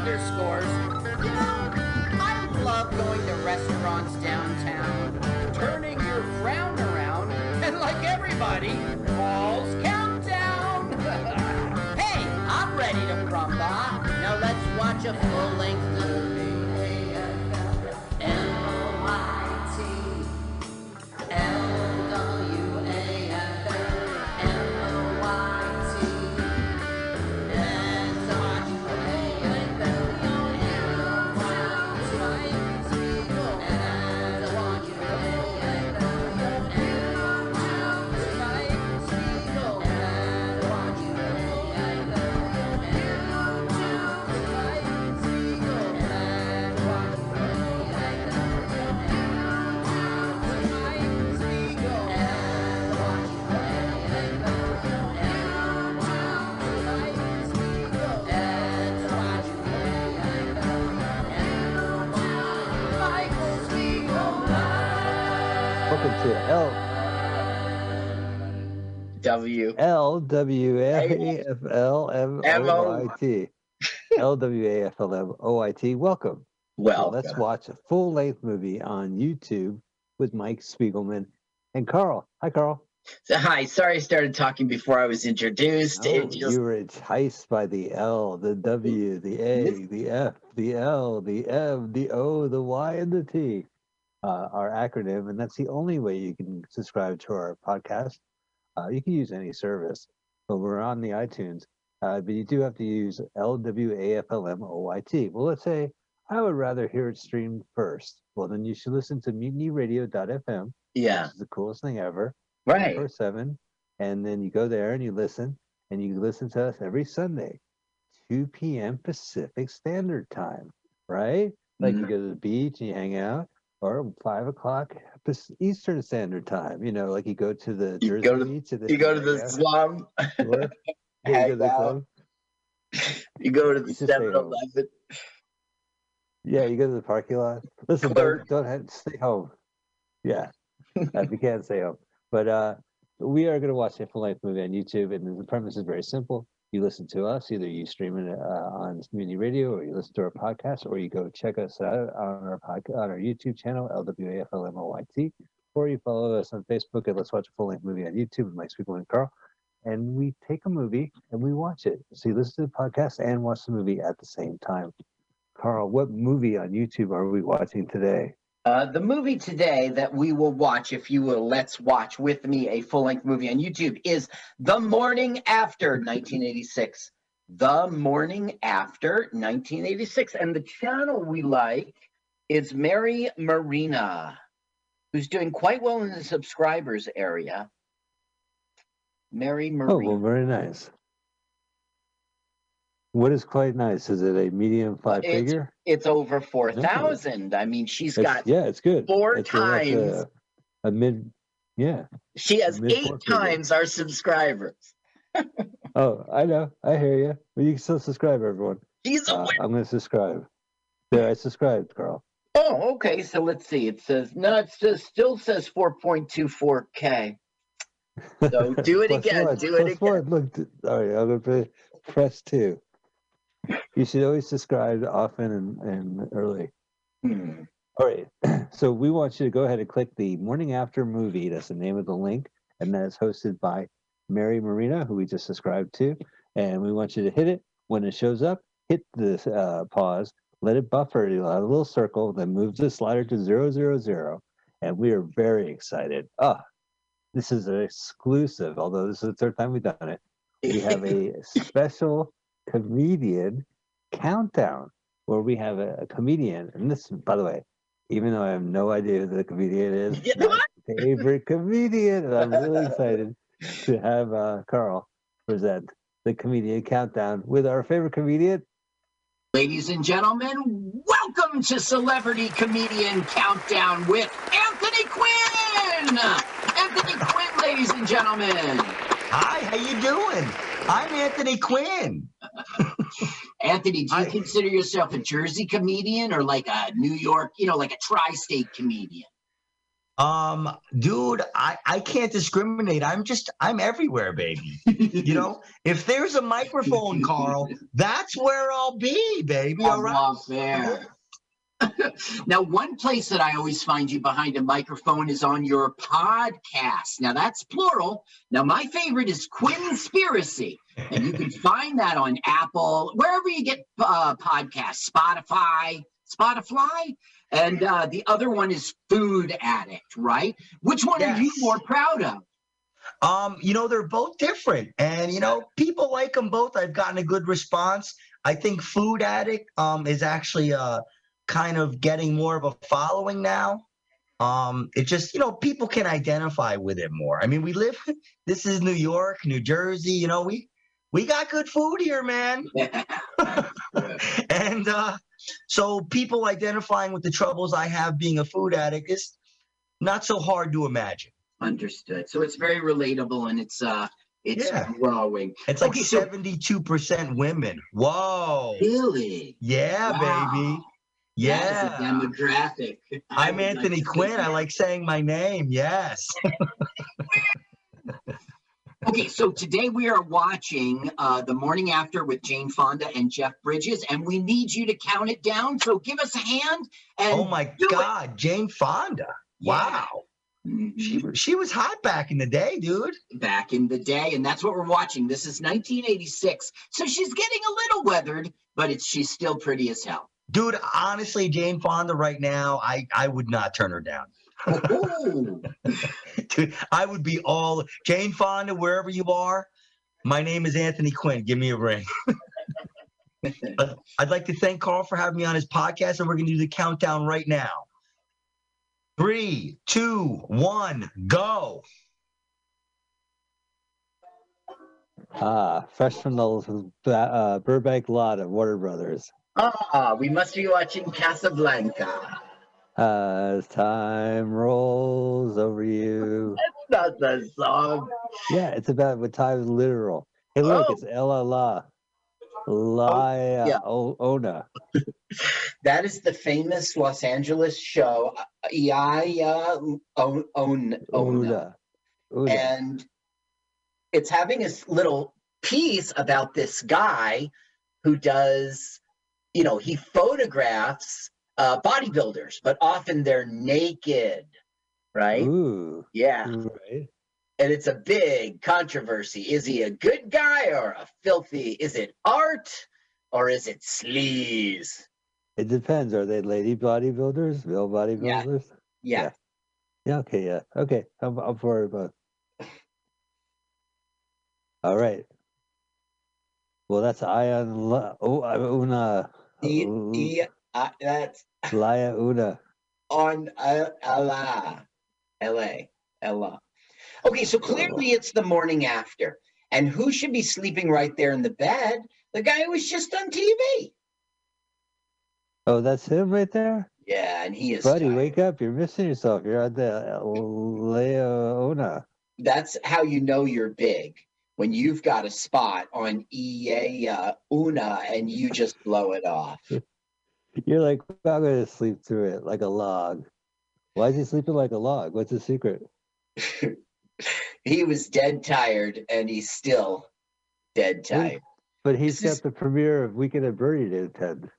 underscores. You know, I love going to restaurants downtown, turning your frown around, and like everybody, Paul's Countdown. hey, I'm ready to crumba. Now let's watch a full-length W A F L M O I T. L W A F L M O I T. Welcome. Well, let's watch a full length movie on YouTube with Mike Spiegelman and Carl. Hi, Carl. So, hi, sorry I started talking before I was introduced. Oh, just- you were enticed by the L, the W, the A, the F, the L, the M, the O, the Y, and the T. Uh, our acronym, and that's the only way you can subscribe to our podcast. Uh, you can use any service, but we're on the iTunes. Uh, but you do have to use L W A F L M O I T. Well, let's say I would rather hear it streamed first. Well, then you should listen to mutinyradio.fm. yeah, Which is the coolest thing ever right. four seven, and then you go there and you listen, and you listen to us every Sunday, two p.m. Pacific Standard Time, right? Like you Mhm. go to the beach and you hang out, or five o'clock Eastern Standard Time. You know, like you go to the You Jersey go to- to the You go to the slum, or- you go to the club. you go to the You just stay 7 home. Eleven. Yeah, you go to the parking lot. Listen, Clerk. don't, don't have, stay home. Yeah, if you can't stay home. But uh, we are going to watch a full length movie on YouTube, and the premise is very simple. You listen to us, either you stream it uh, on Community Radio, or you listen to our podcast, or you go check us out on our podcast on our YouTube channel, LWAFLMOYT, or you follow us on Facebook and Let's Watch a Full Length Movie on YouTube with Mike Spiegel and Carl. And we take a movie and we watch it. So you listen to the podcast and watch the movie at the same time. Carl, what movie on YouTube are we watching today? Uh, the movie today that we will watch, if you will, let's watch with me a full length movie on YouTube, is The Morning After 1986. The Morning After 1986. And the channel we like is Mary Marina, who's doing quite well in the subscribers area. Mary Marina. Oh, well, very nice. What is quite nice? Is it a medium five It's- figure? It's over 4,000. I mean, she's It's- got, yeah, it's good. four It's times- A, a mid, yeah. she has eight four figure. times our subscribers. Oh, I know. I hear you. But you can still subscribe, everyone. She's Uh, I'm going to subscribe. There, I subscribed, Carl. Oh, okay. So let's see. It says no. It says still says 4.24k. So do it again. one, Do it again. one. Look, all right, I'm going to press two. You should always subscribe often and, and early. Hmm. All right. So we want you to go ahead and click the morning after movie. That's the name of the link. And that is hosted by Mary Marina, who we just subscribed to. And we want you to hit it. When it shows up, hit the uh, pause, let it buffer a little circle, then move the slider to zero, zero, zero. And we are very excited. Ah, this is an exclusive, although this is the third time we've done it. We have a special comedian countdown where we have a, a comedian. And this, by the way, even though I have no idea who the comedian is, Yeah, my favorite comedian, and I'm really excited to have uh, Carl present the comedian countdown with our favorite comedian. Ladies and gentlemen, welcome to Celebrity Comedian Countdown with Anthony Quinn. Anthony Quinn, ladies and gentlemen. Hi, how you doing? I'm Anthony Quinn. Anthony, do you I- consider yourself a Jersey comedian or like a New York, you know, like a tri-state comedian? Um, dude, I, I can't discriminate. I'm just I'm everywhere, baby. You know, if there's a microphone, Carl, that's where I'll be, baby. All right. fair. now, one place that I always find you behind a microphone is on your podcast. Now, that's plural. Now, my favorite is Quinspiracy, and you can find that on Apple, wherever you get uh, podcasts, Spotify, Spotify, and uh, the other one is Food Addict, right? Which one are you more proud of? Um, you know, they're both different. And you know, people like them both. I've gotten a good response. I think Food Addict um is actually uh kind of getting more of a following now. Um, it just, you know, people can identify with it more. I mean, we live this is New York, New Jersey, you know, we we got good food here, man. and uh so people identifying with the troubles I have being a food addict is not so hard to imagine. Understood. So it's very relatable and it's uh it's Yeah. growing. It's like Okay, 72% women. Whoa. Really? Yeah, Wow. baby. Yeah. demographic. I'm Anthony Quinn. I like saying my name. Yes. Okay, so today we are watching uh, the morning after with Jane Fonda and Jeff Bridges, and we need you to count it down. So give us a hand. And Oh my do it. God. Jane Fonda. Wow. Mhm. She, she was hot back in the day, dude. back in the day, and that's what we're watching. This is 1986, so she's getting a little weathered, but it's she's still pretty as hell. Dude, honestly, Jane Fonda right now, I, I would not turn her down. Ooh. Dude, I would be all Jane Fonda, wherever you are. My name is Anthony Quinn. Give me a ring. I'd like to thank Carl for having me on his podcast, and we're going to do the countdown right now. Three, two, one, go. Ah, fresh from the uh, Burbank lot of Warner Brothers. ah, we must be watching Casablanca. As time rolls over you. That's not the song. Yeah, it's about what time is literal. Hey, look, Oh. it's Ella La. Laya oh, yeah. O- Ona. That is the famous Los Angeles show, Iya Ona. Ona. Una. Una. and it's having a s- little piece about this guy who does you know he photographs uh, bodybuilders but often they're naked right Ooh. yeah Right. and it's a big controversy is he a good guy or a filthy is it art or is it sleaze It depends. Are they lady bodybuilders, male bodybuilders? yeah Yeah, Yeah. okay, yeah. Okay, I'm, I'm for both. All right. Well, that's Ion La, oh, Una. E- e- uh, that's Laya Una. on uh, LA. LA. LA. Okay, so clearly it's the morning after. And who should be sleeping right there in the bed? The guy who was just on TV. Oh, that's him right there? Yeah, and he is. Buddy, tired. wake up. You're missing yourself. You're on the uh, Leona. That's how you know you're big. When you've got a spot on EA Una and you just blow it off. You're like, I'm going to sleep through it like a log. Why is he sleeping like a log? What's the secret? he was dead tired and he's still dead tired. But he's This got is- the premiere of Weekend at Birdie to attend.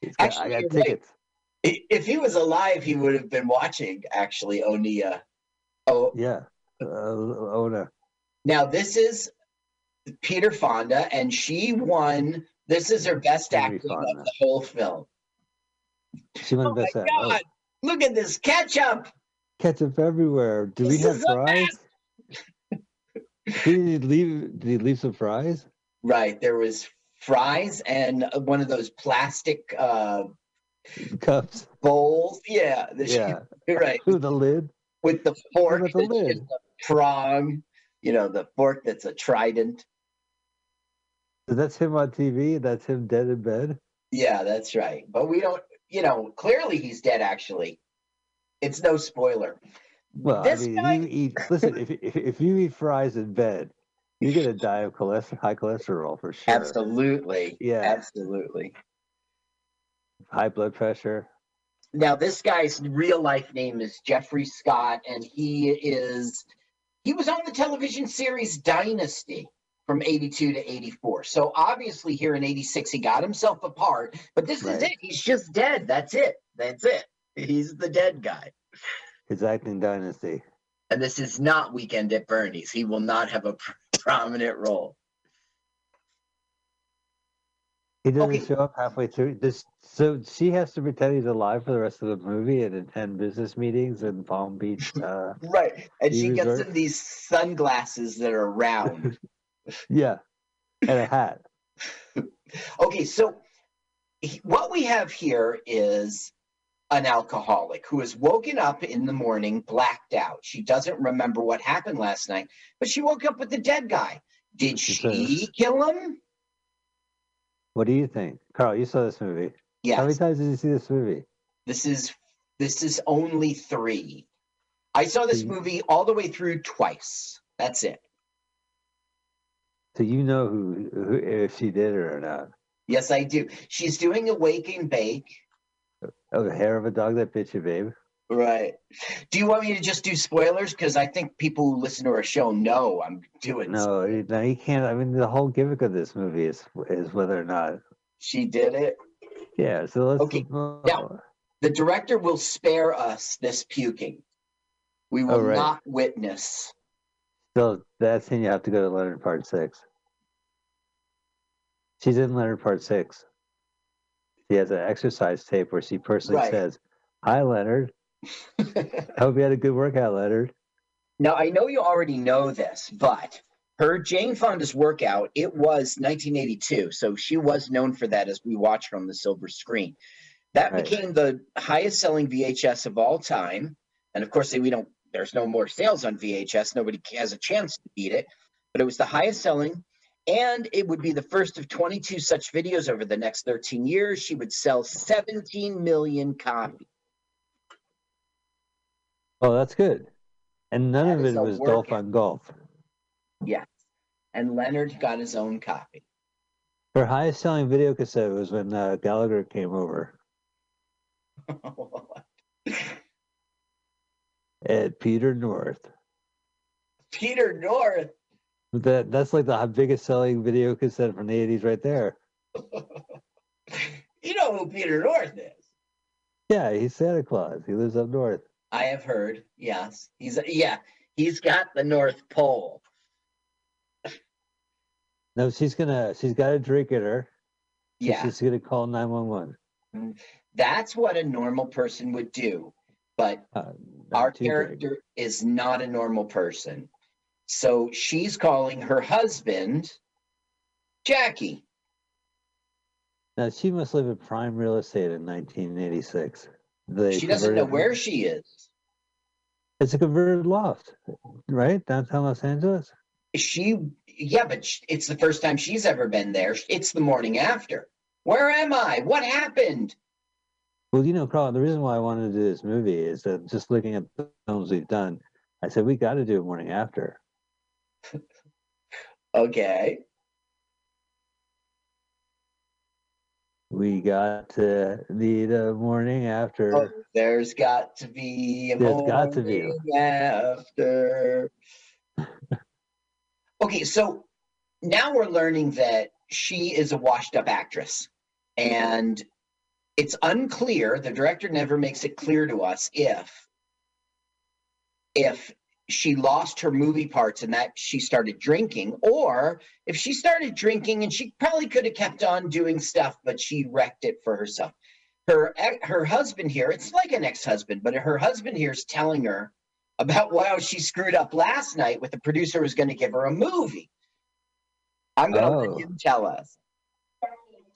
He's got, I got you're right. tickets. If he was alive, he would have been watching actually Onia. Oh, Yeah. Uh, Ona. Now this is Peter Fonda, and she won. This is her best Henry acting Fonda. of the whole film. She won Oh my God! Look at this ketchup. ketchup everywhere. Do we have fries? did he leave? Did he leave some fries? Right, there was fries and one of those plastic uh, Cups. bowls. Yeah, the- Yeah. right. With the lid. With the fork, With the lid? prong. You know, the fork that's a trident. So that's him on TV. That's him dead in bed. Yeah, that's right. But we don't. You know, clearly he's dead. Actually, it's no spoiler. Well, This I mean, guy- you eat. Listen, if if if you eat fries in bed, you're gonna die of cholesterol, high cholesterol for sure. Absolutely. Yeah. Absolutely. High blood pressure. now this guy's real life name is Geoffrey Scott, and he is he was on the television series Dynasty from 82 to 84. So obviously here in 86 he got himself apart, but this is it. He's just dead. That's it. That's it. He's the dead guy. His acting dynasty. And this is not Weekend at Bernie's. He will not have a pr- prominent role. He doesn't Okay. show up halfway through. This, so she has to pretend he's alive for the rest of the movie and attend business meetings in Palm Beach. Uh, Right. And He she gets resort- him these sunglasses that are round. yeah, and a hat. Okay, so what we have here is an alcoholic who has woken up in the morning blacked out. She doesn't remember what happened last night, but she woke up with the dead guy. Did She she kill him? What do you think, Carl? You saw this movie. Yeah. How many times did you see this movie? This is this is only 3. I saw this movie all the way through twice. That's it. So you know who, who if she did it or not. Yes, I do. She's doing a wake and bake. Oh, the hair of a dog that bit you, babe. Right. Do you want me to just do spoilers? Because I think people who listen to our show know I'm doing. No, you- no, you can't. I mean, the whole gimmick of this movie is is whether or not. She did it. Yeah. So let's. Okay, now- The director will spare us this puking. We will Oh, right. not witness. So that's when you have to go to Leonard Part Six. She's in Leonard Part Six. She has an exercise tape where she personally Right. says, "Hi, Leonard. I hope you had a good workout, Leonard." now I know you already know this, but her Jane Fonda's workout, it was 1982. So she was known for that as we watched her on the silver screen. That Right. became the highest selling VHS of all time. And of course, we don't, there's no more sales on VHS. Nobody has a chance to beat it. But it was the highest selling. And it would be the first of 22 such videos over the next 13 years. She would sell 17 million copies. Oh, that's good. And none That of it was golf on golf. Yes. And Leonard got his own copy. Her highest selling video cassette was when uh, Gallagher came over at Peter North. Peter North. That that's like the biggest selling video cassette from the '80s, right there. You know who Peter North is. Yeah, he's Santa Claus. He lives up north. I have heard. Yes. He's yeah, he's got the North Pole. No, she's gonna. She's got a drink in her. Yeah. she's gonna call nine one one. That's what a normal person would do. But Uh, our character is not a normal person. So she's calling her husband Jackie. Now she must live in prime real estate in 1986. They She doesn't know where she is. It's a converted loft, right downtown Los Angeles. She, yeah, but it's the first time she's ever been there. It's the morning after. Where am I? What happened? Well, you know, Carl, the reason why I wanted to do this movie is that just looking at the films we've done, I said we got to do morning after. Okay. We got to need a morning after. Oh, there's got to be a There's got to be. after. okay, so now we're learning that she is a washed-up actress, and it's unclear. The director never makes it clear to us if if she lost her movie parts and that she started drinking, or if she started drinking and she probably could have kept on doing stuff, but she wrecked it for herself her her husband here it's like an ex-husband but her husband here is telling her about wow she screwed up last night with the producer who was going to give her a movie i'm going to Oh. let him tell us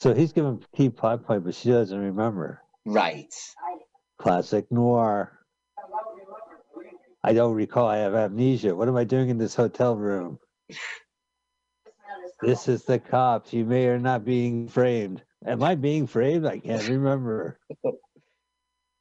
So he's given key plot point, but she doesn't remember. right Classic noir. I don't recall. I have amnesia. What am I doing in this hotel room? This is the cops. You may or not being framed. Am I being framed? I can't remember.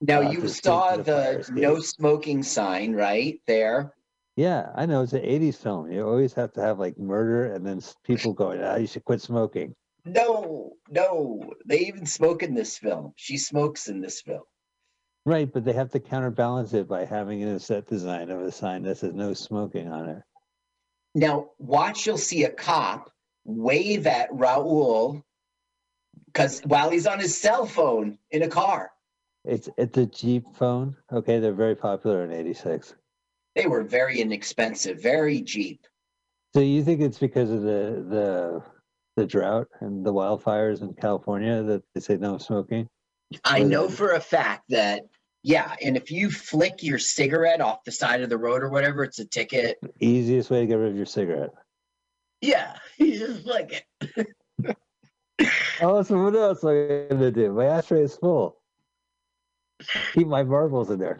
now you saw the the no smoking sign right there Yeah, I know. It's an 80s film. You always have to have like murder and then people going, ah, you should quit smoking. No no they even smoke in this film she smokes in this film Right, but they have to counterbalance it by having a set design of a sign that says no smoking on it. Now, watch, you'll see a cop wave at Raul because while he's on his cell phone in a car. It's it's a Jeep phone. Okay, they're very popular in '86. They were very inexpensive, very cheap. So you think it's because of the the the drought and the wildfires in California that they say no smoking? I know for a fact that, yeah, and if you flick your cigarette off the side of the road or whatever, it's a ticket. Easiest way to get rid of your cigarette. Yeah, you just flick it. Oh, so what else am I gonna do? My ashtray is full. Keep my marbles in there.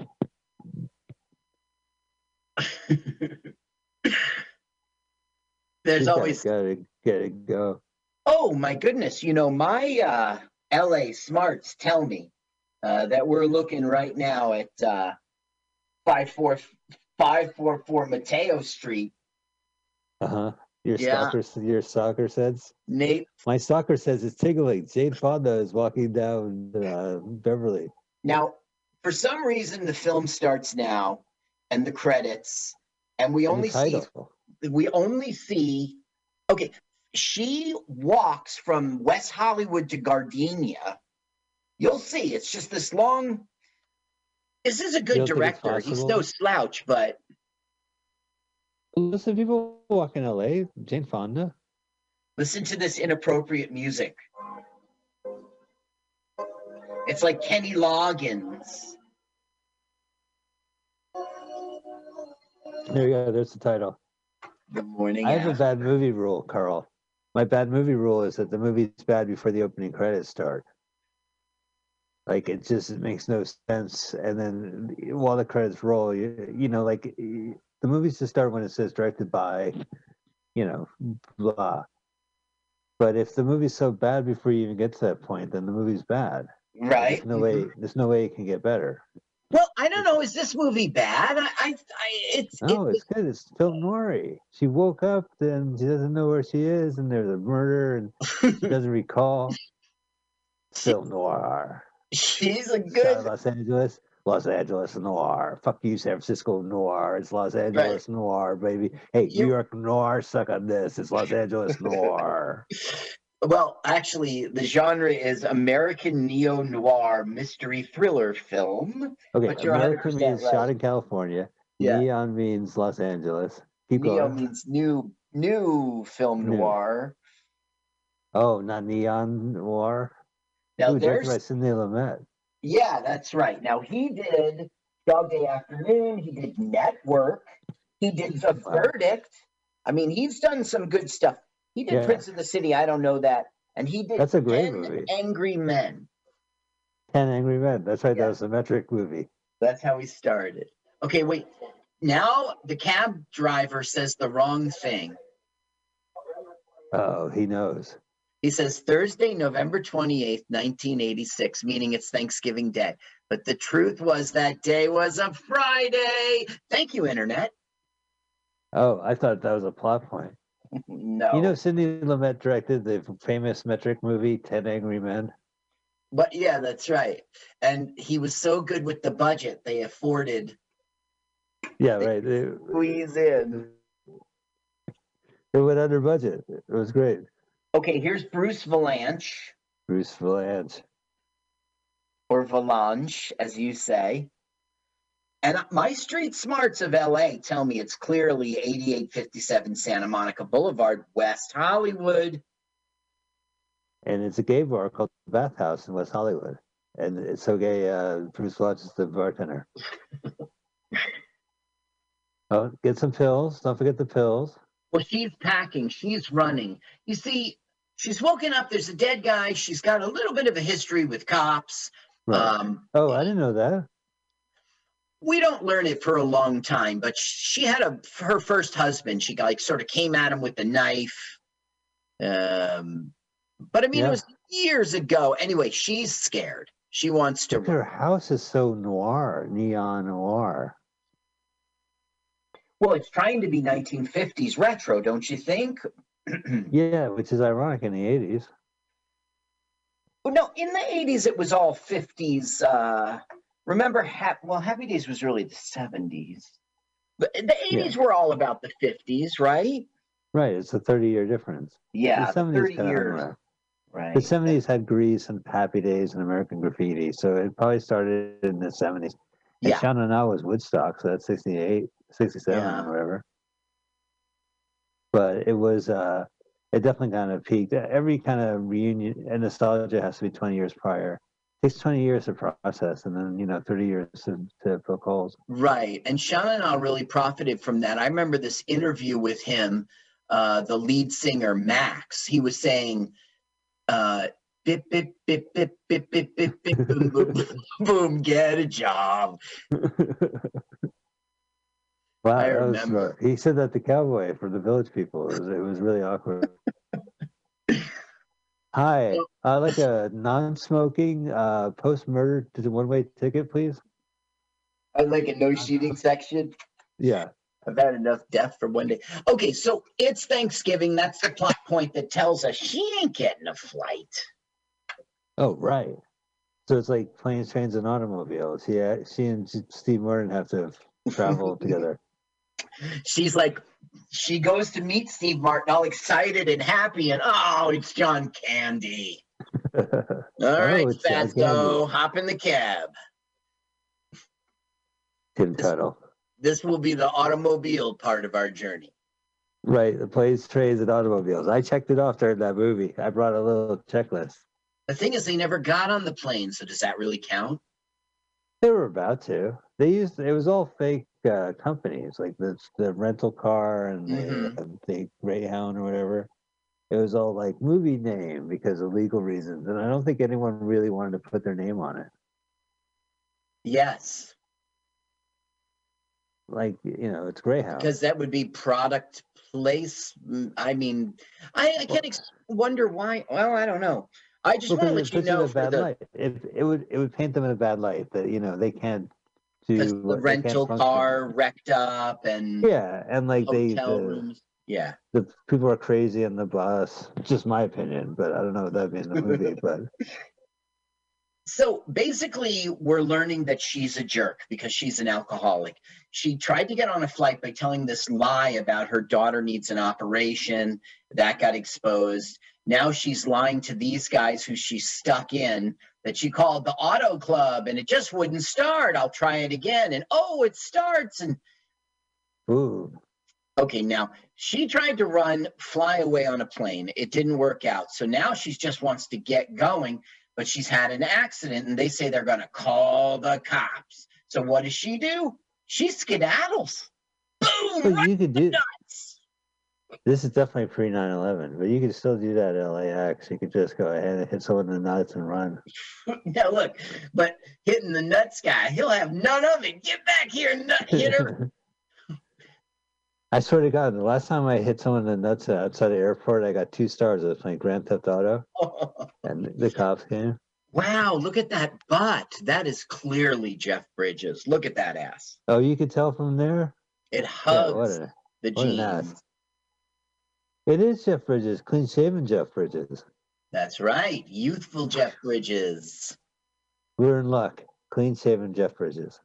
There's always gotta get it go. Oh my goodness! You know my uh, LA smarts tell me uh, that we're looking right now at uh, five four five four four Mateo Street. Uh huh. Your Yeah. stalker, your stalker says. Nate, My soccer says it's tingling. Jane Fonda is walking down uh, Beverly. now for some reason the film starts now, and the credits, and we And only see we only see. Okay, she walks from West Hollywood to Gardena. You'll see. It's just this long. This is a good don't think it's director. He's no slouch, but Listen, people walk in L.A. Jane Fonda. Listen to this inappropriate music. It's like Kenny Loggins. There you go. There's the title. The morning. I have a bad movie rule, Carl. My bad movie rule is that the movie's bad before the opening credits start. Like it just it makes no sense. And then while the credits roll, you, you know, like the movies just start when it says directed by, you know, blah. But if the movie's so bad before you even get to that point, then the movie's bad. right? There's no way. There's no way it can get better. Well, I don't know. Is this movie bad? I, I, I it's No, it, it's good. It's film noir. She woke up and she doesn't know where she is, and there's a murder, and she doesn't recall. Film noir. she's a good. Los Angeles, Los Angeles noir. Fuck you, San Francisco noir. It's Los Angeles noir, baby. Hey, You- New York noir, suck on this. It's Los Angeles noir. Well, actually, the genre is American neo noir mystery thriller film. Okay, But you're America 100% means right. shot in California. Yeah. Neon means Los Angeles. Keep Neo going. means new, new film New. noir. Oh, not neon noir. Now Ooh, there's by Sidney Lumet. Yeah, that's right. Now he did Dog Day Afternoon. He did Network. He did The Wow. Verdict. I mean, he's done some good stuff. He did Yeah. Prince of the City. I don't know that. And he did That's a great 10 movie. Angry Men. Ten Angry Men. That's right. Yeah. That was a metric movie. That's how he started. Okay, wait. Now the cab driver says the wrong thing. Oh, he knows. He says Thursday, November 28th, 1986, meaning it's Thanksgiving Day. But the truth was that day was a Friday. Thank you, Internet. Oh, I thought that was a plot point. No. You know, Sidney Lumet directed the famous metric movie Ten Angry Men. But yeah, that's right. And he was so good with the budget, they afforded Yeah, right. It, squeeze in. it went under budget. It was great. Okay, here's Bruce Vilanch, Bruce Vilanch. or Valanche, as you say. And my street smarts of LA tell me it's clearly 8857 Santa Monica Boulevard, West Hollywood. And it's a gay bar called the Bathhouse in West Hollywood. And it's so gay, uh, Bruce Vilanch is the bartender. oh, get some pills. Don't forget the pills. Well, she's packing, she's running. You see, she's woken up, there's a dead guy, she's got a little bit of a history with cops. Right. Um, oh, I didn't know that. We don't learn it for a long time, but she had a her first husband. She like sort of came at him with a knife. Um, but I mean, Yeah. it was years ago. Anyway, she's scared. She wants to. Look, Her house is so noir, neon noir. Well, it's trying to be 1950s retro, don't you think? Yeah, which is ironic in the 80s. Well, no, in the 80s it was all 50s uh, remember, ha- well, Happy Days was really the 70s. But the 80s were all about the 50s, right? Right. It's a 30 year difference. Yeah, the the 70s 30 kinda years. around. Right. The 70s had Grease and Happy Days and American Graffiti. So it probably started in the 70s. And Yeah. Sha Na Na was Woodstock. So that's 68, 67 Yeah. or whatever. But it was, uh, it definitely kind of peaked. Every kind of reunion and nostalgia has to be 20 years prior. Takes 20 years to process and then, you know, 30 years to, to poke holes. Right. And Sha Na Na really profited from that. I remember this interview with him, uh, the lead singer, Max. He was saying, uh, bip, bip, bip, bip, bip, bip, bip, bip, boom, boom, boom, get a job. Wow, I that was, uh, remember. he said that to Cowboy for the Village People. It was, it was really awkward. Hi, I'd like a non-smoking uh, post-murder to one-way ticket, please. I like a no shooting section. Yeah, I've had enough death for one day. Okay, so it's Thanksgiving. That's the plot point that tells us she ain't getting a flight. Oh, right. So it's like planes, trains, and automobiles. Yeah, she and Steve Martin have to travel together. She's like, she goes to meet Steve Martin, all excited and happy, and oh, it's John Candy. All right, Oh, Fatso, hop in the cab. Tim Tuttle. This will be the automobile part of our journey. Right, the planes, trains, and automobiles. I checked it off during that movie. I brought a little checklist. The thing is, they never got on the plane, so does that really count? They were about to. They used it was all fake uh, companies, like the the rental car and the, Mhm. uh, the Greyhound or whatever. It was all like movie name because of legal reasons, and I don't think anyone really wanted to put their name on it. Yes, Like you know, it's Greyhound. because that would be product place. mm, I mean, I, I can't ex- wonder why. Well, I don't know. I just want to let you in know a bad the, light. It, it would it would paint them in a bad light that you know they can't do the rental car wrecked up and Yeah, and like they the, rooms. Yeah. the people are crazy on the bus. Just my opinion, but I don't know what that'd be in the movie. but So basically, we're learning that she's a jerk because she's an alcoholic. She tried to get on a flight by telling this lie about her daughter needs an operation. That got exposed. Now she's lying to these guys who she's stuck in that she called the auto club and it just wouldn't start. I'll try it again. And oh, it starts. And ooh, okay, now she tried to run, fly away on a plane. It didn't work out. So now she just wants to get going, but she's had an accident and they say they're going to call the cops. So what does she do? She skedaddles. Boom! but Right you could do. nuts. This is definitely pre 9 11, but you could still do that at LAX. You could just go ahead and hit someone in the nuts and run. Now look, but hitting the nuts guy, he'll have none of it. Get back here, nut hitter. I swear to God, the last time I hit someone in the nuts outside the airport, I got two stars. I was playing Grand Theft Auto, and the cops came. wow, look at that butt. That is clearly Jeff Bridges. Look at that ass. Oh, you could tell from there? It Yeah, hugs what, a, the jeans. It is Jeff Bridges, clean shaven Jeff Bridges. That's right. Youthful Jeff Bridges We're in luck. Clean shaven Jeff Bridges.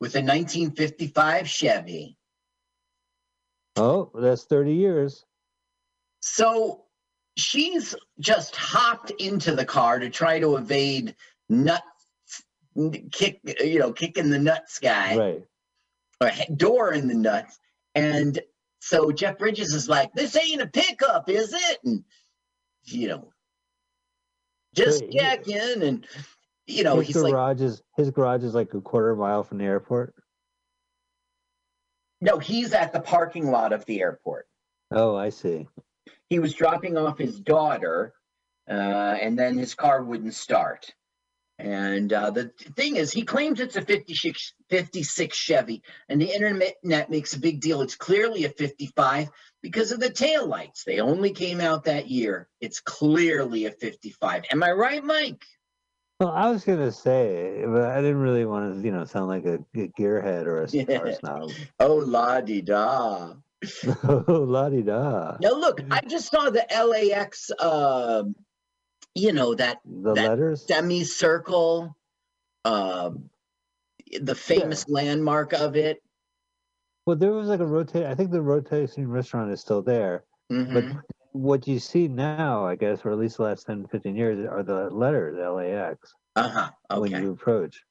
with a 1955 Chevy. Oh, that's 30 years. So she's just hopped into the car to try to evade nut kick, you know, kicking the nuts guy Right. or door in the nuts. And so Jeff Bridges is like, "This ain't a pickup, is it?" And you know, just checking, and you know, his he's like, is his garage is like a quarter mile from the airport. "No, he's at the parking lot of the airport." Oh, I see. he was dropping off his daughter, uh, and then his car wouldn't start. And uh, the thing is, he claims it's a 56, 56 Chevy, and the internet makes a big deal. It's clearly a 55 because of the taillights. They only came out that year. It's clearly a 55. Am I right, Mike? Well, I was gonna say, but I didn't really want to, you know, sound like a, a gearhead or a car snob. Oh, la di da. oh, la di da. Now, look, I just saw the LAX, um, you know, that The that letters. semicircle um the famous landmark of it. Well, there was like a rotate. I think the rotating restaurant is still there. Mhm. But what you see now, I guess, or at least the last 10, 15 years, are the letters LAX uh-huh. when you approach.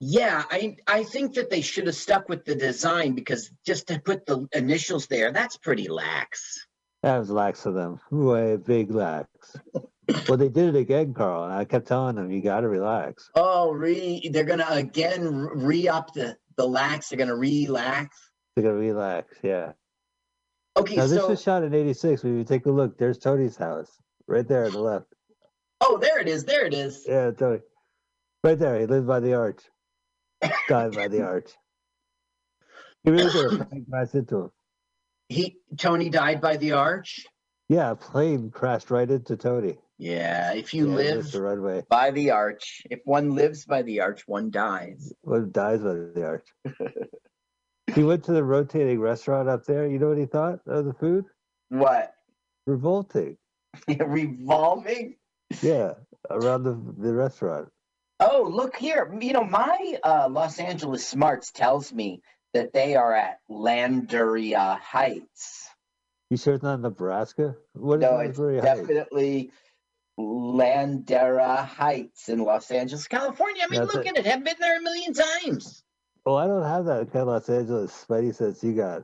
Yeah, I I think that they should have stuck with the design because just to put the initials there, that's pretty lax. That was lax of them. Way big lax. well, they did it again, Carl, and I kept telling them, you got to relax. Oh, re they're gonna again re up the the lax. They're gonna relax. They're gonna relax, yeah. Okay, Now, this so was shot in 86. When you take a look, there's Tony's house right there on the left. oh, there it is. There it is. Yeah, Tony. Right there. He lived by the arch. Died by the arch. He really did. A plane crashed into him. He Tony died by the arch. Yeah, a plane crashed right into Tony. Yeah, if you yeah, live the runway. by the arch, if one lives by the arch, one dies. One dies by the arch. he went to the rotating restaurant up there. You know what he thought of the food? What? Revolting. Revolving? Yeah, around the the restaurant. Oh, look here. You know, my uh, Los Angeles Smarts tells me that they are at Ladera Heights. You sure it's not Nebraska? What No, it's very definitely Ladera Heights in Los Angeles, California. I mean, That's look it. at it. I've been there a million times. Oh, I don't have that kind of Los Angeles spidey sense you got.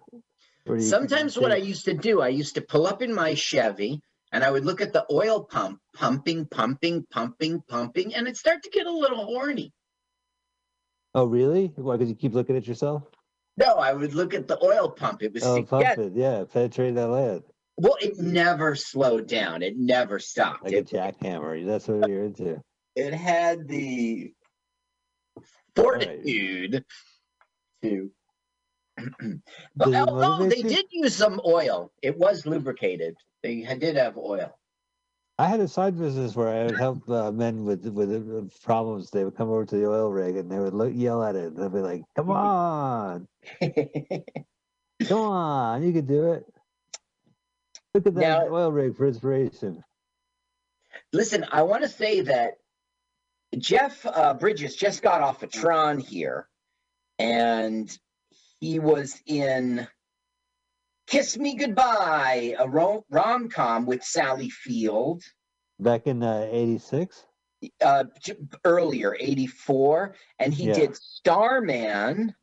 You- Sometimes what I used to do, I used to pull up in my Chevy and I would look at the oil pump, pumping, pumping, pumping, pumping, and it'd start to get a little horny. Oh, really? Why? Because you keep looking at yourself? No, I would look at the oil pump. It was Oh, to pump get, it. Yeah, penetrate that land well, it never slowed down. It never stopped. like a jackhammer. That's what you're into. it had the fortitude to. but Did although they did use some oil, it was lubricated. They had- did have oil. I had a side business where I would help uh, men with with uh, problems. They would come over to the oil rig and they would look, yell at it. And they'd be like, "Come on, come on, you can do it." Look at that Now- oil rig for inspiration. Listen, I want to say that Jeff uh, Bridges just got off a Tron here, and he was in Kiss Me Goodbye, a rom com with Sally Field Back in uh, '86. uh, earlier, 84, and he Yeah. did Starman.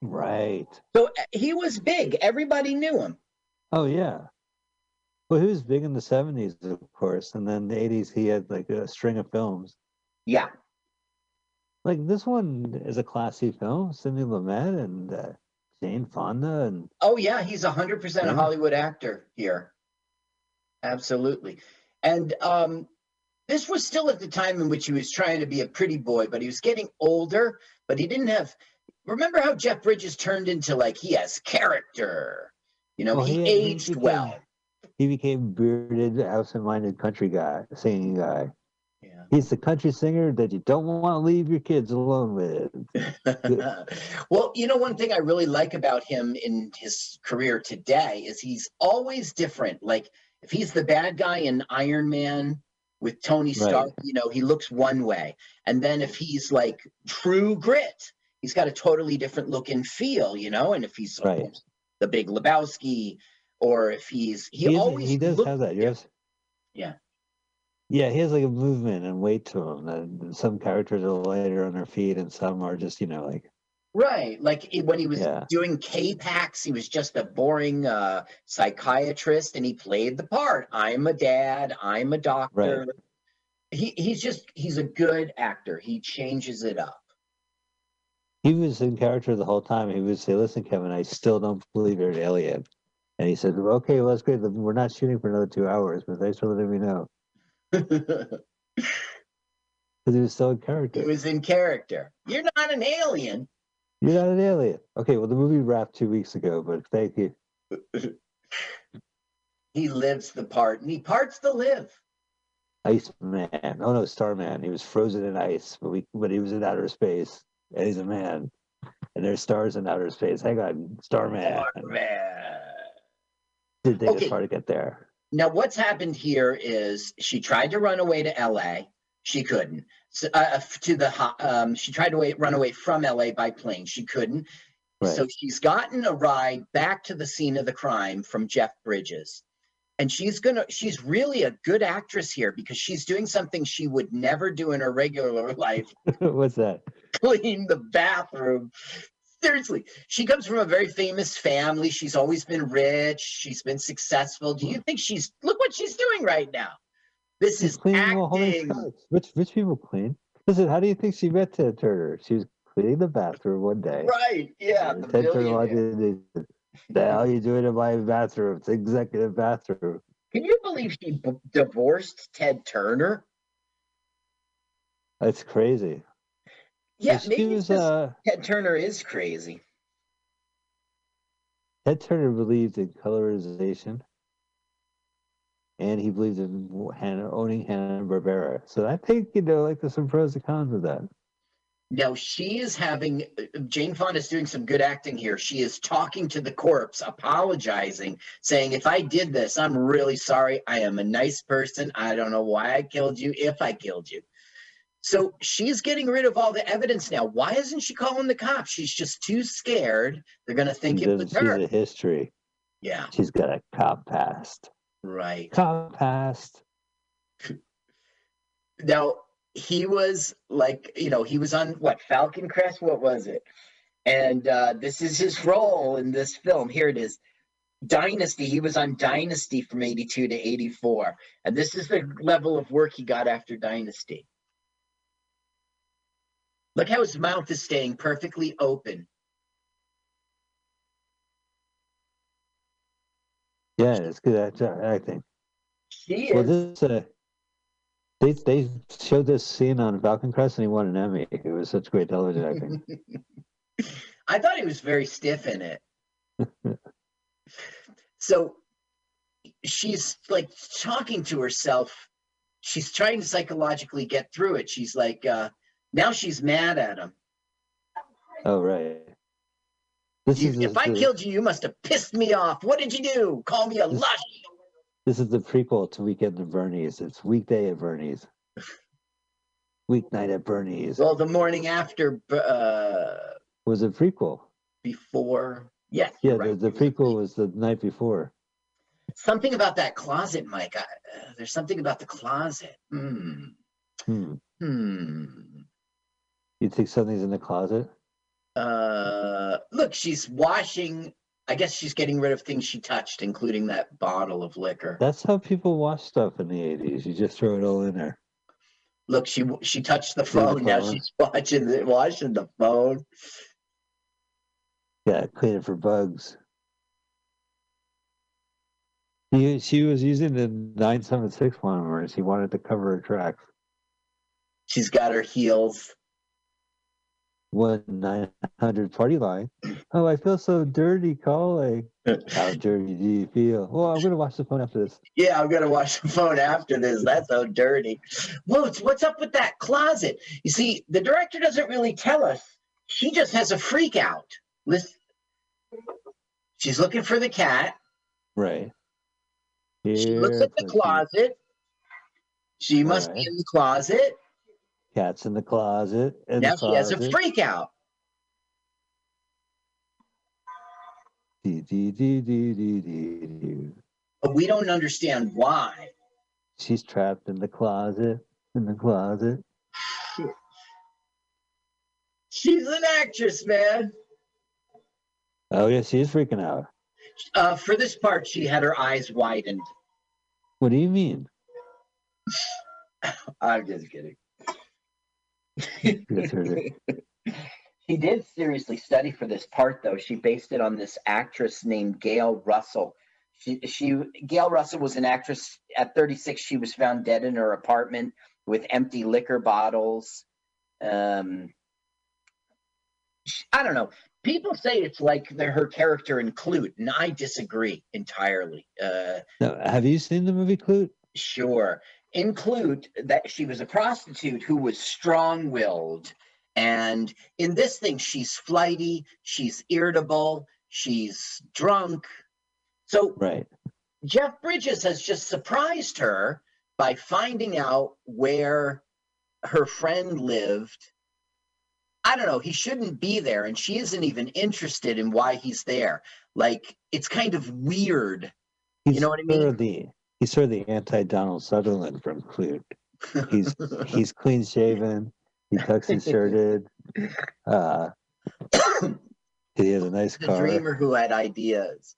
Right. So uh, he was big. Everybody knew him. Oh yeah. Well, he was big in the '70s, of course, and then the '80s he had like a string of films. Yeah. Like this one is a classy film. Sidney Lumet and uh, Jane Fonda and Oh yeah, he's a hundred percent a Hollywood actor here. Absolutely. And um this was still at the time in which he was trying to be a pretty boy, but he was getting older, but he didn't have remember how Jeff Bridges turned into like he has character. You know, Well, he, he- he aged became- well. he became bearded, absent-minded country guy, singing guy. He's the country singer that you don't want to leave your kids alone with. well, you know, one thing I really like about him in his career today is he's always different. Like if he's the bad guy in Iron Man with Tony Right. Stark, you know, he looks one way. And then if he's like true grit, he's got a totally different look and feel, you know. And if he's Right. the big Lebowski, or if he's he, He, always he does look- have that. Yes. Yeah. Yeah, he has like a movement and weight to him. And some characters are lighter on their feet, and some are just, you know, like Right. Like when he was Yeah. doing K-Pax, he was just a boring uh, psychiatrist and he played the part. I'm a dad. I'm a doctor. He, he's just, he's a good actor. He changes it up. he was in character the whole time. He would say, "Listen, Kevin, I still don't believe you're an alien." And he said, "Okay, well that's great. We're not shooting for another two hours, but thanks for letting me know." Because he was still in character. he was in character. You're not an alien. You're not an alien. Okay, well the movie wrapped two weeks ago, but thank you. He lives the part and he parts the live. Iceman. Oh no, Starman. He was frozen in ice, but we but he was in outer space, and he's a man. And there's stars in outer space. Hang on, Starman. Man. Did they Okay. us far to get there. Now, what's happened here is she tried to run away to LA. She couldn't. So, uh, to the um, she tried to wait, run away from LA by plane. She couldn't. Right. So she's gotten a ride back to the scene of the crime from Jeff Bridges. And she's gonna she's really a good actress here because she's doing something she would never do in her regular life, What's that? clean the bathroom. Seriously, she comes from a very famous family. She's always been rich. She's been successful. Do you think she's look what she's doing right now? This She's is cleaning the whole acting. Rich, rich people clean. Listen, how do you think she met Ted Turner? She was cleaning the bathroom one day. Right. Yeah. the Ted Turner walked in and he said, the hell you doing in my bathroom? It's executive bathroom. Can you believe she b- divorced Ted Turner? That's crazy. Yeah, maybe was, uh, Ted Turner is crazy. Ted Turner believed in colorization, and he believed in owning Hanna Barbera. So I think you know, like there's some pros and cons of that. Now she is having uh, Jane Fonda is doing some good acting here. She is talking to the corpse, apologizing, saying, "If I did this, I'm really sorry. I am a nice person. I don't know why I killed you. If I killed you." So she's getting rid of all the evidence now. Why isn't she calling the cops? She's just too scared. They're gonna think She it was her. the history. Yeah, She's got a cop past. right. Cop past. now he was like you know he was on what falcon crest what was it and uh this is his role in this film here it is dynasty he was on dynasty from 82 to 84 and this is the level of work he got after dynasty look how his mouth is staying perfectly open Yeah, it's good act- acting. he Well, is this uh, they they showed this scene on Falcon Crest, and he won an Emmy. It was such great television acting. I thought he was very stiff in it. so she's like talking to herself. She's trying to psychologically get through it. She's like, uh, now she's mad at him. oh right. This You, is if the, I killed you, you must have pissed me off. What did you do? Call me a This- lush. this is the prequel to Weekend at Bernie's. It's weekday at Bernie's. Weeknight at Bernie's Well, the morning after, uh, was a prequel. before. Yes. Yeah, you're the, the prequel was the night before. Something about that closet, Mike. I, uh, there's something about the closet. Hmm. Hmm. Hmm. You think something's in the closet? uh look she's washing i guess she's getting rid of things she touched including that bottle of liquor That's how people wash stuff in the '80s. You just throw it all in there. look she she touched the phone now she's watching the washing the phone Yeah, clean it for bugs. He, she was using the 976 one where she wanted to cover her tracks. she's got her heels One 900 party line. Oh, I feel so dirty calling. How dirty do you feel? Well, I'm to watch the phone after this. yeah i'm gonna wash the phone after this that's so dirty whoa what's up with that closet you see the director doesn't really tell us she just has a freak out listen she's looking for the cat Right. she looks at the closet she must be in the closet Cat's in the closet. In now the she has a closet. freak out. Dee, dee, dee, dee, dee, dee, dee. But we don't understand why. She's trapped in the closet. In the closet. She's an actress, man. Oh, yeah, she's freaking out. Uh, for this part, she had her eyes widened. What do you mean? I'm just kidding. She did seriously study for this part, though. She based it on this actress named Gail Russell. She, she, Gail Russell was an actress. At 36, she was found dead in her apartment with empty liquor bottles. Um, I don't know. People say it's like the, her character in Klute, and I disagree entirely. Uh, Now, have you seen the movie Klute? Sure. Include that she was a prostitute who was strong willed. And in this thing, she's flighty, she's irritable, she's drunk. So Right. Jeff Bridges has just surprised her by finding out where her friend lived. I don't know, he shouldn't be there, and she isn't even interested in why he's there. Like, it's kind of weird. He's know what I mean? of the he's sort of the anti Donald Sutherland from Klute. He's he's clean shaven. He tucks his shirt in. Uh, he has a nice the car. dreamer who had ideas.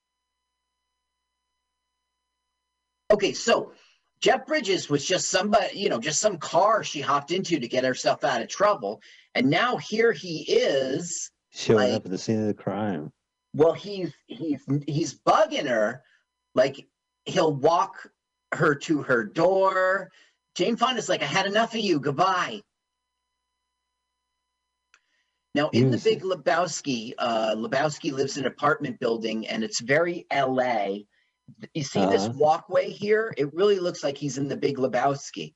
Okay, so Jeff Bridges was just somebody, you know, just some car she hopped into to get herself out of trouble. And now here he is. showing like- up at the scene of the crime. Well, he's he's he's bugging her. Like he'll walk her to her door. Jane Fonda's like, I had enough of you. Goodbye. Now, in the Big Lebowski, uh, Lebowski lives in an apartment building, and it's very LA. You see this Uh-huh. walkway here? It really looks like he's in the Big Lebowski.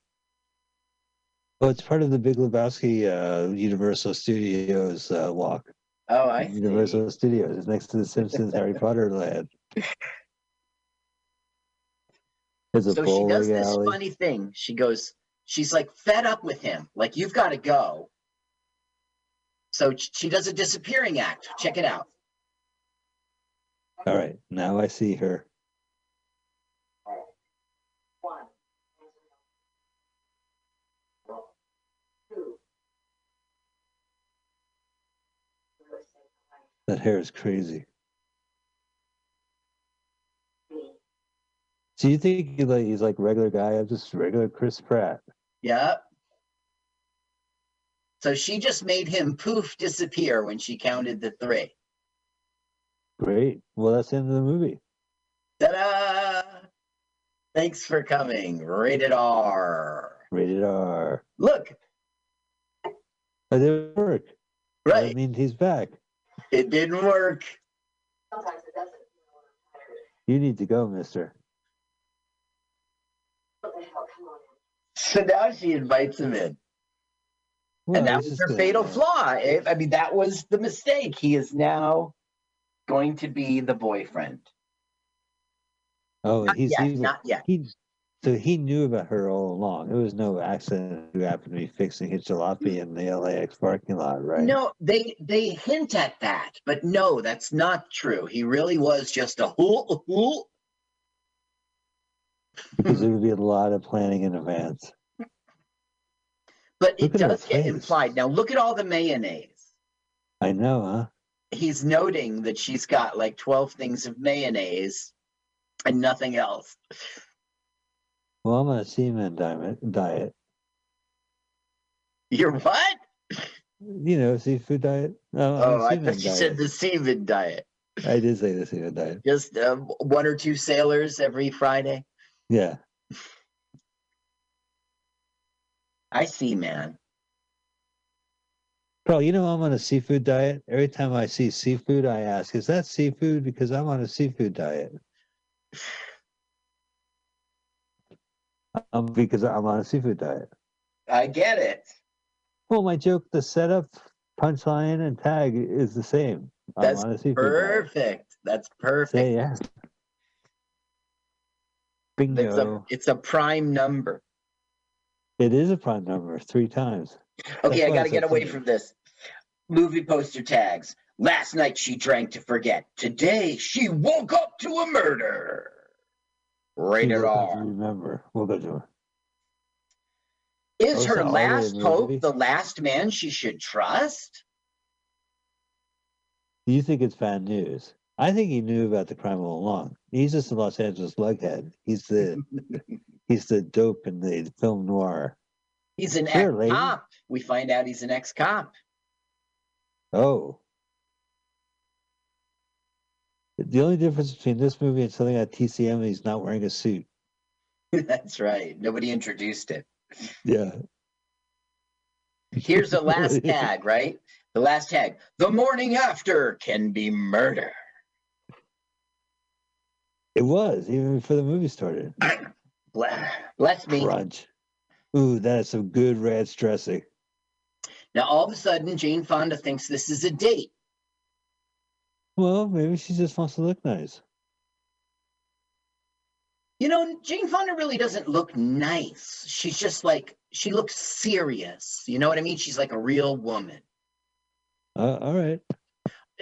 Oh, it's part of the Big Lebowski uh, Universal Studios uh, walk. Oh, I see. Universal Studios is next to the Simpsons Harry Potter land. A So she does this alley. funny thing. She goes, she's like fed up with him. Like, you've got to go. So she does a disappearing act. Check it out. All right, now I see her. That hair is crazy. So you think he like he's like regular guy? I'm just regular Chris Pratt. Yep. So she just made him poof disappear when she counted the three. Great. Well, that's the end of the movie. Ta-da! Thanks for coming. Rated R. Rated R. Look, That didn't work. Right. I mean, he's back. It didn't work. Sometimes it doesn't feel like hiring. You need to go, Mister. So now she invites him in. Well, and that was her fatal flaw. I I mean, that was the mistake. He is now going to be the boyfriend. Oh, Not he's yet. even, Not yet. he. So he knew about her all along. It was no accident who happened to be fixing his jalopy in the LAX parking lot, right? No, they they hint at that, but no, that's not true. He really was just a hool, hool. Because there would be a lot of planning in advance. But it Look at her does get face. implied. Now look at all the mayonnaise. I know, huh? He's noting that she's got like 12 things of mayonnaise and nothing else. Well, I'm on a seaman diet. Diet. You're what? You know, seafood diet. No, Oh, I thought you said diet. the seaman diet. I did say the seaman diet. Just uh, one or two sailors every Friday. Yeah. I see, man. Bro, you know I'm on a seafood diet. Every time I see seafood, I ask, "Is that seafood?" Because I'm on a seafood diet. Um, because I'm on a seafood diet. I get it. Well, my joke, the setup, punchline, and tag is the same. That's I'm on a seafood diet. Perfect. That's perfect. Say yeah. It's a, it's a prime number. It is a prime number three times. Okay, I got to get away from this. Movie poster tags. Last night she drank to forget. Today she woke up to a murder. Rated She will have to R. Remember, we'll go to her. Is Oh, her last hope movie? the last man she should trust? You think it's bad news? I think he knew about the crime all along. He's just a Los Angeles lughead. He's the he's the dope in the film noir. He's an Sure, ex-cop. We find out he's an ex-cop. Oh. The only difference between this movie and something at TCM is he's not wearing a suit. That's right. Nobody introduced it. Yeah. Here's the last tag, right? The last tag. The morning after can be murder. It was, even before the movie started. Bless, me. Crunch. Ooh, that is some good ranch dressing. Now, all of a sudden, Jane Fonda thinks this is a date. Well, maybe she just wants to look nice. You know, Jane Fonda really doesn't look nice. She's just like she looks serious. You know what I mean? She's like a real woman. Uh, all right.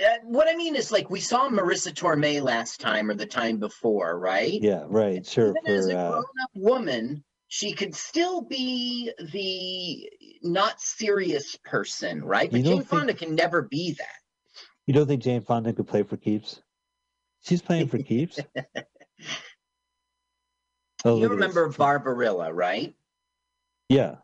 Uh, what I mean is like we saw Marisa Tomei last time or the time before, right? Yeah, right. Sure. Even as For a uh, grown-up woman, she could still be the not serious person, right? But Jane think- Fonda can never be that. you don't think Jane Fonda could play for keeps? She's playing for keeps. Oh, you remember this. Barbarella, right? Yeah.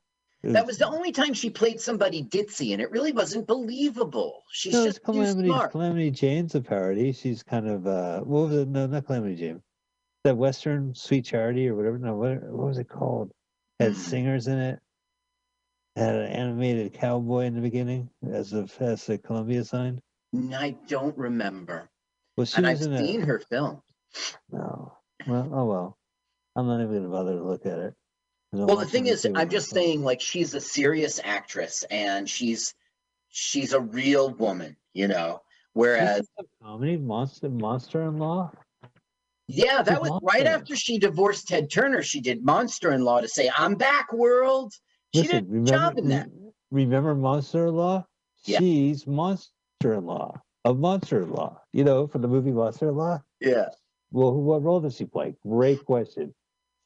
That was the only time she played somebody ditzy, and it really wasn't believable. She's no, just Calamity. Calamity Jane's a parody. She's kind of uh, what was it? No, not Calamity Jane. That Western Sweet Charity or whatever. No, what what was it called? Had Hmm. singers in it. Had an animated cowboy in the beginning as a as a Columbia sign. I don't remember, Well, she and was I've in seen a. her film. No. Well, oh well. I'm not even gonna bother to look at it. Well, the thing is, I'm just saying, like, she's a serious actress, and she's she's a real woman, you know. Whereas, comedy monster monster in law. yeah, that was right after she divorced Ted Turner. She did Monster in Law to say, "I'm back, world." She Listen, did a remember, job in that. remember Monster in Law? Yeah. She's Monster in Law of Monster in Law. You know, from the movie Monster in Law. Yeah. Well, what role does she play? Great question.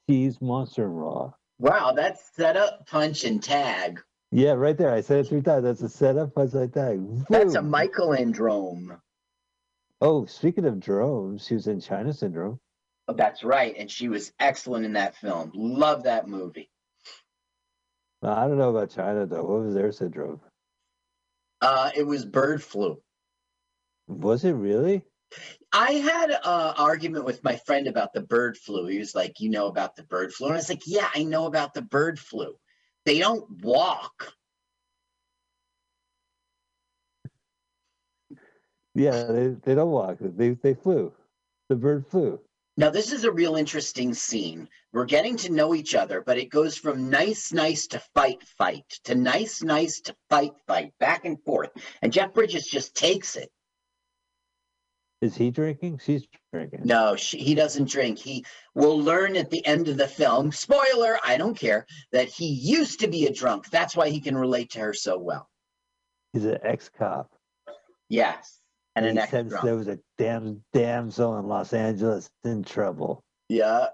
She's Monster in Law. Wow, that's set up, punch, and tag. Yeah, right there. I said it three times. That's a setup. Punch like that. That's a Boom. Michelindrome. Oh, speaking of drones, she was in China Syndrome. Oh, that's right, and she was excellent in that film. Love that movie. Well, I don't know about China though. What was their syndrome? Uh, it was bird flu. Was it really? I had an argument with my friend about the bird flu. He was like, "You know about the bird flu?" And I was like, "Yeah, I know about the bird flu. They don't walk." Yeah, they, they don't walk. They they flew. The bird flew. Now, this is a real interesting scene. We're getting to know each other, but it goes from nice, nice to fight, fight to nice, nice to fight, fight, back and forth. And Jeff Bridges just takes it. Is he drinking? She's drinking. No, she, he doesn't drink. He will learn at the end of the film, spoiler, I don't care, that he used to be a drunk. That's why he can relate to her so well. He's an ex-cop. Yes. And an he ex drunk. there was a damn damsel in Los Angeles in trouble. Yeah.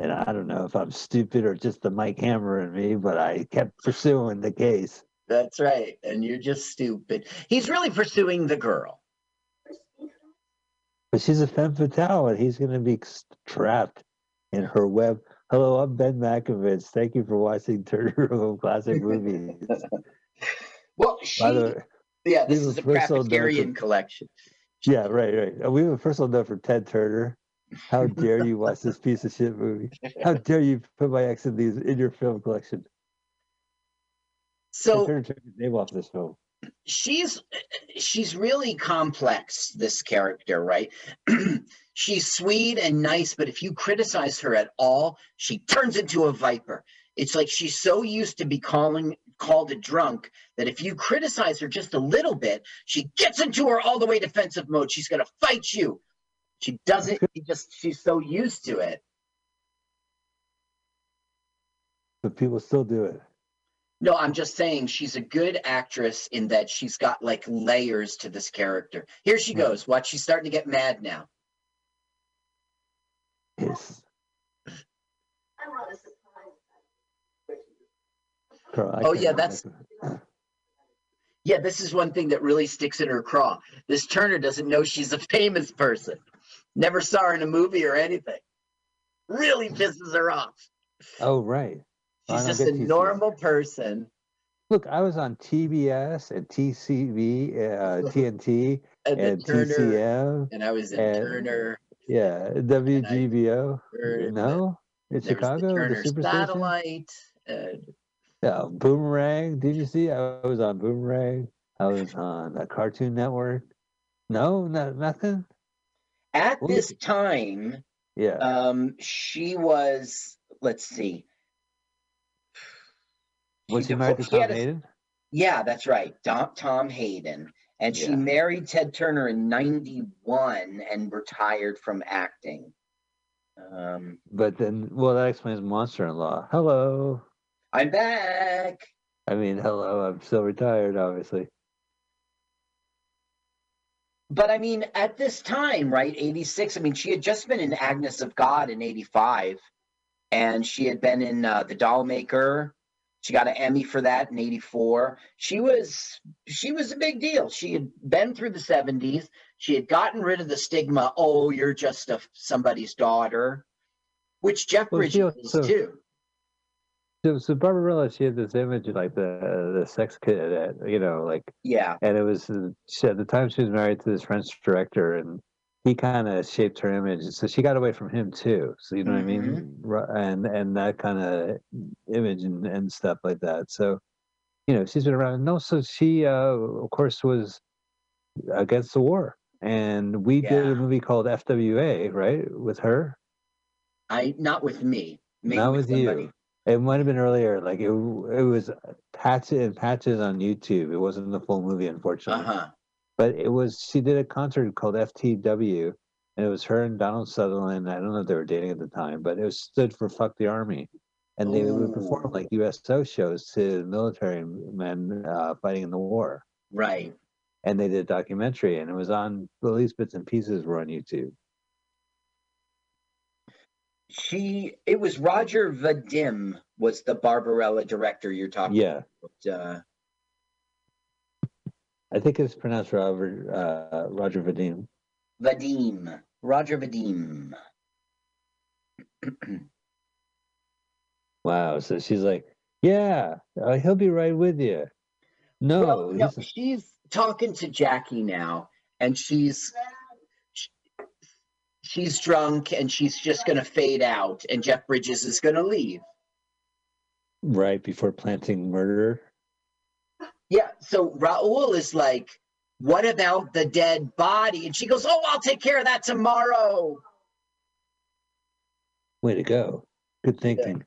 And I don't know if I'm stupid or just the Mike Hammer in me, but I kept pursuing the case. That's right. And you're just stupid. He's really pursuing the girl. But she's a femme fatale, and he's going to be trapped in her web. Hello, I'm Ben Mankiewicz. Thank you for watching Turner Room Classic Movies. Well, she, the way, yeah, this is so Praficarian collection. yeah, right, right. Uh, We have a personal note for Ted Turner. How dare you watch this piece of shit movie? How dare you put my ex in these in your film collection? Ted So Turner took his name off this film. She's she's really complex this character right? She's sweet and nice but if you criticize her at all she turns into a viper. It's like she's so used to be calling called a drunk that if you criticize her just a little bit she gets into her all the way defensive mode. She's going to fight you. She doesn't she just she's so used to it. But people still do it. No i'm just saying she's a good actress in that she's got like layers to this character here she Right. goes watch she's starting to get mad now Yes. Carl, Oh, yeah, remember. that's- Yeah, this is one thing that really sticks in her craw. This Turner doesn't know she's a famous person. Never saw her in a movie or anything. Really pisses her off. Oh, right. I She's just a TCM. normal person. Look, I was on TBS and TCV, uh, TNT, And, then and Turner, TCM. and I was in and- Turner. Yeah, WGBO. heard No, in Chicago, the the, Superstation. satellite. And Yeah, Boomerang. Did you see? I was on Boomerang. I was on the Cartoon Network. No, not nothing. at Well, this time, Yeah, um, she was, let's see. Was She she married to Tom a- Hayden? Yeah, that's right. Tom, Tom Hayden. And she Yeah. married Ted Turner in 91 and retired from acting. Um, But then, well, that explains Monster in Law. Hello. I'm back. I mean, hello. I'm still retired, obviously. But I mean, at this time, right, 86, I mean, she had just been in Agnes of God in 85, and she had been in uh, The Doll Maker. She got an Emmy for that in 84. She was she was a big deal. She had been through the 70s. She had gotten rid of the stigma, oh, you're just a somebody's daughter, which Jeff Well, Bridges is also- too. So, so Barbarella, she had this image of like the the sex kid, you know, like, Yeah. and it was she, at the time she was married to this French director, and he kind of shaped her image. So she got away from him too. So you know what I mean, Ru- and and that kind of image and and stuff like that. So, you know, she's been around. No, so she, uh, of course, was against the war, and we did a movie called FWA, right, with her. I not with me. Maybe Not with with you. It might have been earlier. Like it, it was patches and patches on YouTube. It wasn't the full movie, unfortunately. Uh-huh. But it was. She did a concert called FTW, and it was her and Donald Sutherland. I don't know if they were dating at the time, but it was stood for "Fuck the Army," and they would perform Ooh. like USO shows to military men uh, fighting in the war. Right. And they did a documentary, and it was on. At least bits and pieces were on YouTube. She it was Roger Vadim was the Barbarella director you're talking Yeah, about. Uh, I think it's pronounced Robert uh, Roger Vadim. Vadim. Roger Vadim. Wow. So she's like, yeah, uh, he'll be right with you. No, well, no, she's talking to Jackie now, and she's sh- she's drunk, and she's just gonna fade out, and Jeff Bridges is gonna leave. right before planting murder. Yeah. So Raul is like, "What about the dead body?" And she goes, "Oh, I'll take care of that tomorrow." Way to go. Good thinking.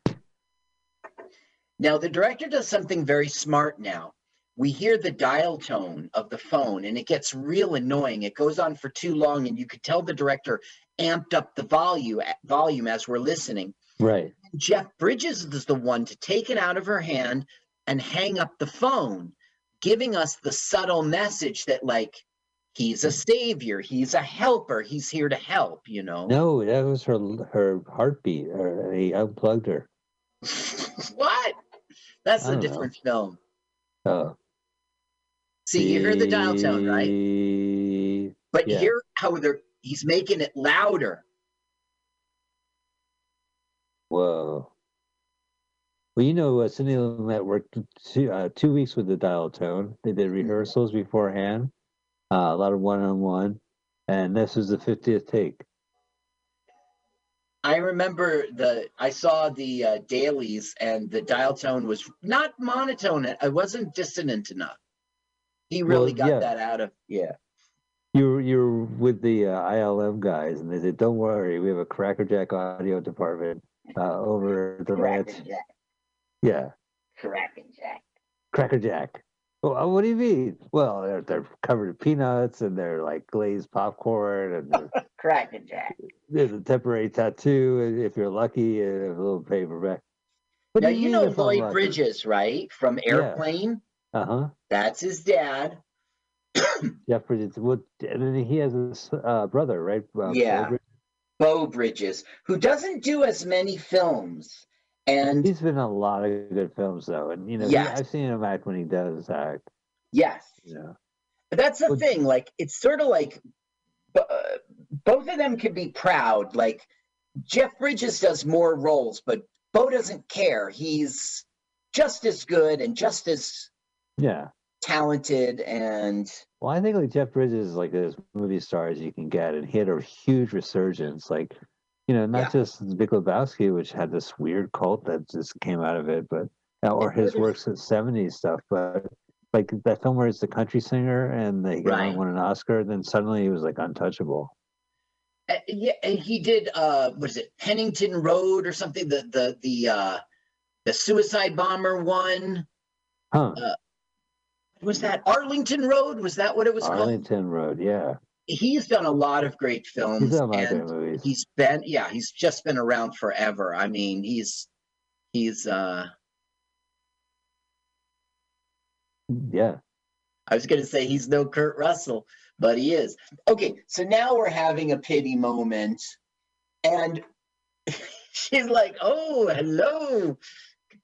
Now, the director does something very smart now. We hear the dial tone of the phone and it gets real annoying. It goes on for too long, and you could tell the director amped up the volume, volume as we're listening. Right. Jeff Bridges is the one to take it out of her hand and hang up the phone, giving us the subtle message that, like, he's a savior, he's a helper, he's here to help, you know? No, that was her her heartbeat. Or he unplugged her. what? That's a don't know. different film. Oh. See, you hear the dial tone, right? right? But Yeah. hear how they're he's making it louder. Whoa. Well, you know, uh, Sidney Lumet worked two, uh, two weeks with the dial tone. They did rehearsals beforehand, uh, a lot of one on one, and this was the 50th take. I remember the I saw the uh, dailies and the dial tone was not monotone. It wasn't dissonant enough. He really Well, got yeah. that out of yeah. You're you were with the uh, ILM guys, and they said, "Don't worry, we have a crackerjack audio department uh, over at the ranch." Jack. Yeah, Cracking Jack. crackerjack. Well, uh, what do you mean? Well, they're they're covered in peanuts, and they're like glazed popcorn, and they're- Jack. there's a temporary tattoo, if you're lucky, and a little paperback. What now do you know Lloyd? Bridges, right? From Airplane. Uh huh. That's his dad. Jeff Bridges. What? And then he has a s- uh, brother, right? Uh, Yeah. Bridges? Beau Bridges, who doesn't do as many films. And He's been in a lot of good films, though, and you know, he- Yes. I've seen him act when he does act. yes, You know. But that's the Well- thing. Like, it's sort of like b- uh, both of them could be proud. Like, Jeff Bridges does more roles, but Beau doesn't care. He's just as good and just as Yeah. talented. And Well, I think like Jeff Bridges is like as movie star as you can get, and he had a huge resurgence. Like, you know, not just The Big Lebowski, which had this weird cult that just came out of it, but uh, or his works in '70s stuff. But like that film where he's the country singer and they Right. won an Oscar, then suddenly he was like untouchable. uh, yeah, and he did. Uh, what is it? Pennington Road or something? The the the uh, the suicide bomber one. Huh? Was that Arlington Road? Was that what it was called? Arlington Road, yeah. He's done a lot of great films. He's done a lot and great movies. he's been yeah, he's just been around forever. I mean, he's he's uh Yeah. I was gonna say he's no Kurt Russell, but he is. Okay, so now we're having a pity moment, and she's like, "Oh, hello,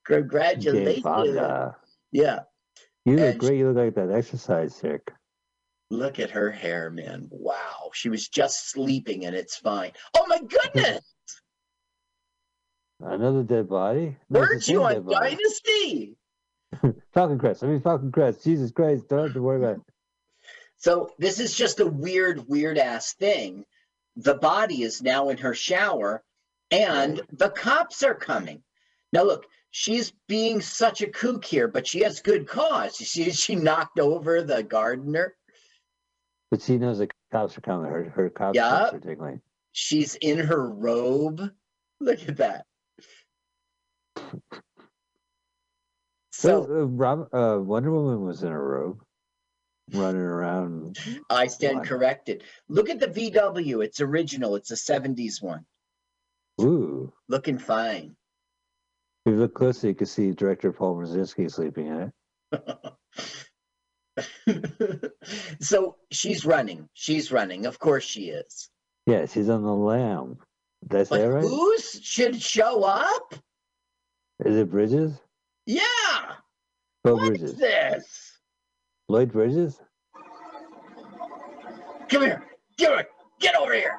congratulations!" Yeah, You look And- great. You look like that exercise chick. Look at her hair, man. Wow, she was just sleeping, and it's fine. Oh my goodness, Another dead body? No, it's the weren't you on. Dynasty? Falcon Crest. I mean Falcon Crest. Jesus Christ. Don't have to worry about it. So this is just a weird, weird ass thing. The body is now in her shower, and the cops are coming. Now look, she's being such a kook here, but she has good cause. You see, she knocked over the gardener. But she knows the cops are coming. Her her cops Yeah. are tickling. She's in her robe. Look at that. So uh, Rob, uh, Wonder Woman was in a robe, running around. I stand corrected. Look at the VW. It's original. It's a 70s one. Ooh. Looking fine. If you look closely, you can see director Paul Rosinski sleeping in it. so she's running. She's running. Of course she is. Yeah, she's on the lam. I But that right? who should show up? Is it Bridges? Yeah. Beau What is Bridges. this? Lloyd Bridges? Come here. Get over, get over here.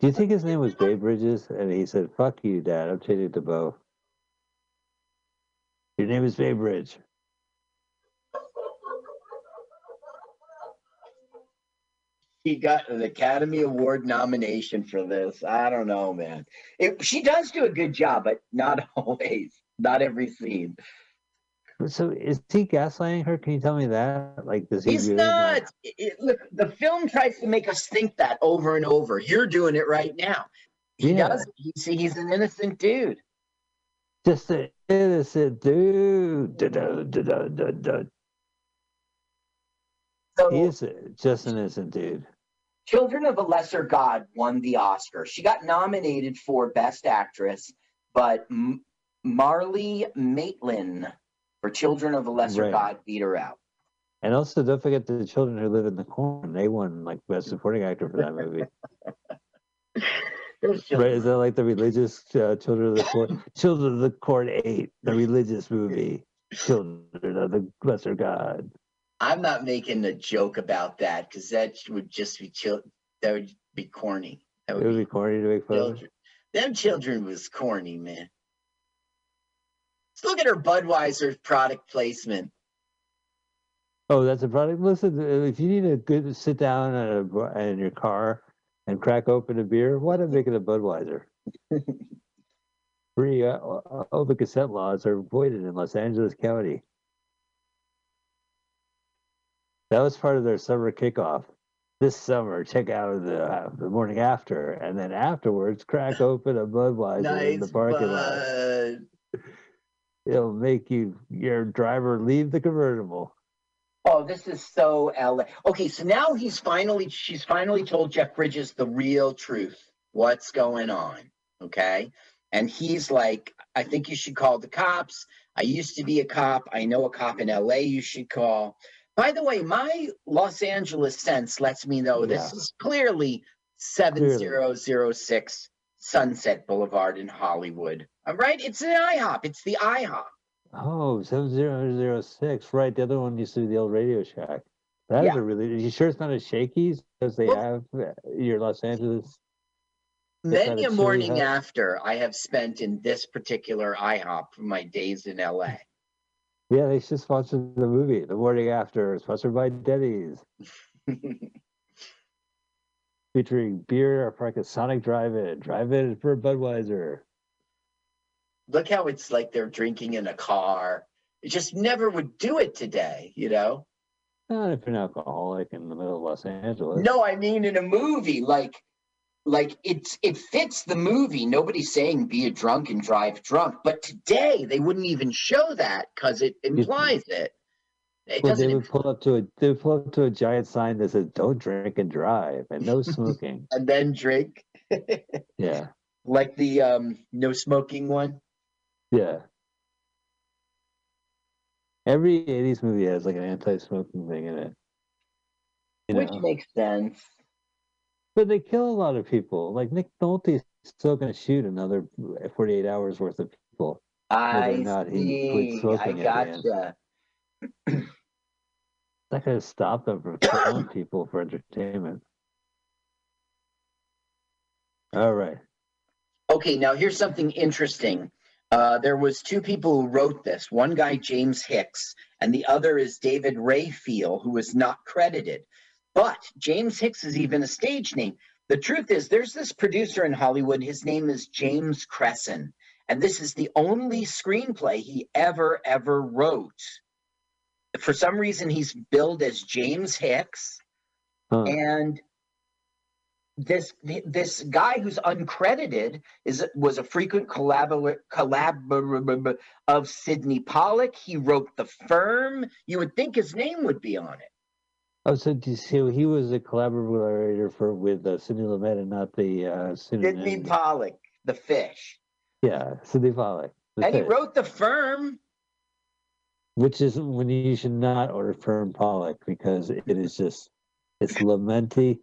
Do you think his name was Bay Bridges? And he said, Fuck you, Dad. I'm changing to Beau. Your name is Bridge. He got an Academy Award nomination for this. I don't know, man. It, she does do a good job, but not always. Not every scene. So is he gaslighting her? Can you tell me that? Like, does he He's really not. It- it- look, the film tries to make us think that over and over. You're doing it right now. He Yeah. does. He, see, he's an innocent dude. Just an innocent dude. Da-da, da-da, da-da. So, He is a- just an innocent dude. Children of a Lesser God won the Oscar. She got nominated for Best Actress, but M- Marlee Matlin for Children of a Lesser Right. God beat her out. And also, don't forget the children who live in the corn. They won like best supporting actor for that movie. Those right? Is that like the religious uh, children of the corn? children of the corn eight, the religious movie. Children of the lesser god. I'm not making a joke about that because that would just be chill. That would be corny. That It would would be be corny to make fun of. Them children was corny, man. Let's look at her Budweiser product placement. Oh, that's a product. Listen, if you need a good sit down a, in your car and crack open a beer, why not make it a Budweiser? Free uh, uh, open cassette laws are voided in Los Angeles County. That was part of their summer kickoff. This summer, check out the uh, the morning after, and then afterwards, crack open a Budweiser in the Nice parking lot. It'll make you your driver leave the convertible. Oh, this is so LA. Okay, so now he's finally, she's finally told Jeff Bridges the real truth. What's going on? Okay. And he's like, I think you should call the cops. I used to be a cop. I know a cop in LA you should call. By the way, my Los Angeles sense lets me know this is clearly 7006 Sunset Boulevard in Hollywood. All right. It's an IHOP. It's the IHOP. Oh, 7006. Right. The other one used to be the old Radio Shack. That is Yeah. a really. You sure it's not a Shakey's because they Well- have uh, your Los Angeles. Many a morning hut? after I have spent in this particular IHOP from my days in LA. Yeah, they should sponsor the movie. The morning after, sponsored by Denny's, featuring beer or like a Sonic Drive-In. Drive-In for Budweiser. Look how it's like they're drinking in a car. It just never would do it today, you know? Not if you're an alcoholic in the middle of Los Angeles. No, I mean in a movie, like like it's it fits the movie. Nobody's saying be a drunk and drive drunk, but today they wouldn't even show that because it implies it. It Well, doesn't. they would pull up to a they would pull up to a giant sign that says "Don't drink and drive" and no smoking. and then drink yeah, like the um no smoking one. Yeah. Every '80s movie has like an anti-smoking thing in it. You which know? makes sense. But they kill a lot of people. Like Nick Nolte's still going to shoot another 48 hours worth of people. I not see. I smoking at the end. gotcha. That could have stopped them from killing people for entertainment. All right. Okay, now here's something interesting. Uh, there was two people who wrote this. One guy, James Hicks, and the other is David Rayfield, who is not credited. But James Hicks is even a stage name. The truth is, there's this producer in Hollywood. His name is James Cresson, and this is the only screenplay he ever ever wrote. For some reason, he's billed as James Hicks, Huh. and this this guy who's uncredited is was a frequent collaborator collabor of Sydney Pollack. He wrote The Firm. You would think his name would be on it. Oh, so do he was a collaborator for with uh, Sidney Lumet and not the uh, Sidney pseudonym. Pollock, The Fish, Yeah, Sydney Pollack. and he wrote The Firm. which is when you should not order firm Pollock because it is just it's Lamenti.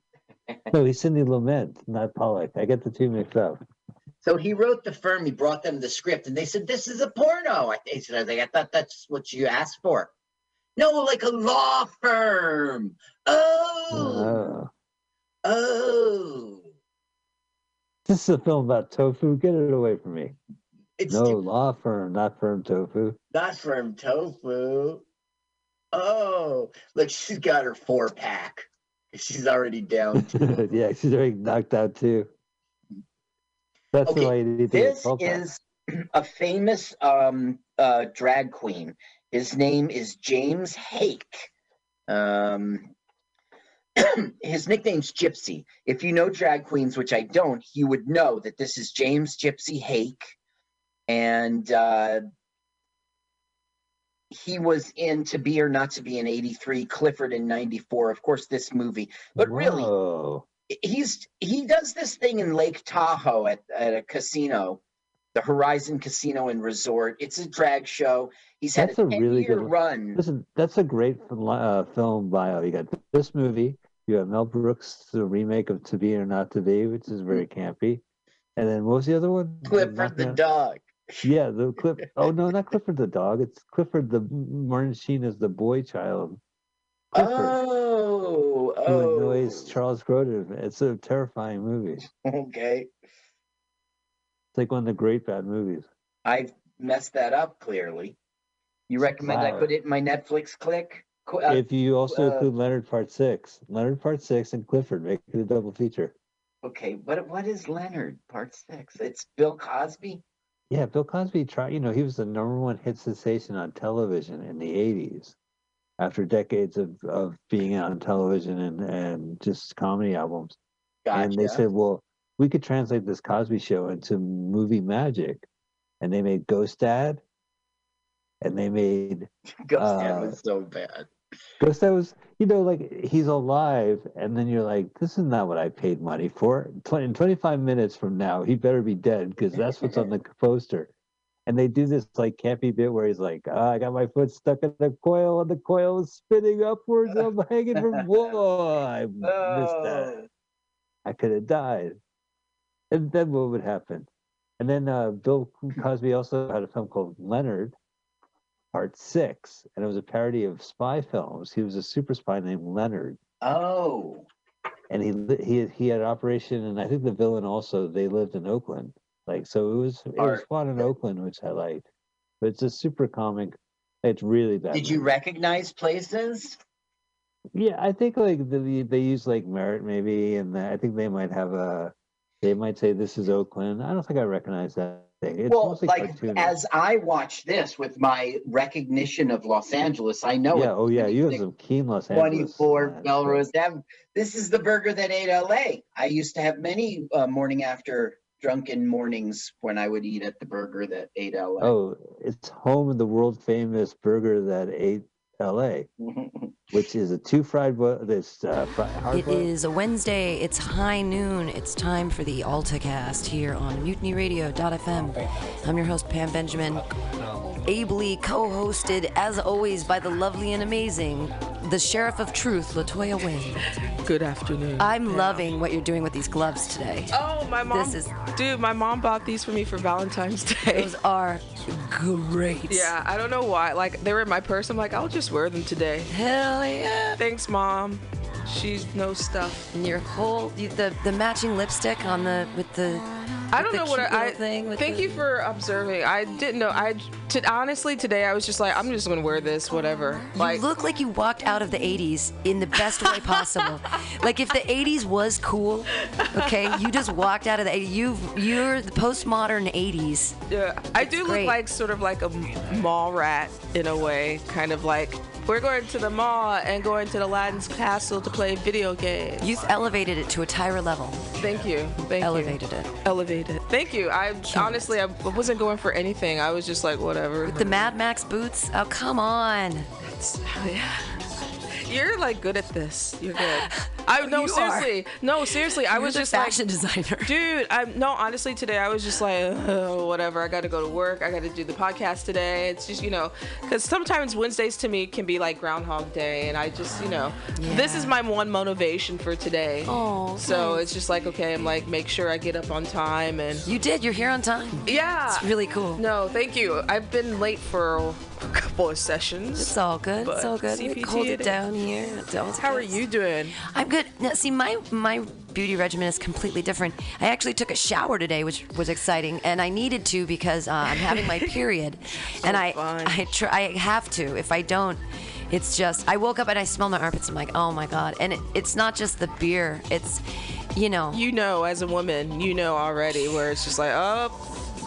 No, he's Sidney Lumet, not Pollock. I get the two mixed up. So he wrote The Firm. He brought them the script, and they said, "This is a porno." I, they said, "I thought that's what you asked for." No, like a law firm. Oh, Oh. oh. This is a film about tofu. Get it away from me. It's No law firm, not firm tofu. Not from tofu. Oh, look, she's got her four pack. She's already down. yeah, she's already knocked out too. That's Okay, you need to this 12 is a famous um, uh, drag queen. His name is James Haake. Um, his nickname's Gypsy. If you know drag queens, which I don't, you would know that this is James Gypsy Haake. And uh, he was in To Be or Not to Be in 83, Clifford in 94. Of course, this movie. But really, he's he does this thing in Lake Tahoe at, at a casino, the Horizon Casino and Resort. It's a drag show. He's had That's a a 10 really good- run. Listen, that's a great uh, film bio. You got this movie. You have Mel Brooks, the remake of To Be or Not to Be, which is very campy. And then what was the other one? Clifford the dog. Yeah, the Cliff. Oh no, not Clifford the dog. It's Clifford the Martin Sheen as the boy child. Clifford, Oh, who oh, annoys Charles Grodin. It's a terrifying movie. Okay. It's like one of the great bad movies. I've messed that up clearly. You recommend I put it in my Netflix click? Uh, if you also uh, include Leonard Part Six, Leonard Part Six and Clifford make it a double feature. okay, but what is Leonard Part Six? It's Bill Cosby. Yeah, Bill Cosby tried. You know, he was the number one hit sensation on television in the '80s. After decades of, of being on television and, and just comedy albums, Gotcha. and they said, "Well, we could translate this Cosby Show into movie magic," and they made Ghost Dad, and they made Ghost Dad uh, was so bad. Ghost Dad was, you know, like he's alive, and then you're like, "This is not what I paid money for." 20, in 25 minutes from now, he better be dead because that's what's on the poster. And they do this like campy bit where he's like, "Ah, "I got my foot stuck in the coil, and the coil is spinning upwards. I'm hanging from whoa! I missed that." Oh, I could have died. And then what would happen? And then uh, Bill Cosby also had a film called Leonard, Part Six, and it was a parody of spy films. He was a super spy named Leonard, oh, and he he he had an operation, and I think the villain also they lived in Oakland. Like so, it was it was Art. fun in Oakland, which I liked. But it's a super comic. It's really bad. did you recognize places? Yeah, I think like the, they use like merit maybe, and I think they might have a. They might say this is Oakland. I don't think I recognize that thing. It's well, like cartoonish. as I watch this with my recognition of Los Angeles, I know yeah, oh yeah, you have some keen Los Angeles. 24 uh, Melrose Ave. This is the burger that ate LA. I used to have many uh, morning after drunken mornings when I would eat at the burger that ate LA. Oh, it's home of the world famous burger that ate L.A., which is a two fried bo- this uh, hard It boiled. is a Wednesday. It's high noon. It's time for the AltaCast here on MutinyRadio.fm. I'm your host, Pam Benjamin, ably co-hosted, as always, by the lovely and amazing, the Sheriff of Truth, Latoya Wayne. Good afternoon. I'm Yeah. loving what you're doing with these gloves today. Oh, my mom. This is- Dude, my mom bought these for me for Valentine's Day. Those are great. yeah, I don't know why. Like they were in my purse. I'm like, I'll just wear them today. Hell yeah. Thanks, mom. She's no stuff. And your whole the the matching lipstick on the with the I don't know what I. Thing thank the- you for observing. I didn't know. I to, honestly today I was just like, I'm just gonna wear this, whatever. Like, You look like you walked out of the 80s in the best way possible. like if the 80s was cool, okay, you just walked out of the 80s. You you're the postmodern 80s. Yeah, I do look like sort of like a mall rat in a way, kind of like we're going to the mall and going to the Aladdin's castle to play video games. You've elevated it to a Tyra level. Thank you. Thank you. elevated it. Elevated. Thank you. I honestly I wasn't going for anything. I was just like whatever. With the Mad Max boots. Oh come on. You're like good at this. You're good. I oh, no You are. seriously. No seriously. I You're was just like fashion designer. Dude, I'm no honestly today I was just like "Ugh, whatever. I got to go to work. I got to do the podcast today. It's just you know because sometimes Wednesdays to me can be like Groundhog Day, and I just you know this is my one motivation for today. Oh, so nice. it's just like okay, I'm like make sure I get up on time and You did. You're here on time. yeah, It's really cool. no, thank you. I've been late for couple of sessions. It's all good. It's all good. We CPT hold it it down here. How are you doing? I'm good. Now, see, my my beauty regimen is completely different. I actually took a shower today, which was exciting, and I needed to because uh, I'm having my period, and I fun. I try I have to. If I don't, it's just I woke up and I smell my armpits. I'm like, oh my god! And it, it's not just the beer. It's you know. You know, as a woman, you know already where it's just like, oh,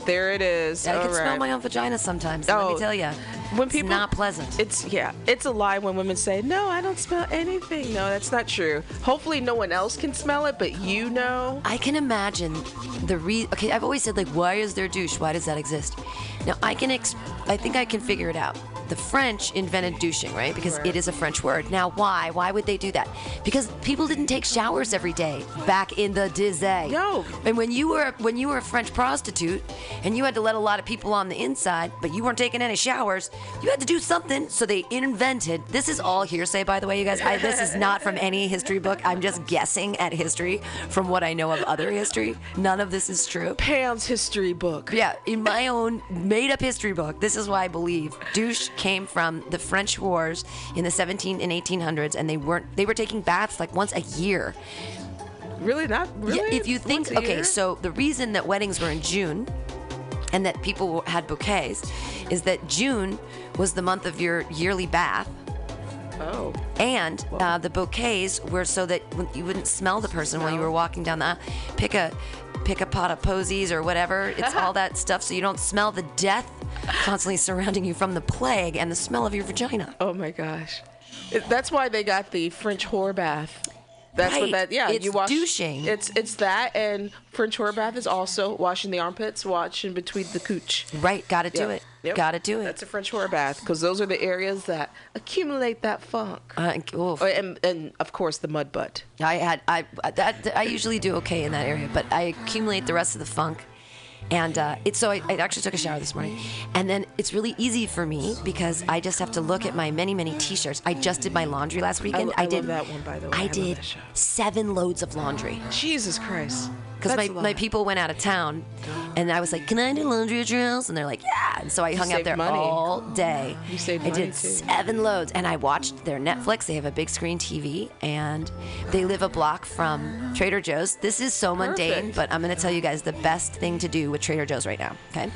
there it is. I can All smell my own vagina sometimes. and Let Oh, me tell you, when it's people- not pleasant. It's yeah, it's a lie when women say, "No, I don't smell anything." No, that's not true. Hopefully, no one else can smell it, but you know. I can imagine the re. Okay, I've always said like, why is there douche? Why does that exist? Now I can. Ex- I think I can figure it out. The French invented douching, right? Because it is a French word. Now, why? Why would they do that? Because people didn't take showers every day back in the day. No. And when you were when you were a French prostitute and you had to let a lot of people on the inside, but you weren't taking any showers, you had to do something. So they invented. This is all hearsay, by the way, you guys. I, this is not from any history book. I'm just guessing at history from what I know of other history. None of this is true. Pam's history book. Yeah, in my own made up history book, this is why I believe douche came from the French wars in the 17 and 1800s, and they weren't they were taking baths like once a year. Really not really. Yeah, if you think, okay, year? so the reason that weddings were in June and that people had bouquets is that June was the month of your yearly bath. oh, And uh, the bouquets were so that you wouldn't smell the person while you were walking down the pick a pick a pot of posies or whatever. It's all that stuff so you don't smell the death constantly surrounding you from the plague and the smell of your vagina. oh my gosh, It- that's why they got the French whore bath. That's what Right. that. Yeah, It's you wash. douching. It's it's that and French whore bath is also washing the armpits, washing between the cooch. Right, got to do it. Yep. Got to do it. That's a French whore bath because those are the areas that accumulate that funk. uh. Oh, and, and of course the mud butt. I had I that I usually do okay in that area, but I accumulate the rest of the funk. And uh, it's so I, I actually took a shower this morning, and then it's really easy for me because I just have to look at my many many T-shirts. I just did my laundry last weekend. I did love that one, by the way. I I did seven loads of laundry Jesus Christ. Because my, my people went out of town, and I was like, "Can I do laundry at your house?" And they're like, "Yeah." And so I hung out there money. all day. You saved I did seven loads, and I watched their Netflix. They have a big screen TV, and they live a block from Trader Joe's. This is so mundane, but I'm going to tell you guys the best thing to do with Trader Joe's right now. Okay,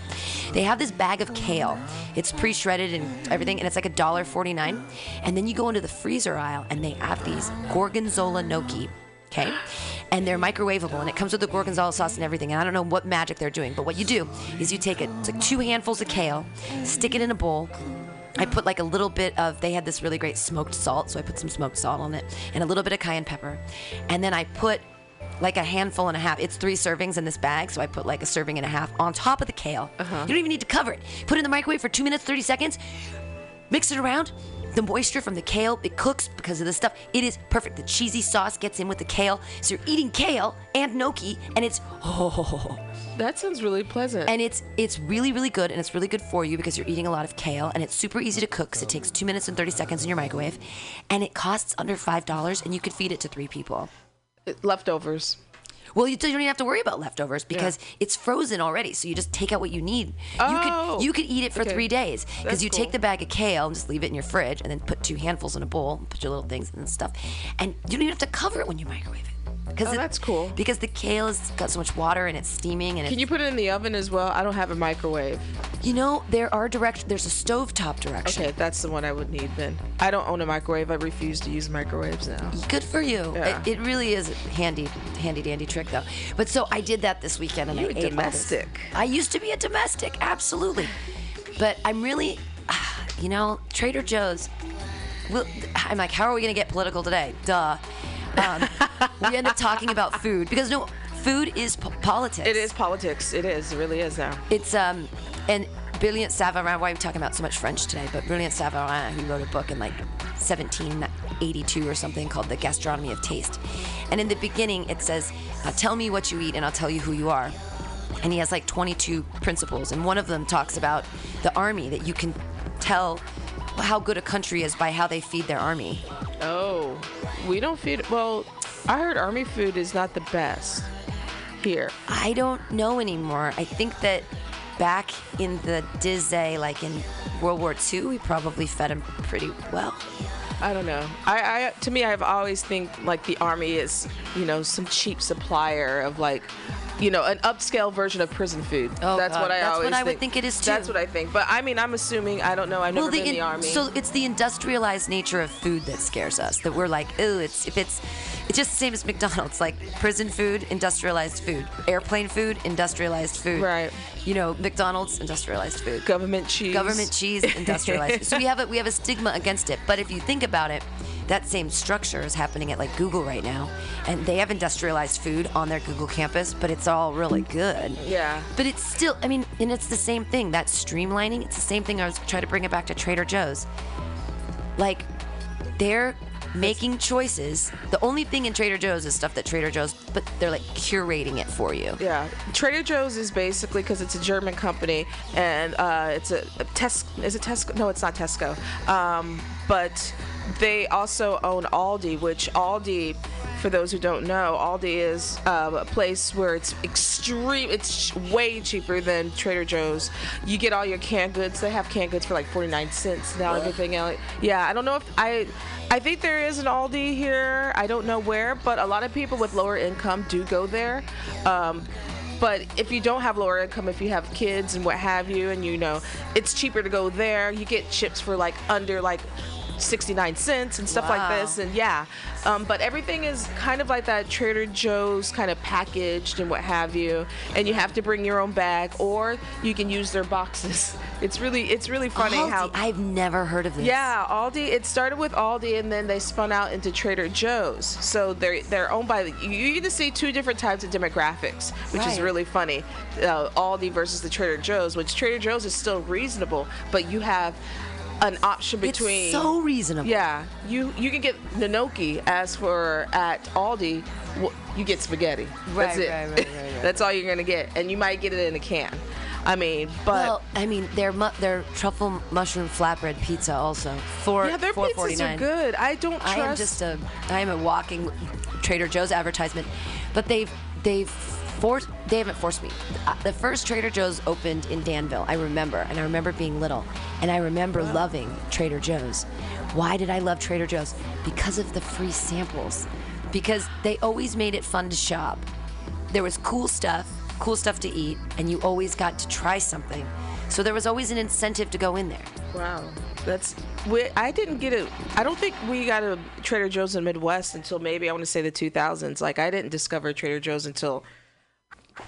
they have this bag of kale. It's pre-shredded and everything, and it's like a dollar forty-nine. And then you go into the freezer aisle, and they have these gorgonzola gnocchi. Okay, and they're microwavable, and it comes with the gorgonzola sauce and everything. And I don't know what magic they're doing, but what you do is you take it, it's like two handfuls of kale, stick it in a bowl, I put like a little bit of, they had this really great smoked salt, so I put some smoked salt on it and a little bit of cayenne pepper. And then I put like a handful and a half. It's three servings in this bag, so I put like a serving and a half on top of the kale. Uh-huh. You don't even need to cover it. Put it in the microwave for two minutes, 30 seconds, mix it around, the moisture from the kale, it cooks because of the stuff. It is perfect. The cheesy sauce gets in with the kale. So you're eating kale and gnocchi, and it's oh, That sounds really pleasant. and it's it's really really good, and it's really good for you because you're eating a lot of kale, and it's super easy to cook. 'cause it takes two minutes and thirty seconds in your microwave, and it costs under five dollars, and you could feed it to three people. Leftovers. Well, you don't even have to worry about leftovers because it's frozen already. So you just take out what you need. Oh, you could oh, you could eat it for okay. three days because you cool. take the bag of kale and just leave it in your fridge, and then put two handfuls in a bowl, and put your little things and stuff, and you don't even have to cover it when you microwave it. Because Oh, that's cool. Because the kale has got so much water and it's steaming and Can you put it in the oven as well? I don't have a microwave. you know there are direct there's a stovetop direction. Okay, that's the one I would need then. I don't own a microwave. I refuse to use microwaves now. Good for you. Yeah. It, it really is a handy, handy dandy trick though. But so I did that this weekend and You I a ate domestic. I used to be a domestic, absolutely. But I'm really, you know, Trader Joe's. Well, I'm like, how are we gonna get political today? Duh. Um, we end up talking about food because no, food is po- politics. It is politics. It is. It really is now. It's um, and Brillat-Savarin. Why are we talking about so much French today? But Brillat-Savarin, who wrote a book in like 1782 or something called The Gastronomy of Taste, and in the beginning it says, uh, "Tell me what you eat, and I'll tell you who you are." And he has like 22 principles, and one of them talks about the army that you can tell how good a country is by how they feed their army. Oh, we don't feed. Well, I heard army food is not the best here. I don't know anymore. I think that back in the Dizay, like in World War II, we probably fed them pretty well. I don't know. I, I to me, I've always think like the army is, you know, some cheap supplier of like, you know, an upscale version of prison food. Oh, that's God. what I That's what always I would think. think it is, That's what I think. But I mean, I'm assuming. I don't know. I've never been in in- the army. so it's the industrialized nature of food that scares us. That we're like, oh, it's if it's, it's just the same as McDonald's. Like prison food, industrialized food. Airplane food, industrialized food. Right. You know, McDonald's, industrialized food. government cheese. government cheese industrialized. so we have a we have a stigma against it. But if you think about it, that same structure is happening at like Google right now, and they have industrialized food on their Google campus, but it's all really good. Yeah. But it's still, I mean, and it's the same thing. That streamlining, it's the same thing. I was trying to bring it back to Trader Joe's. Like, they're making choices. The only thing in Trader Joe's is stuff that Trader Joe's, but they're like curating it for you. Yeah, Trader Joe's is basically because it's a German company and uh, it's a, a Tesco. Is it Tesco? No, it's not Tesco. Um, but they also own Aldi, which Aldi, for those who don't know, Aldi is uh, a place where it's extreme. It's way cheaper than Trader Joe's. You get all your canned goods. They have canned goods for like 49 cents now. Everything else. Yeah, I don't know if I. I think there is an Aldi here. I don't know where, but a lot of people with lower income do go there. Um, but if you don't have lower income, if you have kids and what have you, and you know, it's cheaper to go there. You get chips for like under like 69 cents and stuff like this. And yeah, um, but everything is kind of like that Trader Joe's kind of packaged and what have you. And you have to bring your own bag, or you can use their boxes. It's really, it's really funny Aldi, how. I've never heard of this. Yeah, Aldi. It started with Aldi, and then they spun out into Trader Joe's. So they're they're owned by. You get to see two different types of demographics, which is really funny. Uh, Aldi versus the Trader Joe's, which Trader Joe's is still reasonable, but you have an option It's between. so reasonable. Yeah, you you can get gnocchi. As for at Aldi, you get spaghetti. That's Right, it. right, right, right. That's all you're gonna get, and you might get it in a can. I mean, but. Well, I mean, their mu- their truffle mushroom flatbread pizza also for yeah, their pizzas are good. I don't trust. I am just a I am a walking Trader Joe's advertisement, but they've they've forced they haven't forced me. Uh, The first Trader Joe's opened in Danville. I remember, and I remember being little, and I remember loving Trader Joe's. Why did I love Trader Joe's? Because of the free samples. Because they always made it fun to shop. There was cool stuff, cool stuff to eat, and you always got to try something. So there was always an incentive to go in there. Wow, that's we, I didn't get it. I don't think we got a Trader Joe's in the Midwest until maybe I want to say the 2000s. Like I didn't discover Trader Joe's until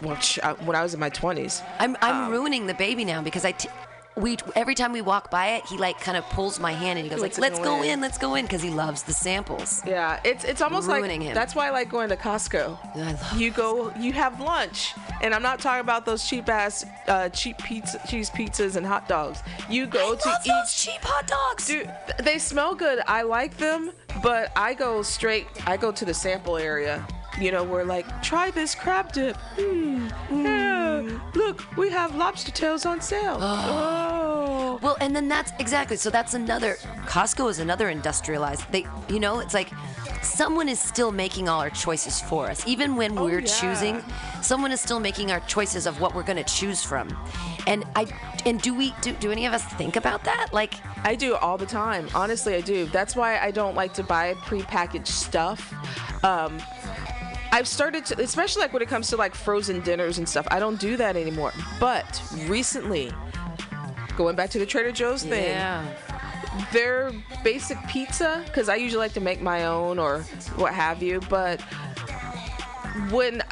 well, ch- uh, when I was in my 20s. I'm I'm ruining the baby now because I. T- we every time we walk by it, he like kind of pulls my hand and he goes like, Let's "Let's go go in." in, let's go in," because he loves the samples. Yeah, it's it's almost Ruining like him. that's why I like going to Costco. I love you go, you have lunch, and I'm not talking about those cheap ass uh, cheap pizza, cheese pizzas and hot dogs. You go I to love eat. those cheap hot dogs. Dude, they smell good. I like them, but I go straight. I go to the sample area. You know, where like try this crab dip. Mm, yeah. Look, we have lobster tails on sale. Oh. Well, and then that's exactly so. That's another. Costco is another industrialized. They, you know, it's like someone is still making all our choices for us, even when we're Oh, yeah. choosing. Someone is still making our choices of what we're going to choose from, and I. And do we do, do any of us think about that? Like, I do all the time. Honestly, I do. That's why I don't like to buy prepackaged stuff. Um, I've started to, especially like when it comes to like frozen dinners and stuff. I don't do that anymore. But recently, going back to the Trader Joe's thing, their basic pizza, because I usually like to make my own or what have you. But when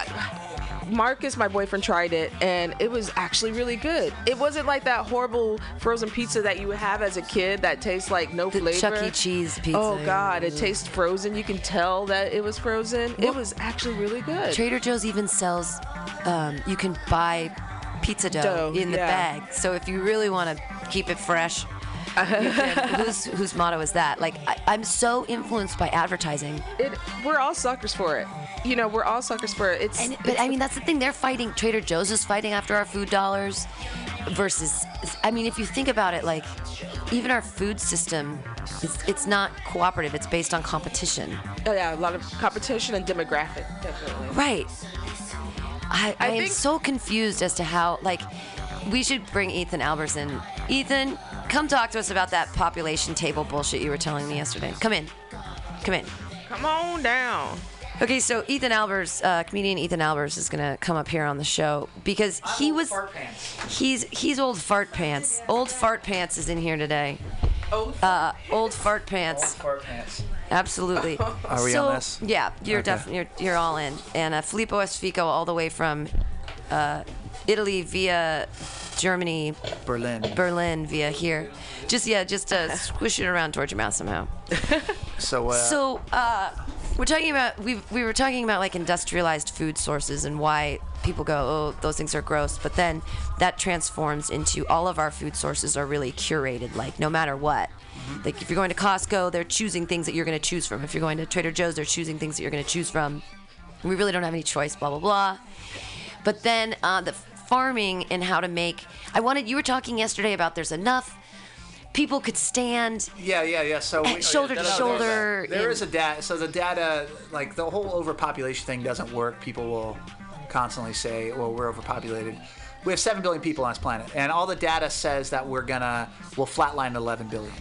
Marcus, my boyfriend, tried it, and it was actually really good. It wasn't like that horrible frozen pizza that you would have as a kid that tastes like no the flavor. Chuck E. Cheese pizza. Oh God, it tastes frozen. You can tell that it was frozen. it was actually really good. Trader Joe's even sells. Um, you can buy pizza dough, Dough, in the yeah. bag. So if you really want to keep it fresh, whose whose motto is that? Like I, I'm so influenced by advertising. It, we're all suckers for it. You know, we're all suckers for it. It's, And, but I mean, that's the thing. They're fighting. Trader Joe's is fighting after our food dollars, versus. I mean, if you think about it, like even our food system, it's, it's not cooperative. It's based on competition. oh, yeah, a lot of competition and demographic, definitely. Right. I, I, I am so confused as to how like we should bring Ethan Albers in. Ethan, come talk to us about that population table bullshit you were telling me yesterday. Come in. Come in. Come on down. Okay, so Ethan Albers, uh, comedian Ethan Albers, is gonna come up here on the show because he was he's he's old fart pants. Old fart pants is in here today. Uh, old fart pants. Absolutely. Are we so, on this? Yeah, you're Okay. definitely you're, you're all in. And uh, Filippo Esfico, all the way from uh, Italy via Germany, Berlin. Berlin via here. Just yeah, just uh, squish it around towards your mouth somehow. So, uh, So uh, we're talking about we we were talking about like industrialized food sources and why people go oh those things are gross, but then that transforms into all of our food sources are really curated like no matter what. Like if you're going to Costco, they're choosing things that you're going to choose from. If you're going to Trader Joe's, they're choosing things that you're going to choose from. We really don't have any choice. Blah blah blah. But then uh, the farming and how to make. I wanted you were talking yesterday about there's enough. People could stand yeah, yeah, yeah. So we, oh, shoulder to no, no, shoulder There is a data. So the data, like the whole overpopulation thing, doesn't work. People will constantly say, "Well, we're overpopulated." We have seven billion people on this planet, and all the data says that we're gonna we'll flatline at 11 billion.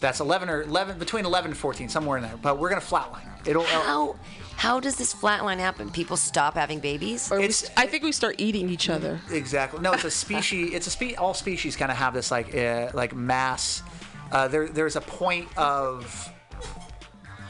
That's 11 or 11 between 11 and 14, somewhere in there. But we're gonna flatline. It'll. How how does this flatline happen? People stop having babies? Or we, It's- s- I think we start eating each other. Exactly. No, it's a species. It's a spe. All species kind of have this like uh, like mass. Uh, there, there's a point of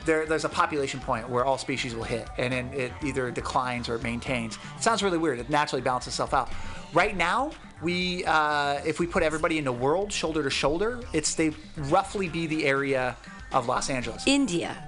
there, there's a population point where all species will hit, and then it either declines or it maintains. It sounds really weird. It naturally balances itself out. Right now, we uh, if we put everybody in the world shoulder to shoulder, it's they roughly be the area of Los Angeles. India.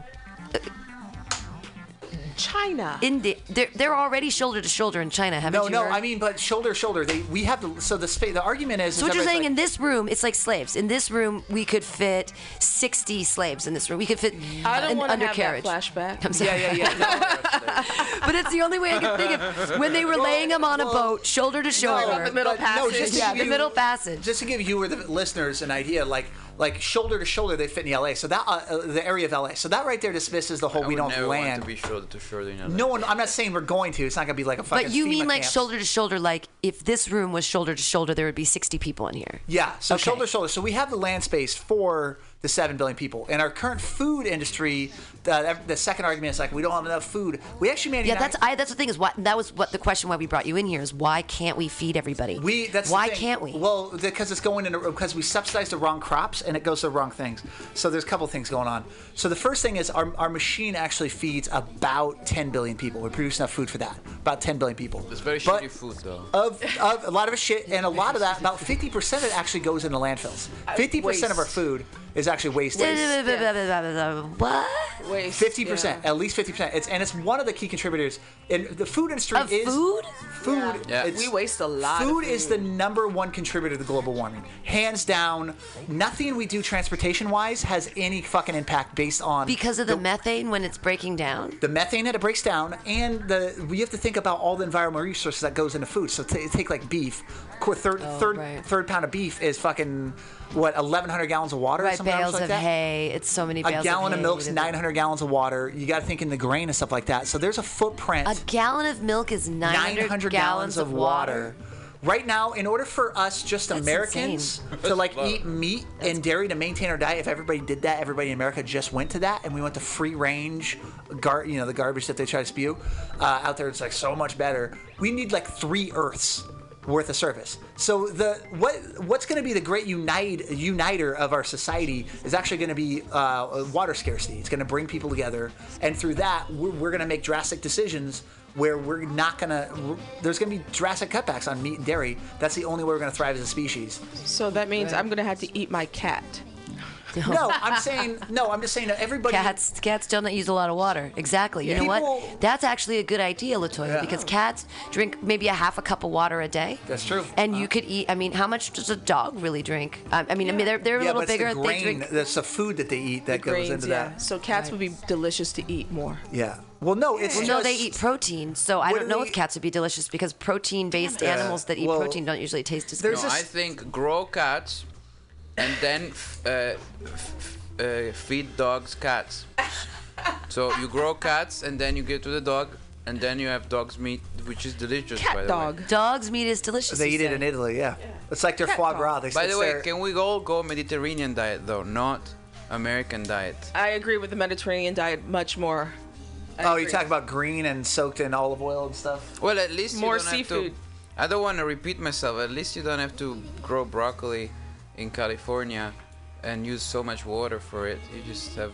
China. India. They're, they're already shoulder to shoulder in China, haven't no, you no. heard? I mean, but shoulder to shoulder. They we have the so the space. The argument is. so is what you're saying like- in this room, it's like slaves. In this room, we could fit 60 slaves in this room. We could fit I don't an want to have that flashback. I'm sorry. Yeah, yeah, yeah. No, But it's the only way I can think of when they were laying them on a boat, shoulder to shoulder. the middle but no, just yeah, give the middle passage. Just to give you or the listeners an idea, like like shoulder to shoulder, they fit in the LA. So that uh, uh, the area of LA. So that right there dismisses the whole I we don't never want land. to be shoulder to shoulder. You know, no one. I'm not saying we're going to. It's not gonna be like a fucking. But you mean like camp. shoulder to shoulder, like if this room was shoulder to shoulder, there would be 60 people in here. Yeah. So Okay. shoulder to shoulder. So we have the land space for the seven billion people. And our current food industry, the, the second argument is like we don't have enough food. We actually made. Yeah, that's I. That's the thing is what that was what the question why we brought you in here is why can't we feed everybody? We that's why thing. can't we? Well, because it's going in because we subsidize the wrong crops and it goes to the wrong things. So there's a couple things going on. So the first thing is our, our machine actually feeds about 10 billion people. We produce enough food for that. About 10 billion people. It's very But shitty food though. Of, of a lot of shit, and a lot of that, about 50% of it actually goes into landfills. Uh, 50% of our food is actually wasted. what? Waste, Fifty percent, yeah. at least fifty percent. It's and it's one of the key contributors. And the food industry Of is food? Food. Yeah. it's- We waste a lot of Food is the number one contributor to global warming, hands down. Nothing we do transportation wise has any fucking impact based on Because of the methane when it's breaking down. the methane that it breaks down, and the we have to think about all the environmental resources that goes into food. So t- take like beef, Qu- third Oh, third right. third pound of beef is fucking what 1,100 gallons of water, or something bales like of that. hay. It's so many bales A gallon of, hay. milk's 900 gallons of water. You got to think in the grain and stuff like that. So there's a footprint. A gallon of milk is 900, gallons of water. Right now, in order for us, just That's Americans, to like eat meat and dairy to maintain our diet, if everybody did that, everybody in America just went to that, and we went to free range, gar- you know, the garbage that they try to spew uh, out there. It's like so much better. We need like three Earths worth of service. So the what what's going to be the great unite uniter of our society is actually going to be uh, water scarcity. It's going to bring people together, and through that, we're, we're going to make drastic decisions where we're not going to. There's going to be drastic cutbacks on meat and dairy. That's the only way we're going to thrive as a species. So that means I'm gonna have to eat my cat. No, I'm saying no. I'm just saying that everybody. Cats, cats don't use a lot of water. Exactly. You know People- what? That's actually a good idea, Latoya, Yeah. because cats drink maybe a half a cup of water a day. That's true. And you uh-huh. could eat. I mean, how much does a dog really drink? I mean, I mean, they're they're a yeah, little but it's bigger. the They grain. drink. That's the food that they eat that goes Grains, into yeah. that. So cats Right. would be delicious to eat more. Yeah. Well, no, it's Well, just, no, they eat protein, so I don't know they- if cats would be delicious because protein-based animals that eat well, protein don't usually taste as good. No, this- I think grow cats, and then uh, f- uh, feed dogs cats. So you grow cats, and then you give to the dog, and then you have dog's meat, which is delicious. by Cat the dog. Way. Dog's meat is delicious. They you eat it in Italy. Yeah. It's like their foie gras. They By the way, their- can we all go Mediterranean diet though, not American diet? I agree with the Mediterranean diet much more. I Oh, you talk about green and soaked in olive oil and stuff. Well, at least you More don't have seafood. to. I don't want to repeat myself. At least you don't have to grow broccoli in California and use so much water for it. You just have.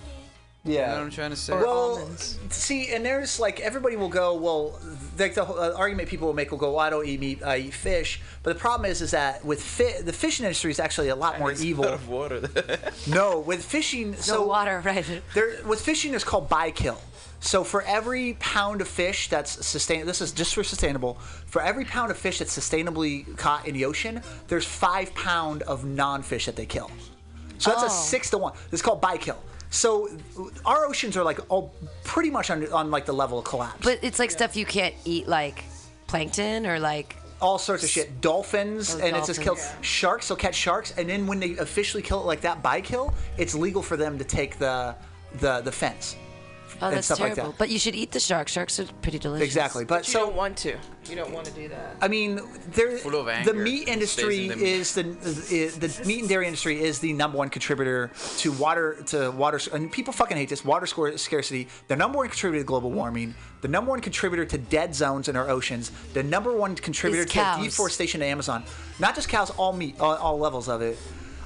You know what I'm trying to say? Well, almonds. see, and there's like everybody will go. Well, like the uh, argument people will make will go, well, "I don't eat meat, I eat fish." But the problem is, is that with fi- the fishing industry is actually a lot more It's evil. out of water. No, with fishing, No so water, right? there with fishing is called buy kill. So for every pound of fish that's sustain this is just for sustainable. For every pound of fish that's sustainably caught in the ocean, there's five pound of non-fish that they kill. So that's Oh. a six to one. It's called buy kill. So our oceans are like all pretty much on, on like the level of collapse. But it's like stuff you can't eat, like plankton or like. all sorts of shit. Dolphins, Oh, and it's just killed. dolphins. Sharks, they'll catch sharks, and then when they officially kill it like that by kill, it's legal for them to take the the the fence. Oh, and that's stuff like terrible. that. But you should eat the shark. Sharks are pretty delicious. Exactly, but You so don't want to. You don't want to do that. I mean, there, Full of the meat industry in the meat. is the is, the meat and dairy industry is the number one contributor to water to water and people fucking hate this water scor- scarcity. The number one contributor to global warming. The number one contributor to dead zones in our oceans. The number one contributor to deforestation in Amazon. Not just cows, all meat, all, all levels of it.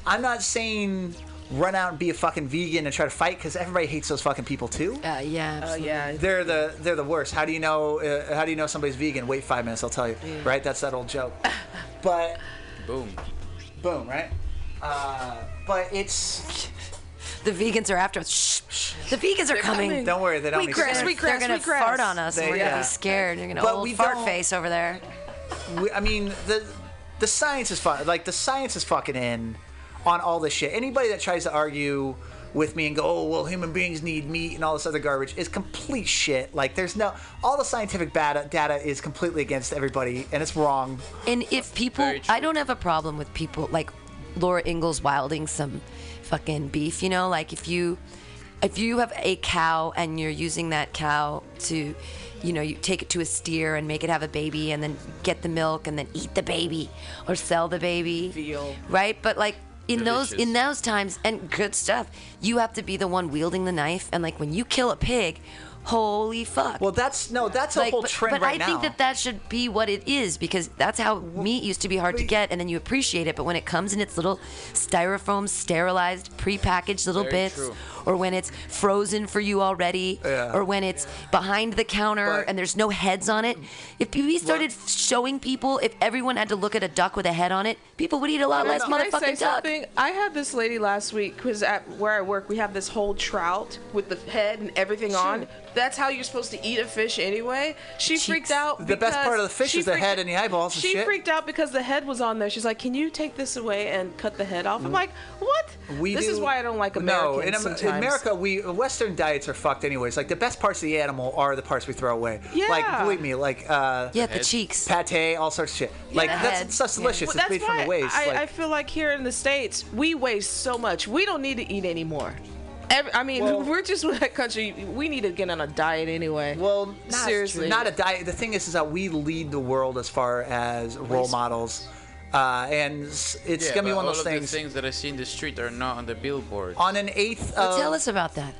I'm not saying run out and be a fucking vegan and try to fight because everybody hates those fucking people too. Uh, yeah. Oh absolutely. yeah. They're the they're the worst. How do you know? Uh, how do you know somebody's vegan? Wait five minutes, I'll tell you. Right? That's that old joke. But Boom. boom, right? Uh, but it's The vegans are after us. Shh, shh. The vegans are coming. coming. don't worry, they don't. need Wheatgrass, to- wheatgrass. They're gonna wheatgrass. fart on us, They- and we're gonna be scared. You're gonna But old we fart face over there. we- I mean, the the science is fun. Like the science is fucking in on all this shit. Anybody that tries to argue with me and go, oh well, human beings need meat and all this other garbage is complete shit. Like there's no all the scientific data data is completely against everybody, and it's wrong. And if people, I don't have a problem with people like Laura Ingalls wilding some fucking beef. You know, like if you, if you have a cow and you're using that cow to, you know, you take it to a steer and make it have a baby and then get the milk and then eat the baby or sell the baby. Veal. Right, but like. In those in those times and good stuff, you have to be the one wielding the knife. And like when you kill a pig, holy fuck. Well, that's no, that's a like, whole but, trend but right I now. think that that should be what it is because that's how meat used to be hard to get, and then you appreciate it. But when it comes in its little styrofoam, sterilized, prepackaged little Very bits, true. or when it's frozen for you already, Yeah. or when it's behind the counter But- and there's no heads on it, if we started showing people, if everyone had to look at a duck with a head on it, people would eat a lot less Can I motherfucking duck. something? I had this lady last week because at where I work, we have this whole trout with the head and everything on. That's how you're supposed to eat a fish anyway. She Cheeks. freaked out. The best part of the fish she is the freaked- head and the eyeballs She shit. freaked out because the head was on there. She's like, "Can you take this away and cut the head off?" I'm like, "What? We this is why I don't like Americans No, in, Am- sometimes. in America, we Western diets are fucked anyways. Like the best parts of the animal are the parts we throw away. Like Yeah. believe me, like uh, yeah, the head. cheeks. pate, all sorts of shit. Like the that's head. stuff's Yeah. delicious. Well, it's that's made from the waste. I, like, I feel like here in the states we waste so much. We don't need to eat anymore. Every, I mean, Well- we're just that country. We need to get on a diet anyway. well, not, Seriously. not a diet. The thing is, is that we lead the world as far as role models, uh, and it's Yeah, gonna be one of all those of things. the things that I see in the street are not on the billboard. On an eighth Well, tell us about that.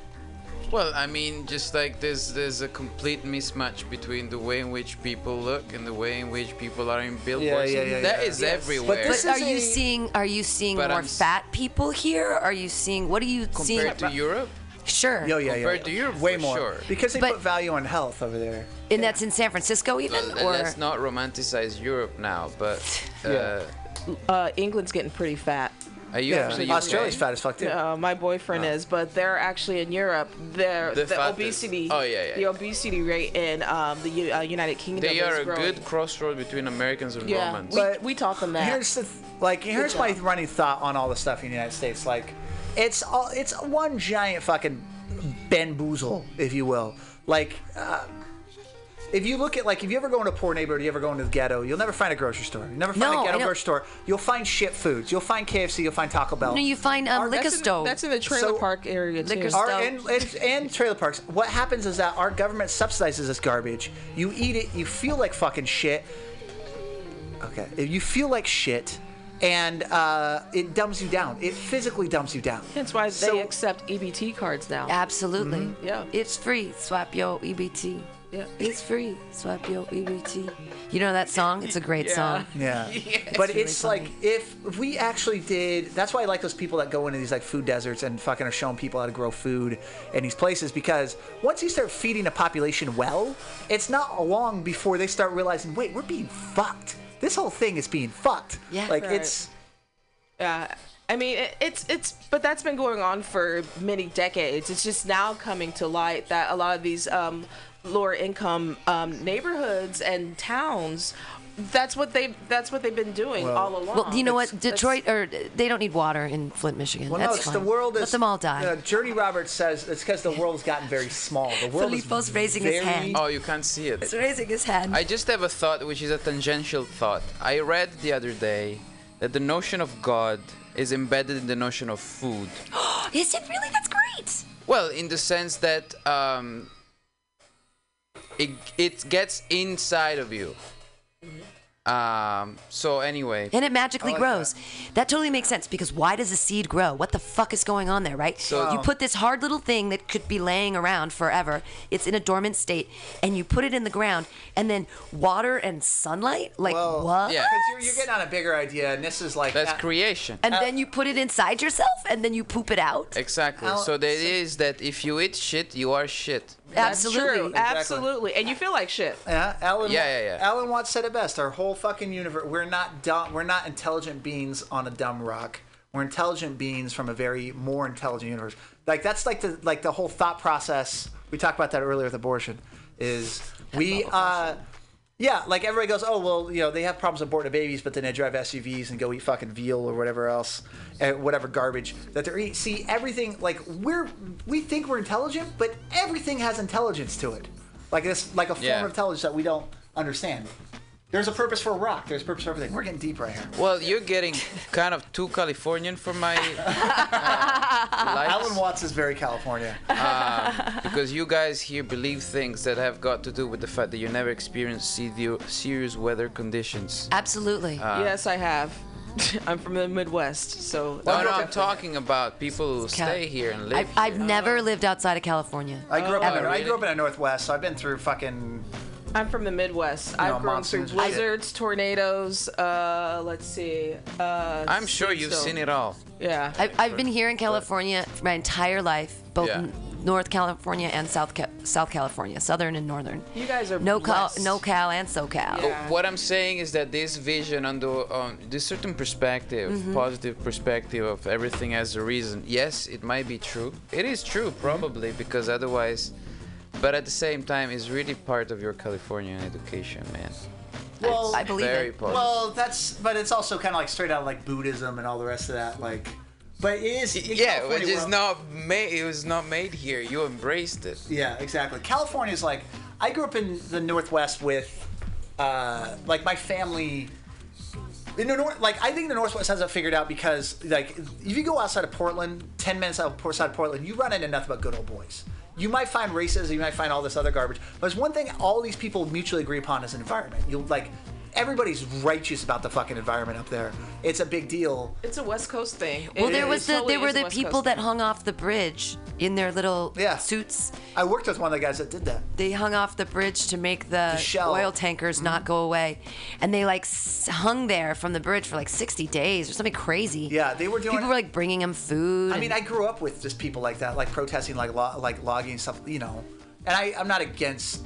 Well, I mean, just like there's there's a complete mismatch between the way in which people look and the way in which people are in billboards. yeah, yeah, That yeah. is Yes. everywhere. But this But are is you seeing? Are you seeing But more I'm fat people here? Are you seeing? What are you seeing? compared to Europe. Sure. Yo, yeah, yeah, Compared to Europe, way for more sure. because they But- put value on health over there. And that's in San Francisco even, Well, or let's not romanticize Europe now, but uh, Yeah. uh, England's getting pretty fat. Are you Yeah, from the UK? Australia's fat as fuck too. Uh, my boyfriend is, but they're actually in Europe. They're, The the, fattest. obesity. Oh, yeah, yeah, The yeah. obesity rate in um, the U- uh, United Kingdom They is are a good crossroad between Americans and Yeah, Romans. we, But we taught them that. Here's the th- like here's my running thought on all the stuff in the United States. Like, it's all it's one giant fucking bamboozle, if you will. Like, uh, if you look at like if you ever go into a poor neighborhood, you ever go into the ghetto, you'll never find a grocery store. You never find No, a I ghetto grocery store. You'll find shit foods. You'll find KFC. You'll find Taco Bell. no, you find um, Our- liquor that's, in, that's in the trailer So- park area too. Liquor Our, stove. and, and, and trailer parks. What happens is that our government subsidizes this garbage. You eat it, you feel like fucking shit. Okay, if you feel like shit, and uh, it dumbs you down. It physically dumbs you down. That's why they accept EBT cards now. Absolutely. Mm-hmm. Yeah. It's free. Swap your EBT. Yeah. It's free. Swap your EBT. You know that song? It's a great song. Yeah, but it's like if, if we actually did. That's why I like those people that go into these like food deserts and fucking are showing people how to grow food in these places because once you start feeding a population well, it's not long before they start realizing, wait, we're being fucked. This whole thing is being fucked. Yeah. like Right. it's Yeah, I mean it's it's but that's been going on for many decades. It's just now coming to light that a lot of these um, lower income um, neighborhoods and towns. That's what they. That's what they've been doing all along. Well, you know what? It's- it's- Detroit, or they don't need water in Flint, Michigan. Well, That's no, it's fine. the world is. Let them all die. Uh, Journey Roberts says it's because the world has gotten very small. The world Filippo's is raising his hand. oh, you can't see it. He's raising his hand. I just have a thought, which is a tangential thought. I read the other day that the notion of God is embedded in the notion of food. Is it really? That's great. Well, in the sense that um, it it gets inside of you. Um. So anyway, And it magically grows. That. totally makes sense because why does a seed grow? What the fuck is going on there, right? So- you put this hard little thing that could be laying around forever. It's in a dormant state, and you put it in the ground, and then water and sunlight. Like Well, what? yeah. Because you're, you're getting on a bigger idea, and this is like that's uh, creation. And then you put it inside yourself, and then you poop it out. Exactly. Al- So is that if you eat shit, you are shit. That's Absolutely. true. Absolutely. And you feel like shit. Yeah, Alan. Yeah, yeah, yeah. Alan Watts said it best. Our whole fucking universe. We're not dumb. We're not intelligent beings on a dumb rock. We're intelligent beings from a very more intelligent universe. Like that's like the like the whole thought process. We talked about that earlier with abortion. Is we uh. Yeah, like everybody goes, oh well, you know they have problems aborting babies, but then they drive SUVs and go eat fucking veal or whatever else, uh, whatever garbage that they're eating. See, everything like we're we think we're intelligent, but everything has intelligence to it, like this, like a form Yeah. of intelligence that we don't understand. There's a purpose for rock. There's a purpose for everything. We're getting deep right here. Well, you're getting kind of too Californian for my uh, likes. Alan Watts is very California. because you guys here believe things that have got to do with the fact that you never experienced serious weather conditions. Absolutely. Uh, yes, I have. I'm from the Midwest, so. No, no, I'm talking about people who Cal- stay here and live. I've, I've never lived outside of California. I grew up. Ever. in, I grew up in the Northwest, so I've been through fucking. I'm from the Midwest. know, I've grown through monsoons shit. blizzards, tornadoes. Uh, let's see. Uh, I'm sure you've Stone. seen it all. Yeah. I've, I've been here in California for my entire life, both Yeah. North California and South Ca- South California, Southern and Northern. you guys are No Cal, blessed. no Cal and SoCal. Yeah. What I'm saying is that this vision on the on this certain perspective, Mm-hmm. positive perspective of everything as a reason. Yes, it might be true. It is true probably because otherwise, but at the same time, it's really part of your Californian education, man. Well, I believe Very it. positive. well, that's but it's also kind of like straight out of like Buddhism and all the rest of that. Like, but it is. yeah, California, which is not made. It was not made here. You embraced it. Yeah, exactly. California is like I grew up in the Northwest with uh, like my family. In the north, like I think the Northwest has it figured out because like if you go outside of Portland, ten minutes outside of Portland, you run into nothing but good old boys. You might find racism, you might find all this other garbage, but there's one thing all these people mutually agree upon is an environment. You like everybody's righteous about the fucking environment up there. It's a big deal. It's a West Coast thing. Well, It- there was the totally there were the West people Coast that thing. hung off the bridge in their little Yeah. suits. I worked with one of the guys that did that. They hung off the bridge to make the, shell. oil tankers not mm-hmm. go away, and they like s- hung there from the bridge for like 60 days or something crazy. Yeah, they were doing. People were like bringing them food. I mean, I grew up with just people like that, like protesting, like lo- like logging stuff, you know. And I, I'm not against.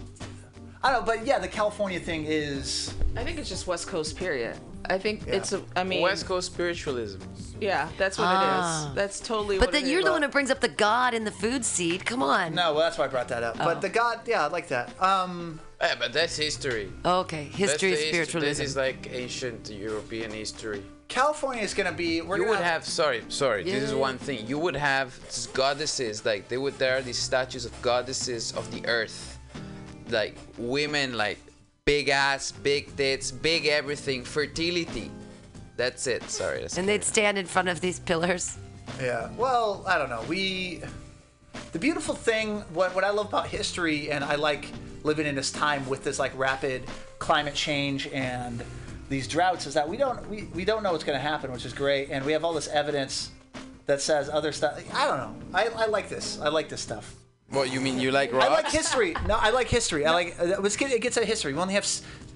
I don't know, but yeah, the California thing is. I think it's just West Coast. Period. I think it's. A, I mean, West Coast spiritualism. Yeah, that's what Ah. it is. That's totally. but what then it you're is. the one who brings up the God in the food seed. Come on. No, well, that's why I brought that up. Oh. But the God, yeah, I like that. Um, Yeah, but that's history. Okay, history That's of the spiritualism. This is like ancient European history. California is gonna be. We're you gonna would have sorry sorry this is one thing you would have goddesses like they would there are these statues of goddesses of the earth like women like big ass big tits big everything fertility that's it sorry that's and they'd stand in front of these pillars. Yeah. Well, I don't know. We the beautiful thing what what I love about history and I like living in this time with this like rapid climate change and these droughts is that we don't we, we don't know what's going to happen, which is great and we have all this evidence that says other stuff. I don't know. I, I like this. I like this stuff. What you mean you like I like history. No, I like history. I like uh, let's get it gets at history. We only have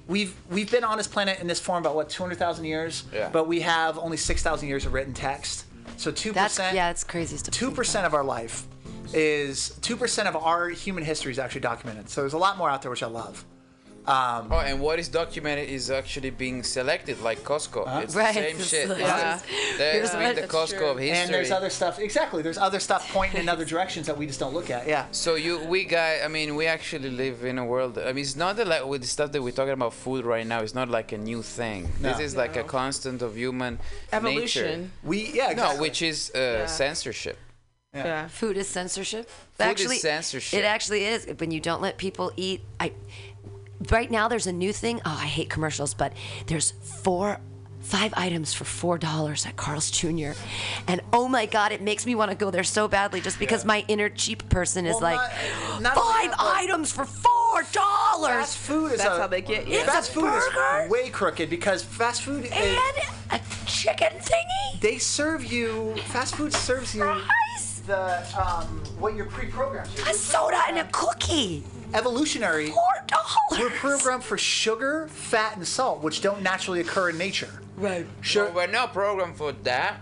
we've we've been on this planet in this form about what 200,000 years, Yeah. but we have only 6,000 years of written text. So 2% yeah, it's crazy stuff. Two percent of our life is two percent of our human history is actually documented. So there's a lot more out there which I love. Um, Oh, and what is documented is actually being selected, like Costco. It's Right, the same it's shit. like- That's- Here's That's what- the Costco true. of history. and there's other stuff. Exactly, there's other stuff pointing in other directions that we just don't look at. Yeah. So you, we guy, I mean, we actually live in a world. I mean, it's not that like with the stuff that we're talking about food right now. It's not like a new thing. No. This is like a constant of human evolution. We yeah. Exactly. No, which is uh, censorship. Yeah. Food is censorship. Food is censorship. It actually is when you don't let people eat. I right now there's a new thing. Oh, I hate commercials, but there's four. Five items for four dollars at Carl's Jr. And oh my God, it makes me want to go there so badly just because my inner cheap person is Well, like, not- not five that, items for four dollars. Fast food is That's a- how they get you. It's Fast a food burger? is way crooked because fast food is, And a chicken thingy. they serve you fast food serves you Fries. the um, what you're pre-programmed. A soda and a cookie. Evolutionary. Four dollars. We're programmed for sugar, fat, and salt, which don't naturally occur in nature. Right. Sure. So we're not programmed for that.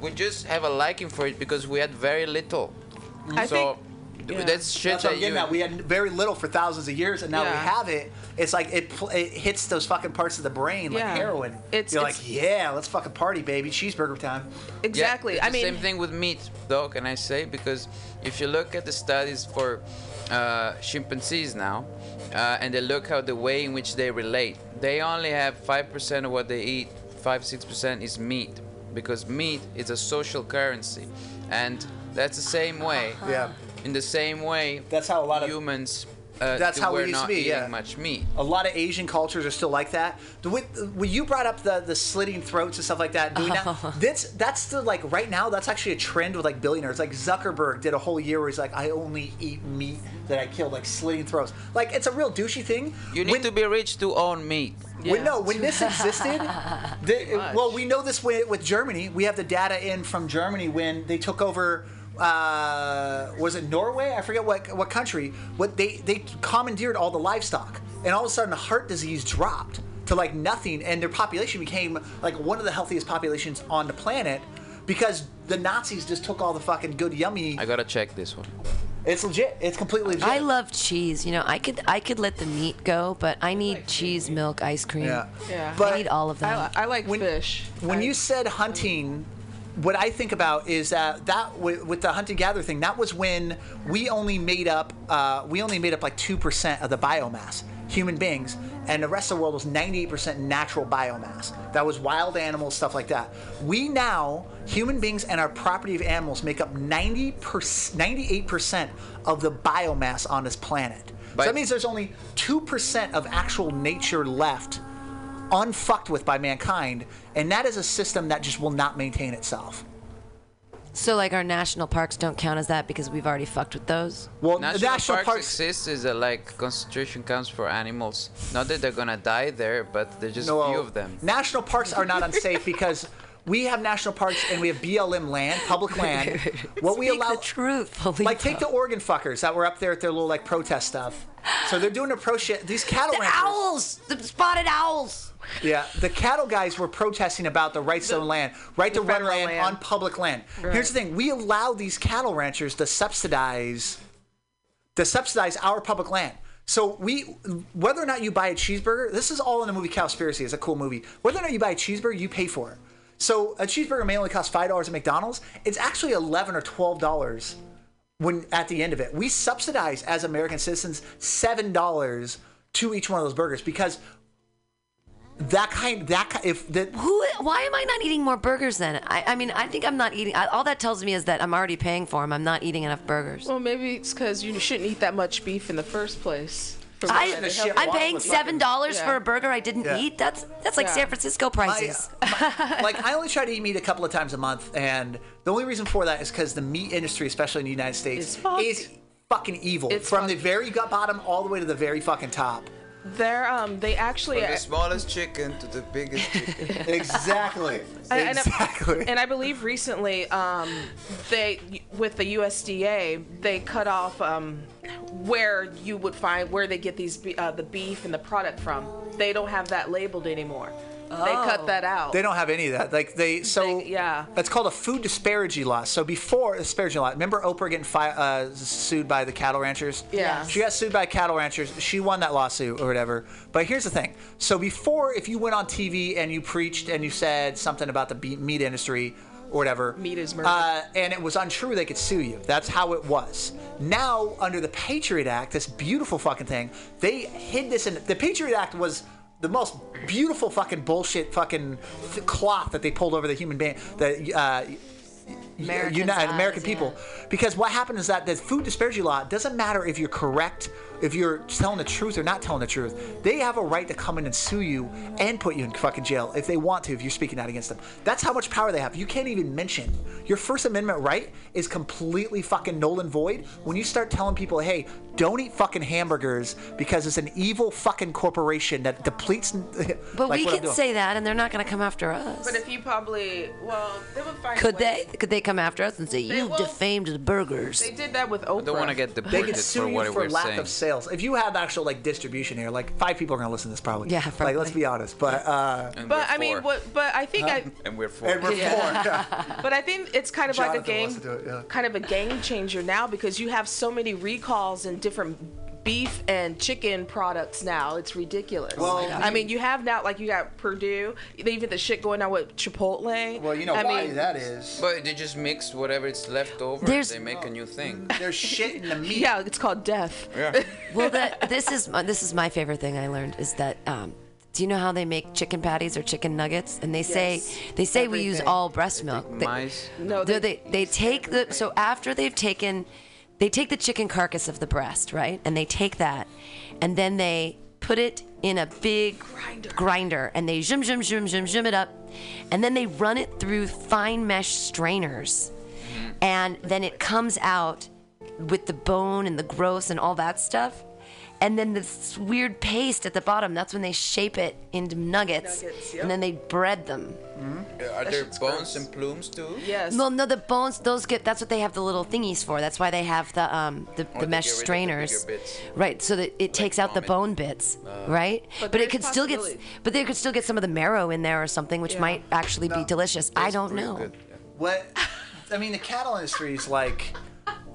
We just have a liking for it because we had very little. I so think. yeah. that's shit That's what that I'm getting you. at. We had very little for thousands of years, and now we have it. It's like it pl- it hits those fucking parts of the brain like Yeah. heroin. It's- You're it's- like, yeah, let's fucking party, baby. Cheeseburger time. Exactly. Yeah, I it's mean, same thing with meat, though. Can I say? Because if you look at the studies for uh, chimpanzees now, uh, and they look how the way in which they relate, they only have five percent of what they eat. Five six percent is meat, because meat is a social currency, and that's the same way. Yeah. In the same way, That's how a lot of humans uh, That's how we used to be, eating yeah. much meat. A lot of Asian cultures are still like that. The, when you brought up the, the slitting throats and stuff like that, doing that, that's that's the like right now. That's actually a trend with like billionaires. Like Zuckerberg did a whole year where he's like, I only eat meat that I killed, like slitting throats. Like it's a real douchey thing. You need When- to be rich to own meat. When, no, when this existed, the, well, we know this with, with Germany. We have the data in from Germany when they took over. Uh, was it Norway? I forget what what country. What they they commandeered all the livestock, and all of a sudden, heart disease dropped to like nothing, and their population became like one of the healthiest populations on the planet because the Nazis just took all the fucking good yummy. I gotta check this one. It's legit. It's completely legit. I love cheese. You know, I could I could let the meat go, but I need cheese, milk, ice cream. Yeah. Yeah. But- I need all of I, I like When- fish. when I- you said hunting what i think about is that that with, with the hunting gather thing that was when we only made up uh, we only made up like 2% of the biomass human beings and the rest of the world was 98% natural biomass. That was wild animals stuff like that. We now human beings and our property of animals make up 90 98% of the biomass on this planet. So that means there's only 2% of actual nature left unfucked with by mankind, and that is a system that just will not maintain itself. so like our national parks don't count as that because we've already fucked with those. Well, National, the national parks, parks. exist is that like concentration camps for animals. Not that they're gonna die there, but there's just no, few of them. National parks are not unsafe because we have national parks and we have BLM land, public land. What we allow, the truth, Felipe. like take the Oregon fuckers that were up there at their little like protest stuff. So they're doing a pro shit. These cattle the ranchers. owls, the spotted owls. Yeah, the cattle guys were protesting about the rights to own land, right to run land, land. on public land. Here's the thing: we allow these cattle ranchers to subsidize, to subsidize our public land. So we, whether or not you buy a cheeseburger, this is all in the movie Cowspiracy. It's a cool movie. Whether or not you buy a cheeseburger, you pay for it. So a cheeseburger may only cost five dollars at McDonald's. It's actually eleven or twelve dollars when at the end of it. We subsidize as American citizens seven dollars to each one of those burgers because that kind that ki- if that Who? Why am I not eating more burgers then? I, I mean, I think I'm not eating. I, all that tells me is that I'm already paying for them. I'm not eating enough burgers. well, maybe it's because you shouldn't eat that much beef in the first place. For I, one, it shit helps- I'm paying seven dollars Yeah. for a burger I didn't Yeah. eat. That's that's like Yeah. San Francisco I, prices. like I only try to eat meat a couple of times a month, and the only reason for that is because the meat industry, especially in the United States, is fucking evil It's from the very gut bottom all the way to the very fucking top. They're um they actually From the smallest chicken to the biggest chicken. Exactly. And- and- exactly. and I believe recently, um, they with the USDA, they cut off um, where you would find where they get these uh, the beef and the product from. They don't have that labeled anymore. They cut that out. They don't have any of that. Like they, so They- yeah. It's called a food disparity law. So before disparity law, remember Oprah getting fi- uh, sued by the cattle ranchers? Yeah. She got sued by cattle ranchers. She won that lawsuit or whatever. But here's the thing. So before, if you went on TV and you preached and you said something about the meat industry or whatever, Meat is murder. uh, and it was untrue, they could sue you. That's how it was. Now, under the Patriot Act, this beautiful fucking thing, they hid this in. The Patriot Act was the most beautiful fucking bullshit fucking th- cloth that they pulled over the human being, that uh, Americans' United eyes, American yeah. people. Because what happened is that the food disparity law doesn't matter if you're correct, if you're telling the truth or not telling the truth. They have a right to come in and sue you and put you in fucking jail if they want to, if you're speaking out against them. That's how much power they have. You can't even mention your First Amendment right is completely fucking null and void when you start telling people, hey, don't eat fucking hamburgers because it's an evil fucking corporation that depletes. But like we can say that, and they're not going to come after us. but if you probably well, they would find. Could ways. they? Could they come after us and say you will. defamed the burgers? They did that with Oprah. I don't want to get They deported can for sue you for we're lack saying. of sales. If you have actual like distribution here, like five people are gonna listen to this probably. Yeah, Like let's probably. be honest, but uh, And But we're I mean, four. what? But I think I. And we're four. and we're Yeah. four. But I think it's kind of like a Jonathan game, wants to do it, yeah. kind of a game changer now because you have so many recalls and different beef and chicken products now. It's ridiculous. Well, I mean, you have now like you got Perdue. They even the shit going on with Chipotle. well, you know I why mean, that is. But they just mix whatever it's left over. There's- they make a new thing. There's shit in the meat. Yeah, it's called death. Yeah. well, that this is my- this is my favorite thing I learned is that. Um, do you know how they make chicken patties or chicken nuggets? And they say Yes. they say we use all breast milk. They- Mice. No, they, they, they they take the so after they've taken they take the chicken carcass of the breast, right? And they take that, and then they put it in a big grinder, and they zoom, zoom, zoom, zoom, zoom it up, and then they run it through fine mesh strainers, mm-hmm. and then it comes out with the bone and the gross and all that stuff. And then this weird paste at the bottom, that's when they shape it into nuggets, Nuggets, yep. and then they bread them. Are there bones and plumes too? Yes. Well, no, the bones, those get, that's what they have the little thingies for. That's why they have the, um, the, the mesh get rid of the strainers. Right, so that it takes out the bone bits, right? But, But it could still get. But they could still get some of the marrow in there or something, which Yeah. might actually be delicious. I don't know. good, yeah. What I mean, the cattle industry is like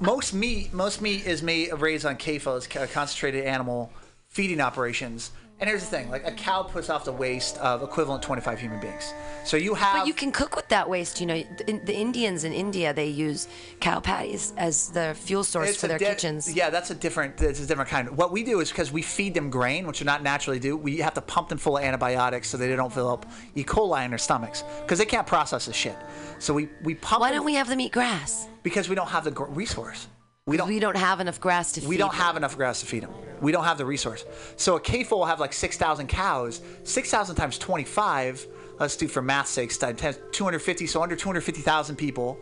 most meat. Most meat is made raised on CAFOs, uh, concentrated animal feeding operations. And here's the thing: like a cow puts off the waste of equivalent 25 human beings. So you have. But you can cook with that waste. You know, the, the Indians in India they use cow patties as the fuel source for their di- kitchens. Yeah, that's a different. It's a different kind. What we do is because we feed them grain, which we not naturally do. We have to pump them full of antibiotics so they don't develop E. coli in their stomachs because they can't process this shit. So we we pump. Why don't we have them eat grass? Because we don't have the gr- resource. We don't. We don't have enough grass to feed. We don't them. have enough grass to feed them. We don't have the resource. So a CAFO will have like 6,000 cows. 6,000 times 25, let's do for math's sake, times 250, so under 250,000 people.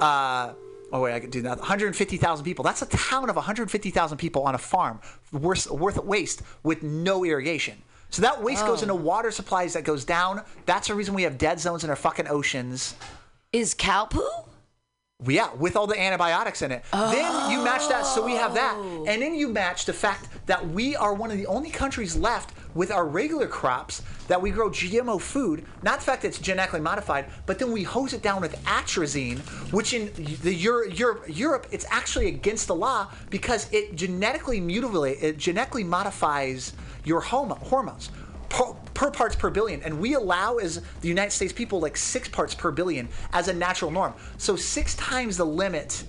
Uh, oh, wait, I could do that. 150,000 people. That's a town of 150,000 people on a farm worth, worth waste with no irrigation. So that waste goes Oh. into water supplies that goes down. That's the reason we have dead zones in our fucking oceans. Is cow poo? Yeah, with all the antibiotics in it. Then you match that, so we have that. Oh. And then you match the fact that we are one of the only countries left with our regular crops that we grow GMO food. Not the fact that it's genetically modified, but then we hose it down with atrazine, which in the Euro, Europe, Europe it's actually against the law because it genetically mutilate, it genetically modifies your hormones per, per parts per billion. And we allow, as the United States people, like six parts per billion as a natural norm. So six times the limit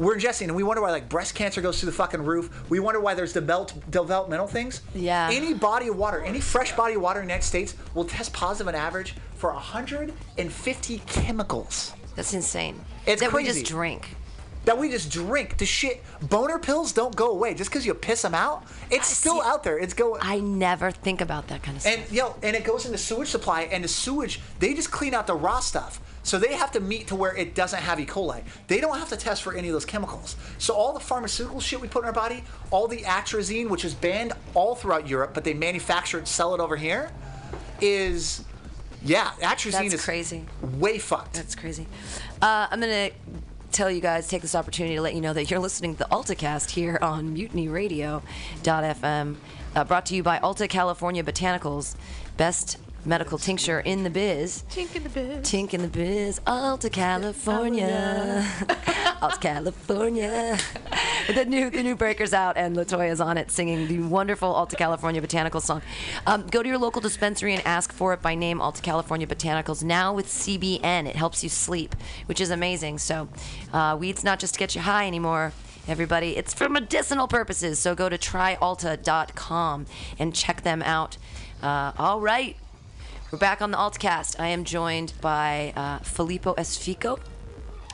we're ingesting, and we wonder why like breast cancer goes through the fucking roof. We wonder why there's develop, developmental things. Yeah. Any body of water, any fresh body of water in the United States will test positive on average for 150 chemicals That's insane. It's that we just drink. That we just drink. The shit, boner pills don't go away just because you piss them out. It's still see- out there. It's going. I never think about that kind of stuff. And yo, and it goes into sewage supply, and the sewage they just clean out the raw stuff. So they have to meet to where it doesn't have E. coli. They don't have to test for any of those chemicals. So all the pharmaceutical shit we put in our body, all the atrazine, which is banned all throughout Europe, but they manufacture it and sell it over here, is yeah, atrazine That's is crazy. way fucked. That's crazy. Uh, I'm gonna tell you guys, take this opportunity to let you know that you're listening to the AltaCast here on MutinyRadio.fm, uh, brought to you by Alta California Botanicals, best medical tincture in the biz. Tink in the biz. Tink in the biz, Alta California, Alta California. the new the new breaker's out and Latoya's on it singing the wonderful Alta California Botanicals song. Um, go to your local dispensary and ask for it by name, Alta California Botanicals. Now with CBN, it helps you sleep, which is amazing. So, uh, weed's not just to get you high anymore. Everybody, it's for medicinal purposes. So go to tryalta.com and check them out. Uh, all right. We're back on the AltaCast. I am joined by uh, Filippo Esfico,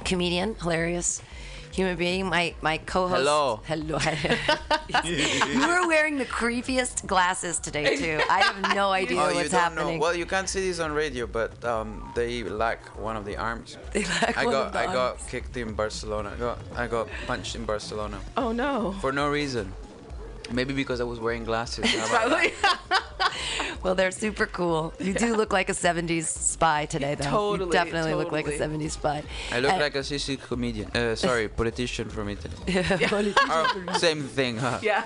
comedian, hilarious human being. My my co-host. Hello. Hello. you are wearing the creepiest glasses today too. I have no idea Oh, what's happening. know. Well, you can't see this on radio, but um, they lack one of the arms. They lack I one got of the I got arms. kicked in Barcelona. I got I got punched in Barcelona Oh no. for no reason. Maybe because I was wearing glasses. Probably. Well, they're super cool. You do look like a 70s spy today, though. you Totally, definitely look like a 70s spy. I look Uh, like a CC comedian. Uh, sorry, politician from Italy. Or same thing, huh? yeah.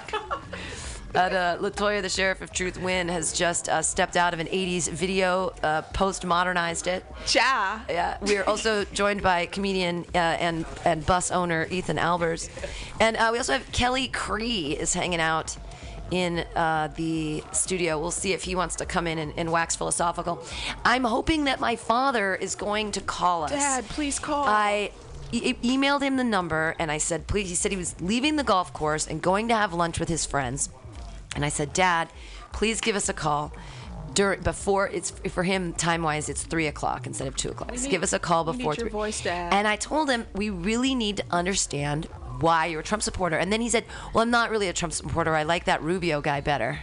But uh, Latoya, the sheriff of Truth Win, has just uh, stepped out of an 80s video, uh, post-modernized it. Cha. Yeah, we are also joined by comedian uh, and and bus owner Ethan Albers, and uh, we also have Kelly Cree is hanging out in uh, the studio. We'll see if he wants to come in and, and wax philosophical. I'm hoping that my father is going to call us. Dad, please call. I e- emailed him the number and I said, please. He said he was leaving the golf course and going to have lunch with his friends. And I said, Dad, please give us a call. during before it's for him time wise it's three o'clock instead of two o'clock. Need- give us a call before your three. voice, Dad. And I told him we really need to understand why you're a Trump supporter. And then he said, "Well, I'm not really a Trump supporter. I like that Rubio guy better."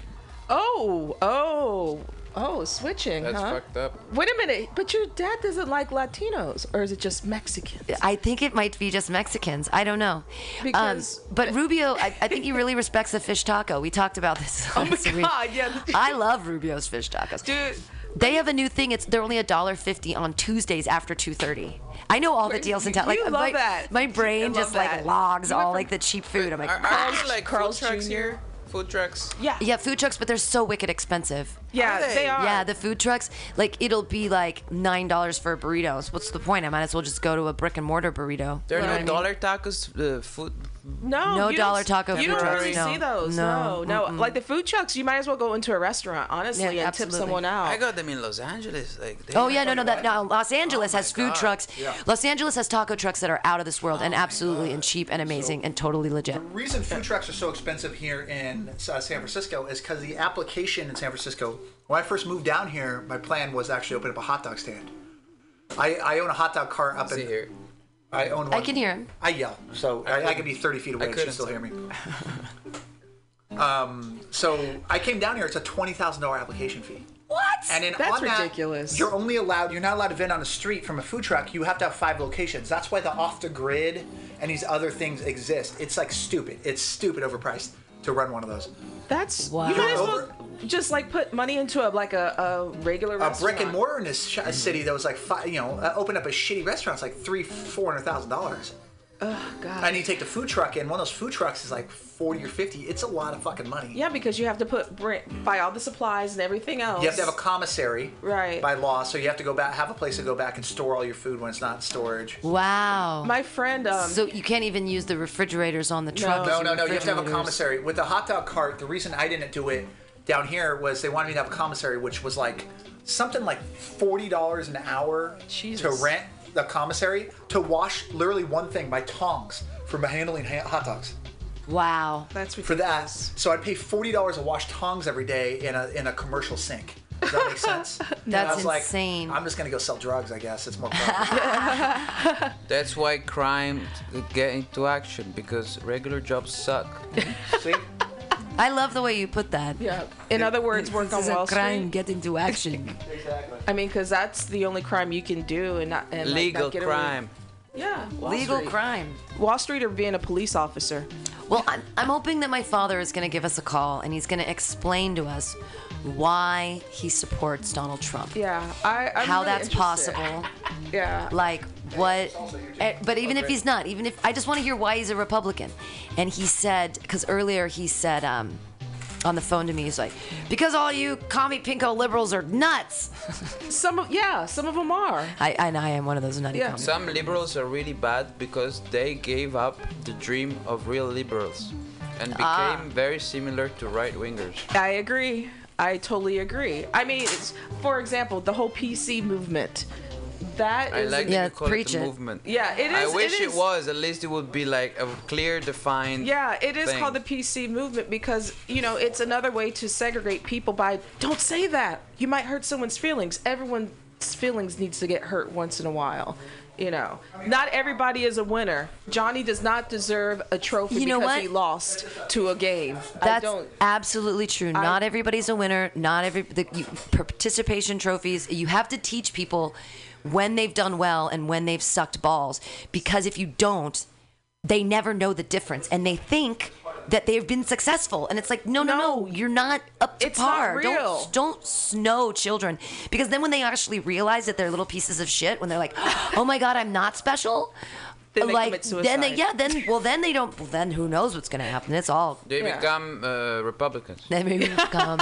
Oh, oh, oh, switching, That's huh? fucked up. Wait a minute, but your dad doesn't like Latinos, or is it just Mexicans? I think it might be just Mexicans. I don't know. Because- um, but Rubio, I, I think he really respects the fish taco. We talked about this. Oh my last week. God, yeah. I love Rubio's fish tacos. Dude, They have a new thing. It's they're only a dollar fifty on Tuesdays after two thirty. I know all the deals in you town. Like love my, that. my brain love just like logs all like the cheap food. I'm like, Are, are there like Carl's food trucks Jr.? here? Food trucks? yeah, yeah, food trucks, but they're so wicked expensive. yeah, Are they? they are. Yeah, the food trucks, like it'll be like nine dollars for burritos. What's the point? I might as well just go to a brick and mortar burrito. There are You know no what I mean? dollar tacos. Uh, food. No, No you dollar taco You food don't trucks, really no. see those. No, No, no. Like the food trucks, you might as well go into a restaurant, honestly, Yeah, and absolutely. tip someone out. I got them in Los Angeles. Like. Oh yeah, no, no. That now Los Angeles Oh has food God. trucks. Yeah. Los Angeles has taco trucks that are out of this world Oh and absolutely and cheap and amazing and totally legit. The reason food trucks are so expensive here in uh, San Francisco is because the application in San Francisco. When I first moved down here, my plan was actually open up a hot dog stand. I, I own a hot dog cart up in. here. I own one. I can hear him. I yell, so I, I can be 30 feet away I and she still hear me. um, so I came down here. It's a twenty thousand dollar application fee. What? And then That's on that, ridiculous. You're only allowed. You're not allowed to vend on the street from a food truck. You have to have five locations. That's why the off the grid and these other things exist. It's like stupid. It's stupid overpriced to run one of those. That's Wow. you might as well just like put money into a like a, a regular A restaurant. brick and mortar in this sh- city that was like five, you know, uh, open up a shitty restaurant. It's like three, four hundred thousand dollars. Oh God. And you take the food truck in. One of those food trucks is like forty or fifty. It's a lot of fucking money. yeah, because you have to put buy all the supplies and everything else. You have to have a commissary, Right. By law, so you have to go back, have a place to go back and store all your food when it's not in storage. Wow. My friend, um, so you can't even use the refrigerators on the truck. No, as no, no. You have to have a commissary. With the hot dog cart, the reason I didn't do it down here was they wanted me to have a commissary, which was like something like forty dollars an hour Jesus. to rent the commissary to wash literally one thing by tongs for handling ha- hot dogs. Wow. that's For that, so I'd pay forty dollars to wash tongs every day in a in a commercial sink. Does that make sense? And I That's was like, insane. I'm just gonna go sell drugs. I guess it's more. profitable. That's why crime get into action because regular jobs suck. See? I love the way you put that. Yeah. In other words, work This on is a Wall crime. Street. Get into action. Exactly. I mean, because that's the only crime you can do, and not and like, Legal not get away- crime. Yeah. Wall Legal Street. crime. Wall Street or being a police officer. Well, I'm, I'm hoping that my father is going to give us a call and he's going to explain to us why he supports Donald Trump. Yeah. I. I'm how really that's interested. possible. Yeah. Like what? eh, But even if he's not, even if I just want to hear why he's a Republican. And he said, because earlier he said um, on the phone to me, he's like, because all you commie pinko liberals are nuts. Some of yeah, some of them are. I, I, I am one of those nutty Yeah. commie. Some liberals are really bad because they gave up the dream of real liberals and became Ah. very similar to right wingers. I agree. I totally agree. I mean, it's, for example, the whole PC movement. That I is like Yeah, that you call preach it it. movement. Yeah, it is. I is- wish it it, is. was. At least it would be like a clear, defined. Yeah, it is thing. called the PC movement because, you know, it's another way to segregate people by don't say that. You might hurt someone's feelings. Everyone's feelings needs to get hurt once in a while. You know, not everybody is a winner. Johnny does not deserve a trophy You know because what? he lost to a game. I That's don't. absolutely true. not everybody's a winner. Not every the you, participation trophies. You have to teach people when they've done well and when they've sucked balls. Because if you don't, they never know the difference, and they think that they've been successful. And it's like, no, no, no, No. you're not up to It's par. real. Don't don't snow children. Because then when they actually realize that they're little pieces of shit, when they're like, oh my god, I'm not special. Then they like commit then they yeah then well then they don't well, then who knows what's gonna happen it's all They Yeah. become uh, Republicans. they may become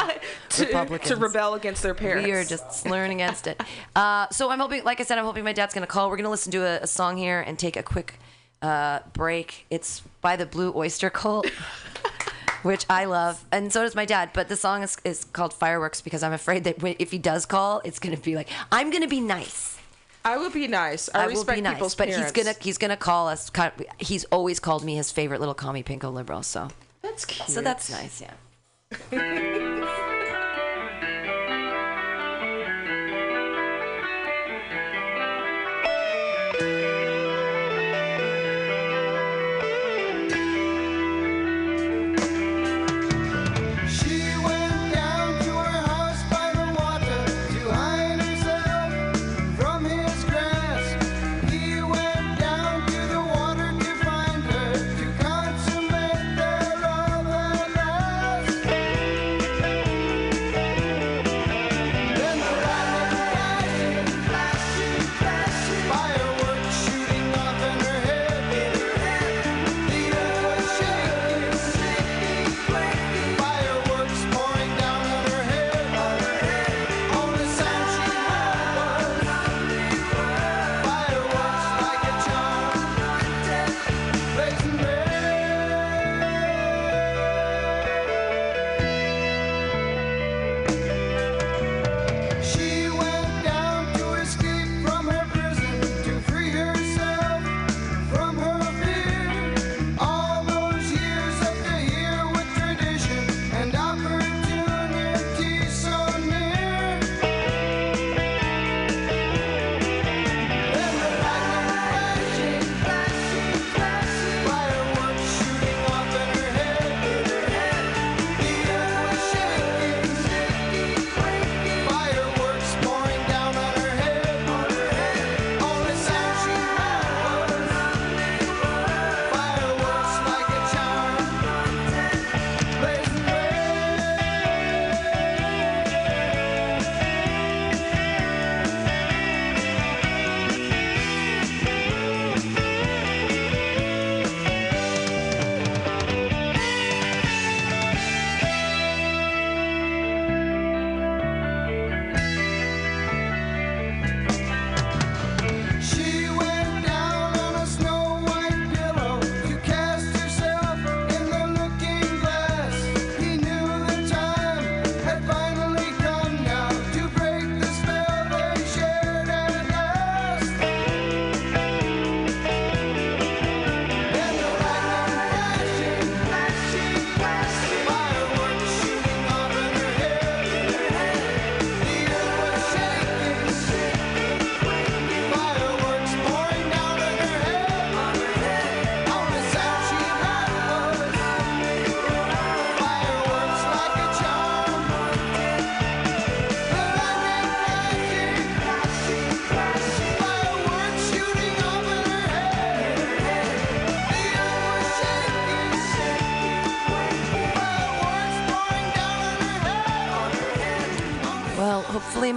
to, Republicans. to rebel against their parents. We are just slurring against it. Uh, so I'm hoping, like I said, I'm hoping my dad's gonna call. We're gonna listen to a, a song here and take a quick uh, break. It's by the Blue Oyster Cult. Which I love, and so does my dad. But the song is, is called Fireworks because I'm afraid that if he does call, it's gonna be like I'm gonna be nice. I will be nice. I, I, will respect be nice, people's but he's gonna he's gonna call us. He's always called me his favorite little commie pinko liberal. So That's cute. so that's nice, yeah.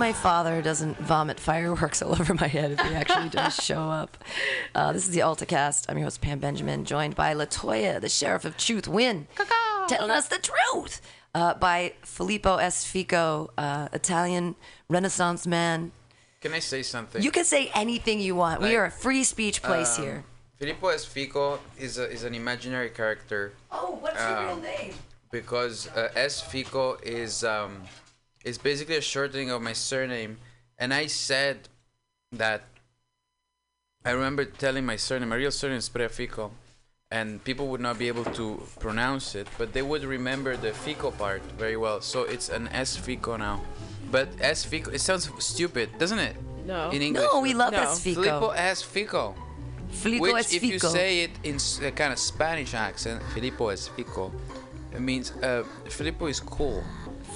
my father doesn't vomit fireworks all over my head if he actually does show up. Uh, this is the AltaCast. I'm your host, Pam Benjamin, joined by Latoya, the Sheriff of Truth, Win, telling us the truth, uh, by Filippo S. Fico, uh, Italian Renaissance man. Can I say something? You can say anything you want. we are a free speech place um, here. Filippo Esfico is a, is an imaginary character Oh, what's your real um, name? because uh, Esfico is um, is basically a shortening of my surname, and I said that I remember telling my surname, my real surname is Prefico, and people would not be able to pronounce it, but they would remember the Fico part very well. So it's an S Fico now. But S Fico, it sounds stupid, doesn't it? No. In English. No, we love No. S. Fico. Filippo Esfico. Filippo Which, S. if you say it in s- a kind of Spanish accent, Filippo Esfico, it means uh, Filippo is cool.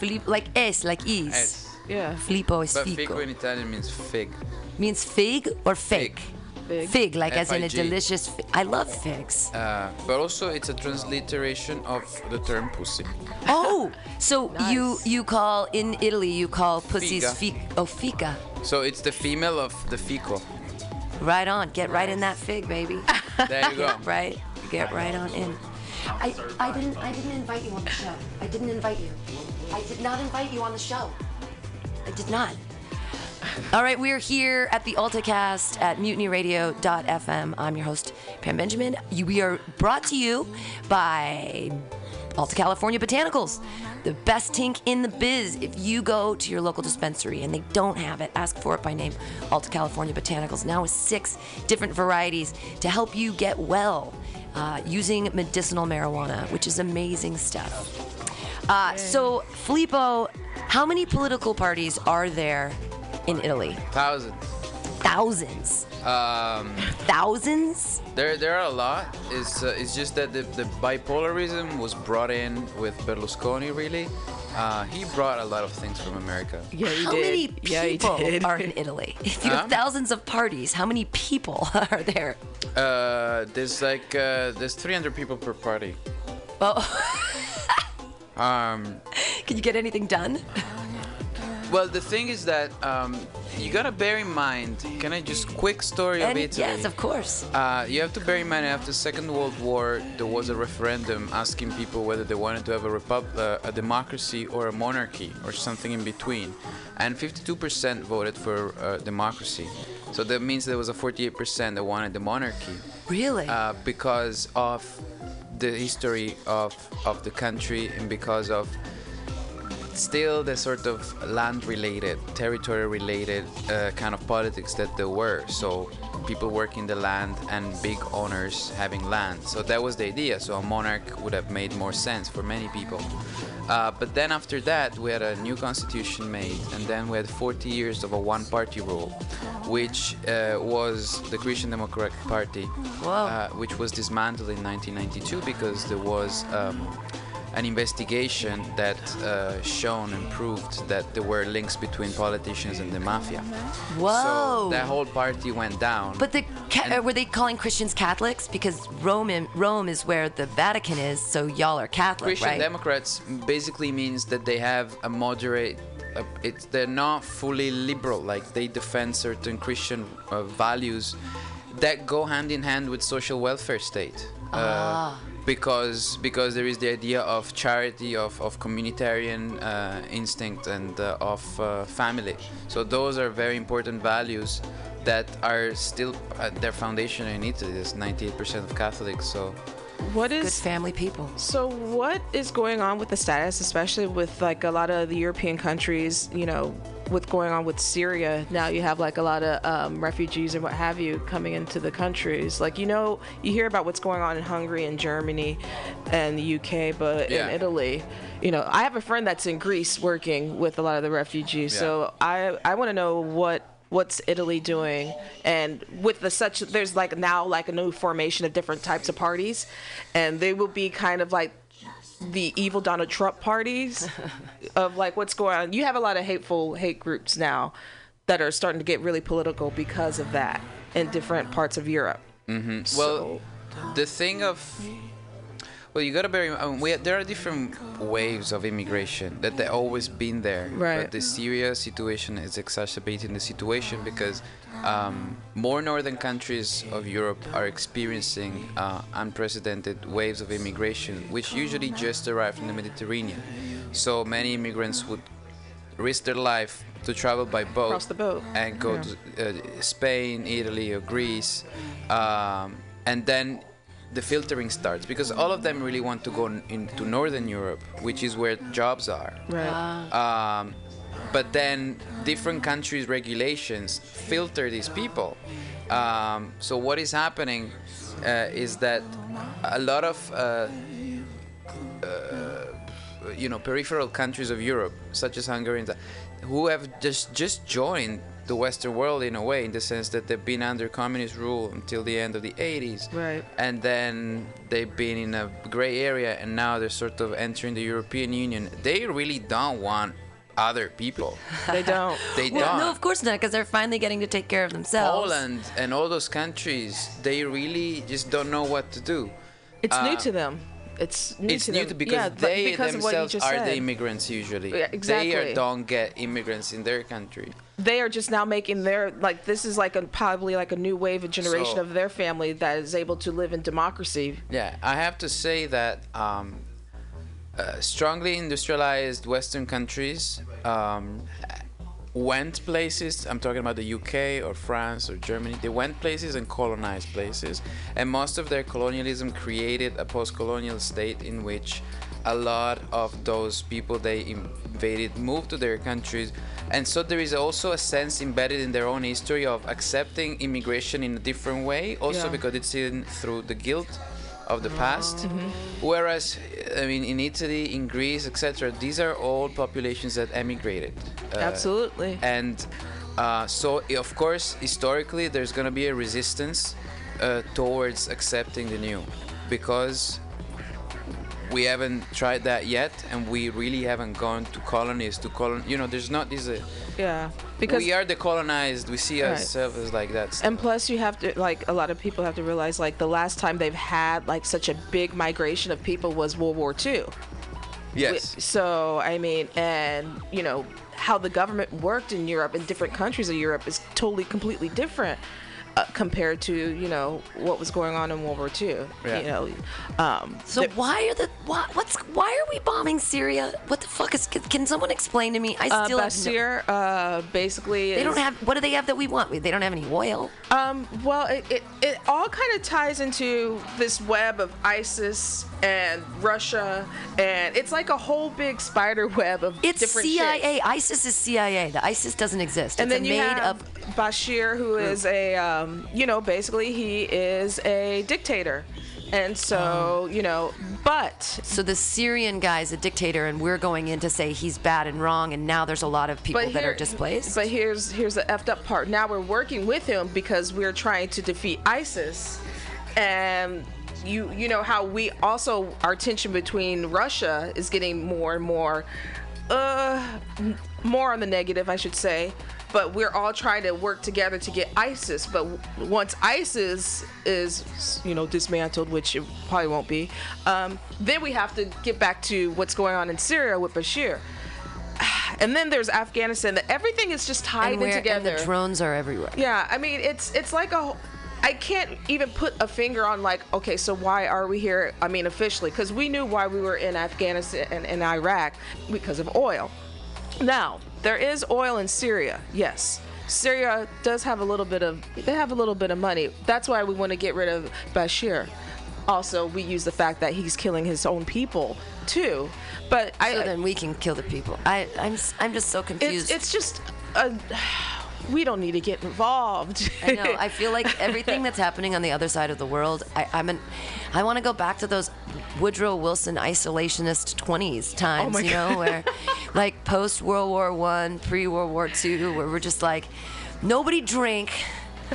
Filippo, like S, like is. Es. Yeah. Filippo is But Fico. fico in Italian means fig. Means fig or fig? Fig. Fig, like as in a delicious. Fi- I love figs. Uh, but also, it's a transliteration of the term pussy. Oh, so you Nice. you call in Italy you call pussies Figa. fic oh fica. So it's the female of the fico. Right on, get right in that fig, baby. There you go. Get right, get right on in. I I didn't I didn't invite you on the show. I didn't invite you. I did not invite you on the show. I did not. All right, we're here at the AltaCast at mutinyradio.fm. I'm your host, Pam Benjamin. We are brought to you by Alta California Botanicals, the best tink in the biz. If you go to your local dispensary and they don't have it, ask for it by name. Alta California Botanicals, now with six different varieties to help you get well uh, using medicinal marijuana, which is amazing stuff. Uh, so, Filippo, how many political parties are there in Italy? Thousands. Thousands. Um, Thousands? there, there are a lot. It's, uh, it's just that the, the bipolarism was brought in with Berlusconi, really. Uh, he brought a lot of things from America. Yeah, you How did. many yeah, you people did. are in Italy? If you have Huh? thousands of parties, how many people are there? Uh, there's like uh, there's 300 people per party. Oh, Um, can you get anything done? well, the thing is that um, you gotta bear in mind. Can I just quick story of And Italy? yes, of course. Uh, you have to bear in mind after the Second World War, there was a referendum asking people whether they wanted to have a repub- uh, a democracy or a monarchy or something in between, and 52% voted for uh, democracy. So that means there was a 48% that wanted the monarchy Really? uh, because of the history of of the country and because of still the sort of land related territory related uh, kind of politics that there were. So people working the land and big owners having land. So that was the idea. So a monarch would have made more sense for many people. Uh, but then after that we had a new constitution made and then we had 40 years of a one party rule which uh, was the christian democratic party uh, which was dismantled in 1992 because there was um, an investigation that uh, shown and proved that there were links between politicians and the mafia. Whoa. So that whole party went down. but the ca- uh, were they calling Christians Catholics because Rome in, Rome is where the Vatican is, so y'all are Catholic, Christian right? Democrats basically means that they have a moderate. Uh, it's they're not fully liberal. Like they defend certain Christian uh, values that go hand in hand with social welfare state. Uh, because because there is the idea of charity, of, of communitarian uh, instinct, and uh, of uh, family. So those are very important values that are still at their foundation in Italy. There's 98% of Catholics. So What is Good family people. So what is going on with the status, especially with like a lot of the European countries, you know, with going on with Syria? Now you have like a lot of um, refugees and what have you coming into the countries. Like you know, you hear about what's going on in Hungary and Germany and the UK, but Yeah. in Italy, you know, I have a friend that's in Greece working with a lot of the refugees. So I I want to know what what's Italy doing and with the such there's like now like a new formation of different types of parties and they will be kind of like the evil Donald Trump parties of like what's going on. You have a lot of hateful hate groups now that are starting to get really political because of that in different parts of Europe. mm-hmm Well, the thing of Well, you gotta bear in mind, we, there are different waves of immigration that they always been there. Right. But the Syria situation is exacerbating the situation because um, more northern countries of Europe are experiencing uh, unprecedented waves of immigration, which usually just arrive from the Mediterranean. So many immigrants would risk their life to travel by boat, the boat, and go yeah. to uh, Spain, Italy, or Greece, um, and then the filtering starts because all of them really want to go into Northern Europe, which is where jobs are. Right. Um, but then different countries' regulations filter these people. Um, so what is happening uh, is that a lot of uh, uh, you know peripheral countries of Europe, such as Hungary, and that, who have just just joined the Western world in a way, in the sense that they've been under communist rule until the end of the 80s, Right. and then they've been in a gray area, and now they're sort of entering the European Union. They really don't want other people. They don't. They Well, don't. no, of course not, because they're finally getting to take care of themselves. Poland and all those countries, they really just don't know what to do. It's new Uh, to them. It's new it's to new them. to because yeah, they because of what you themselves are said. the immigrants usually. Yeah, They are, don't get immigrants in their country. they are just now making their like this is like a probably like a new wave of generation So- of their family that is able to live in democracy. Yeah, I have to say that um, uh, strongly industrialized Western countries um, went places. I'm talking about the UK or France or Germany. They went places and colonized places, and most of their colonialism created a post-colonial state in which a lot of those people they invaded moved to their countries and so there is also a sense embedded in their own history of accepting immigration in a different way also Yeah. because it's in through the guilt of the past Mm-hmm. whereas i mean in italy in greece etc these are all populations that emigrated uh, Absolutely. and uh, so of course historically there's going to be a resistance uh, towards accepting the new because we haven't tried that yet and we really haven't gone to colonies to colon you know there's not this uh, Yeah. Because we are the colonized we see Right. ourselves as like that and plus you have to like a lot of people have to realize like the last time they've had like such a big migration of people was World War II. yes So I mean, and you know how the government worked in Europe in different countries of Europe is totally completely different uh, compared to you know what was going on in World War II. Yeah. You know, um, So there- why are the why, what's why are we bombing Syria? What the fuck is? Can, can someone explain to me? I uh, still have no, uh, basically They don't have. What do they have that we want? They don't have any oil. Um, well, it, it, it all kind of ties into this web of ISIS and Russia, and it's like a whole big spider web of It's different CIA. shit. ISIS is CIA. The ISIS doesn't exist. And it's then a you made have up. Bashir, who is a, um, you know, basically he is a dictator, and so Oh. you know, but So the Syrian guy is a dictator, and we're going in to say he's bad and wrong, and now there's a lot of people but that are displaced. But here's here's the effed up part. Now we're working with him because we're trying to defeat ISIS, and you you know how we also our tension between Russia is getting more and more, uh, more on the negative, I should say. But we're all trying to work together to get ISIS. But once ISIS is, you know, dismantled, which it probably won't be, um, then we have to get back to what's going on in Syria with Bashir and then there's Afghanistan. That everything is just tied and, in where, and the drones are everywhere. yeah, I mean it's it's like a. I can't even put a finger on like okay, so why are we here? I mean officially, because we knew why we were in Afghanistan and, and Iraq because of oil. Now there is oil in Syria, yes. Syria does have a little bit of they have a little bit of money. That's why we want to get rid of Bashir. Also, we use the fact that he's killing his own people too. But I So then we can kill the people. I, I'm I'm just so confused. it's, it's just uh, we don't need to get involved. I know. I feel like everything that's happening on the other side of the world. I, I'm an. I want to go back to those Woodrow Wilson isolationist 20s times. Oh my you know, where like post World War One, pre World War Two, where we're just like, nobody drink.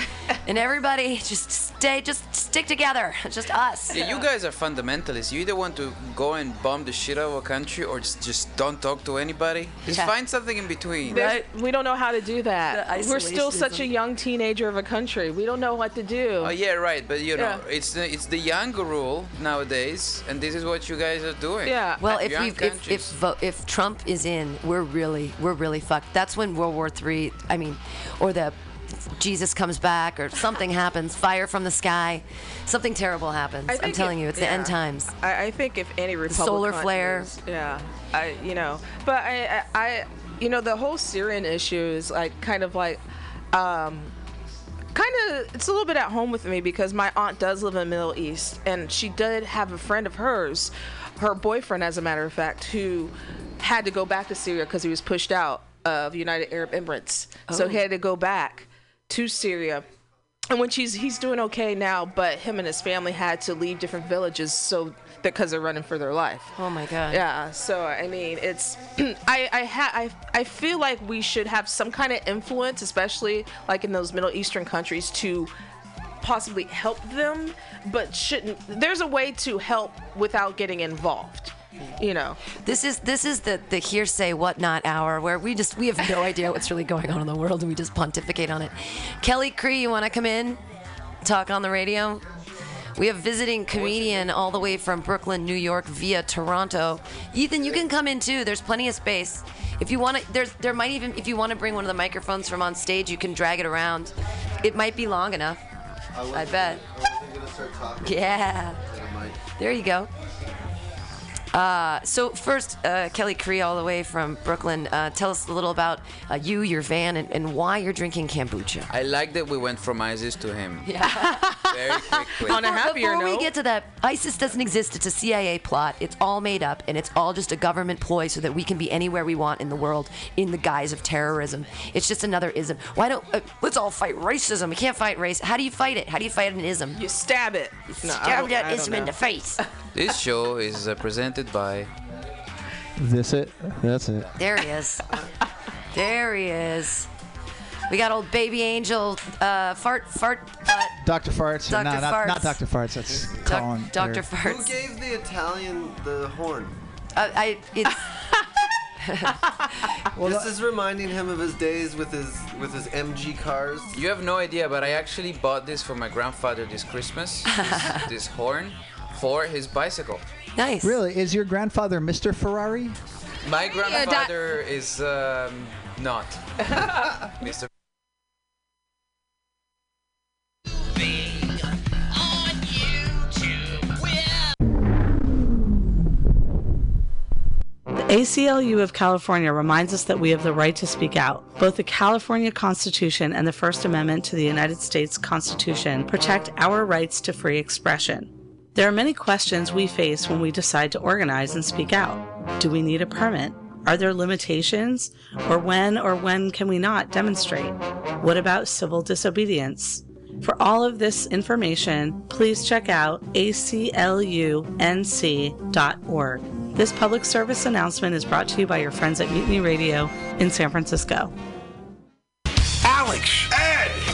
and everybody just stay, just stick together. Just us. Yeah, you guys are fundamentalists. You either want to go and bomb the shit out of a country or just, just don't talk to anybody. Just Yeah. find something in between. There's- We don't know how to do that. We're still such a young teenager of a country. We don't know what to do. Oh yeah, right. But you know, Yeah. it's the, it's the younger rule nowadays, and this is what you guys are doing. Yeah. Well, if Young we if if, vo- if Trump is in, we're really we're really fucked. That's when World War Three. I mean, or the Jesus comes back, or something happens, fire from the sky, something terrible happens. I'm telling if- you, it's the end times. I, I think if any Republican solar flare. yeah, I you know, but I, I, I you know the whole Syrian issue is like kind of like, um, kind of it's a little bit at home with me because my aunt does live in the Middle East and she did have a friend of hers, her boyfriend as a matter of fact, who had to go back to Syria because he was pushed out of United Arab Emirates, so he Oh. had to go back to Syria and when she's he's doing okay now, but him and his family had to leave different villages so because they're running for their life. Oh my God. Yeah, so I mean, it's I I ha I I feel like we should have some kind of influence, especially like in those Middle Eastern countries, to possibly help them, but shouldn't. There's a way to help without getting involved. You know. This is this is the the hearsay whatnot hour where we just we have no idea what's really going on in the world and we just pontificate on it. Kelly Cree, you want to come in, talk on the radio? We have visiting comedian all the way from Brooklyn, New York, via Toronto. Ethan, you can come in too. There's plenty of space. If you want to, there's there might even if you want to bring one of the microphones from on stage, you can drag it around. It might be long enough. I bet. Yeah. There you go. Uh, so first, uh, Kelly Cree, all the way from Brooklyn. Uh, tell us a little about uh, you, your van, and, and why you're drinking kombucha. I like that we went from ISIS to him Yeah. very quickly. On a happier Before we get to that, ISIS doesn't exist. It's a CIA plot. It's all made up, and it's all just a government ploy so that we can be anywhere we want in the world in the guise of terrorism. It's just another ism. Why don't uh, let's all fight racism? We can't fight race. How do you fight it? How do you fight an ism? You stab it. No, Stab don't- that ism in the face. This show is uh, presented by. This it? That's it. There he is. there he is. We got old baby angel, uh, fart, fart, butt. Dr. Farts. Dr. No, not, Farts. not Dr. Farts. That's Colin. Doc, Dr. Farts. Who gave the Italian the horn? Uh, I, it's, this is reminding him of his days with his with his MG cars. You have no idea, but I actually bought this for my grandfather this Christmas. this, this horn for his bicycle. Nice. Really? Is your grandfather Mr. Ferrari? My grandfather is um, not Mr. The ACLU of California reminds us that we have the right to speak out. Both the California Constitution and the First Amendment to the United States Constitution protect our rights to free expression. There are many questions we face when we decide to organize and speak out. Do we need a permit? Are there limitations? Or when or when can we not demonstrate? What about civil disobedience? For all of this information, please check out aclunc.org. This public service announcement is brought to you by your friends at Mutiny Radio in San Francisco. Alex!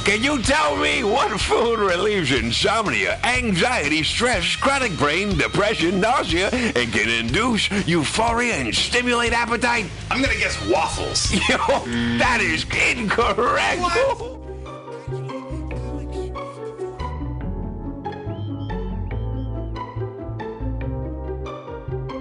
Can you tell me what food relieves insomnia, anxiety, stress, chronic brain, depression, nausea, and can induce euphoria and stimulate appetite? I'm gonna guess waffles. Yo, that is incorrect!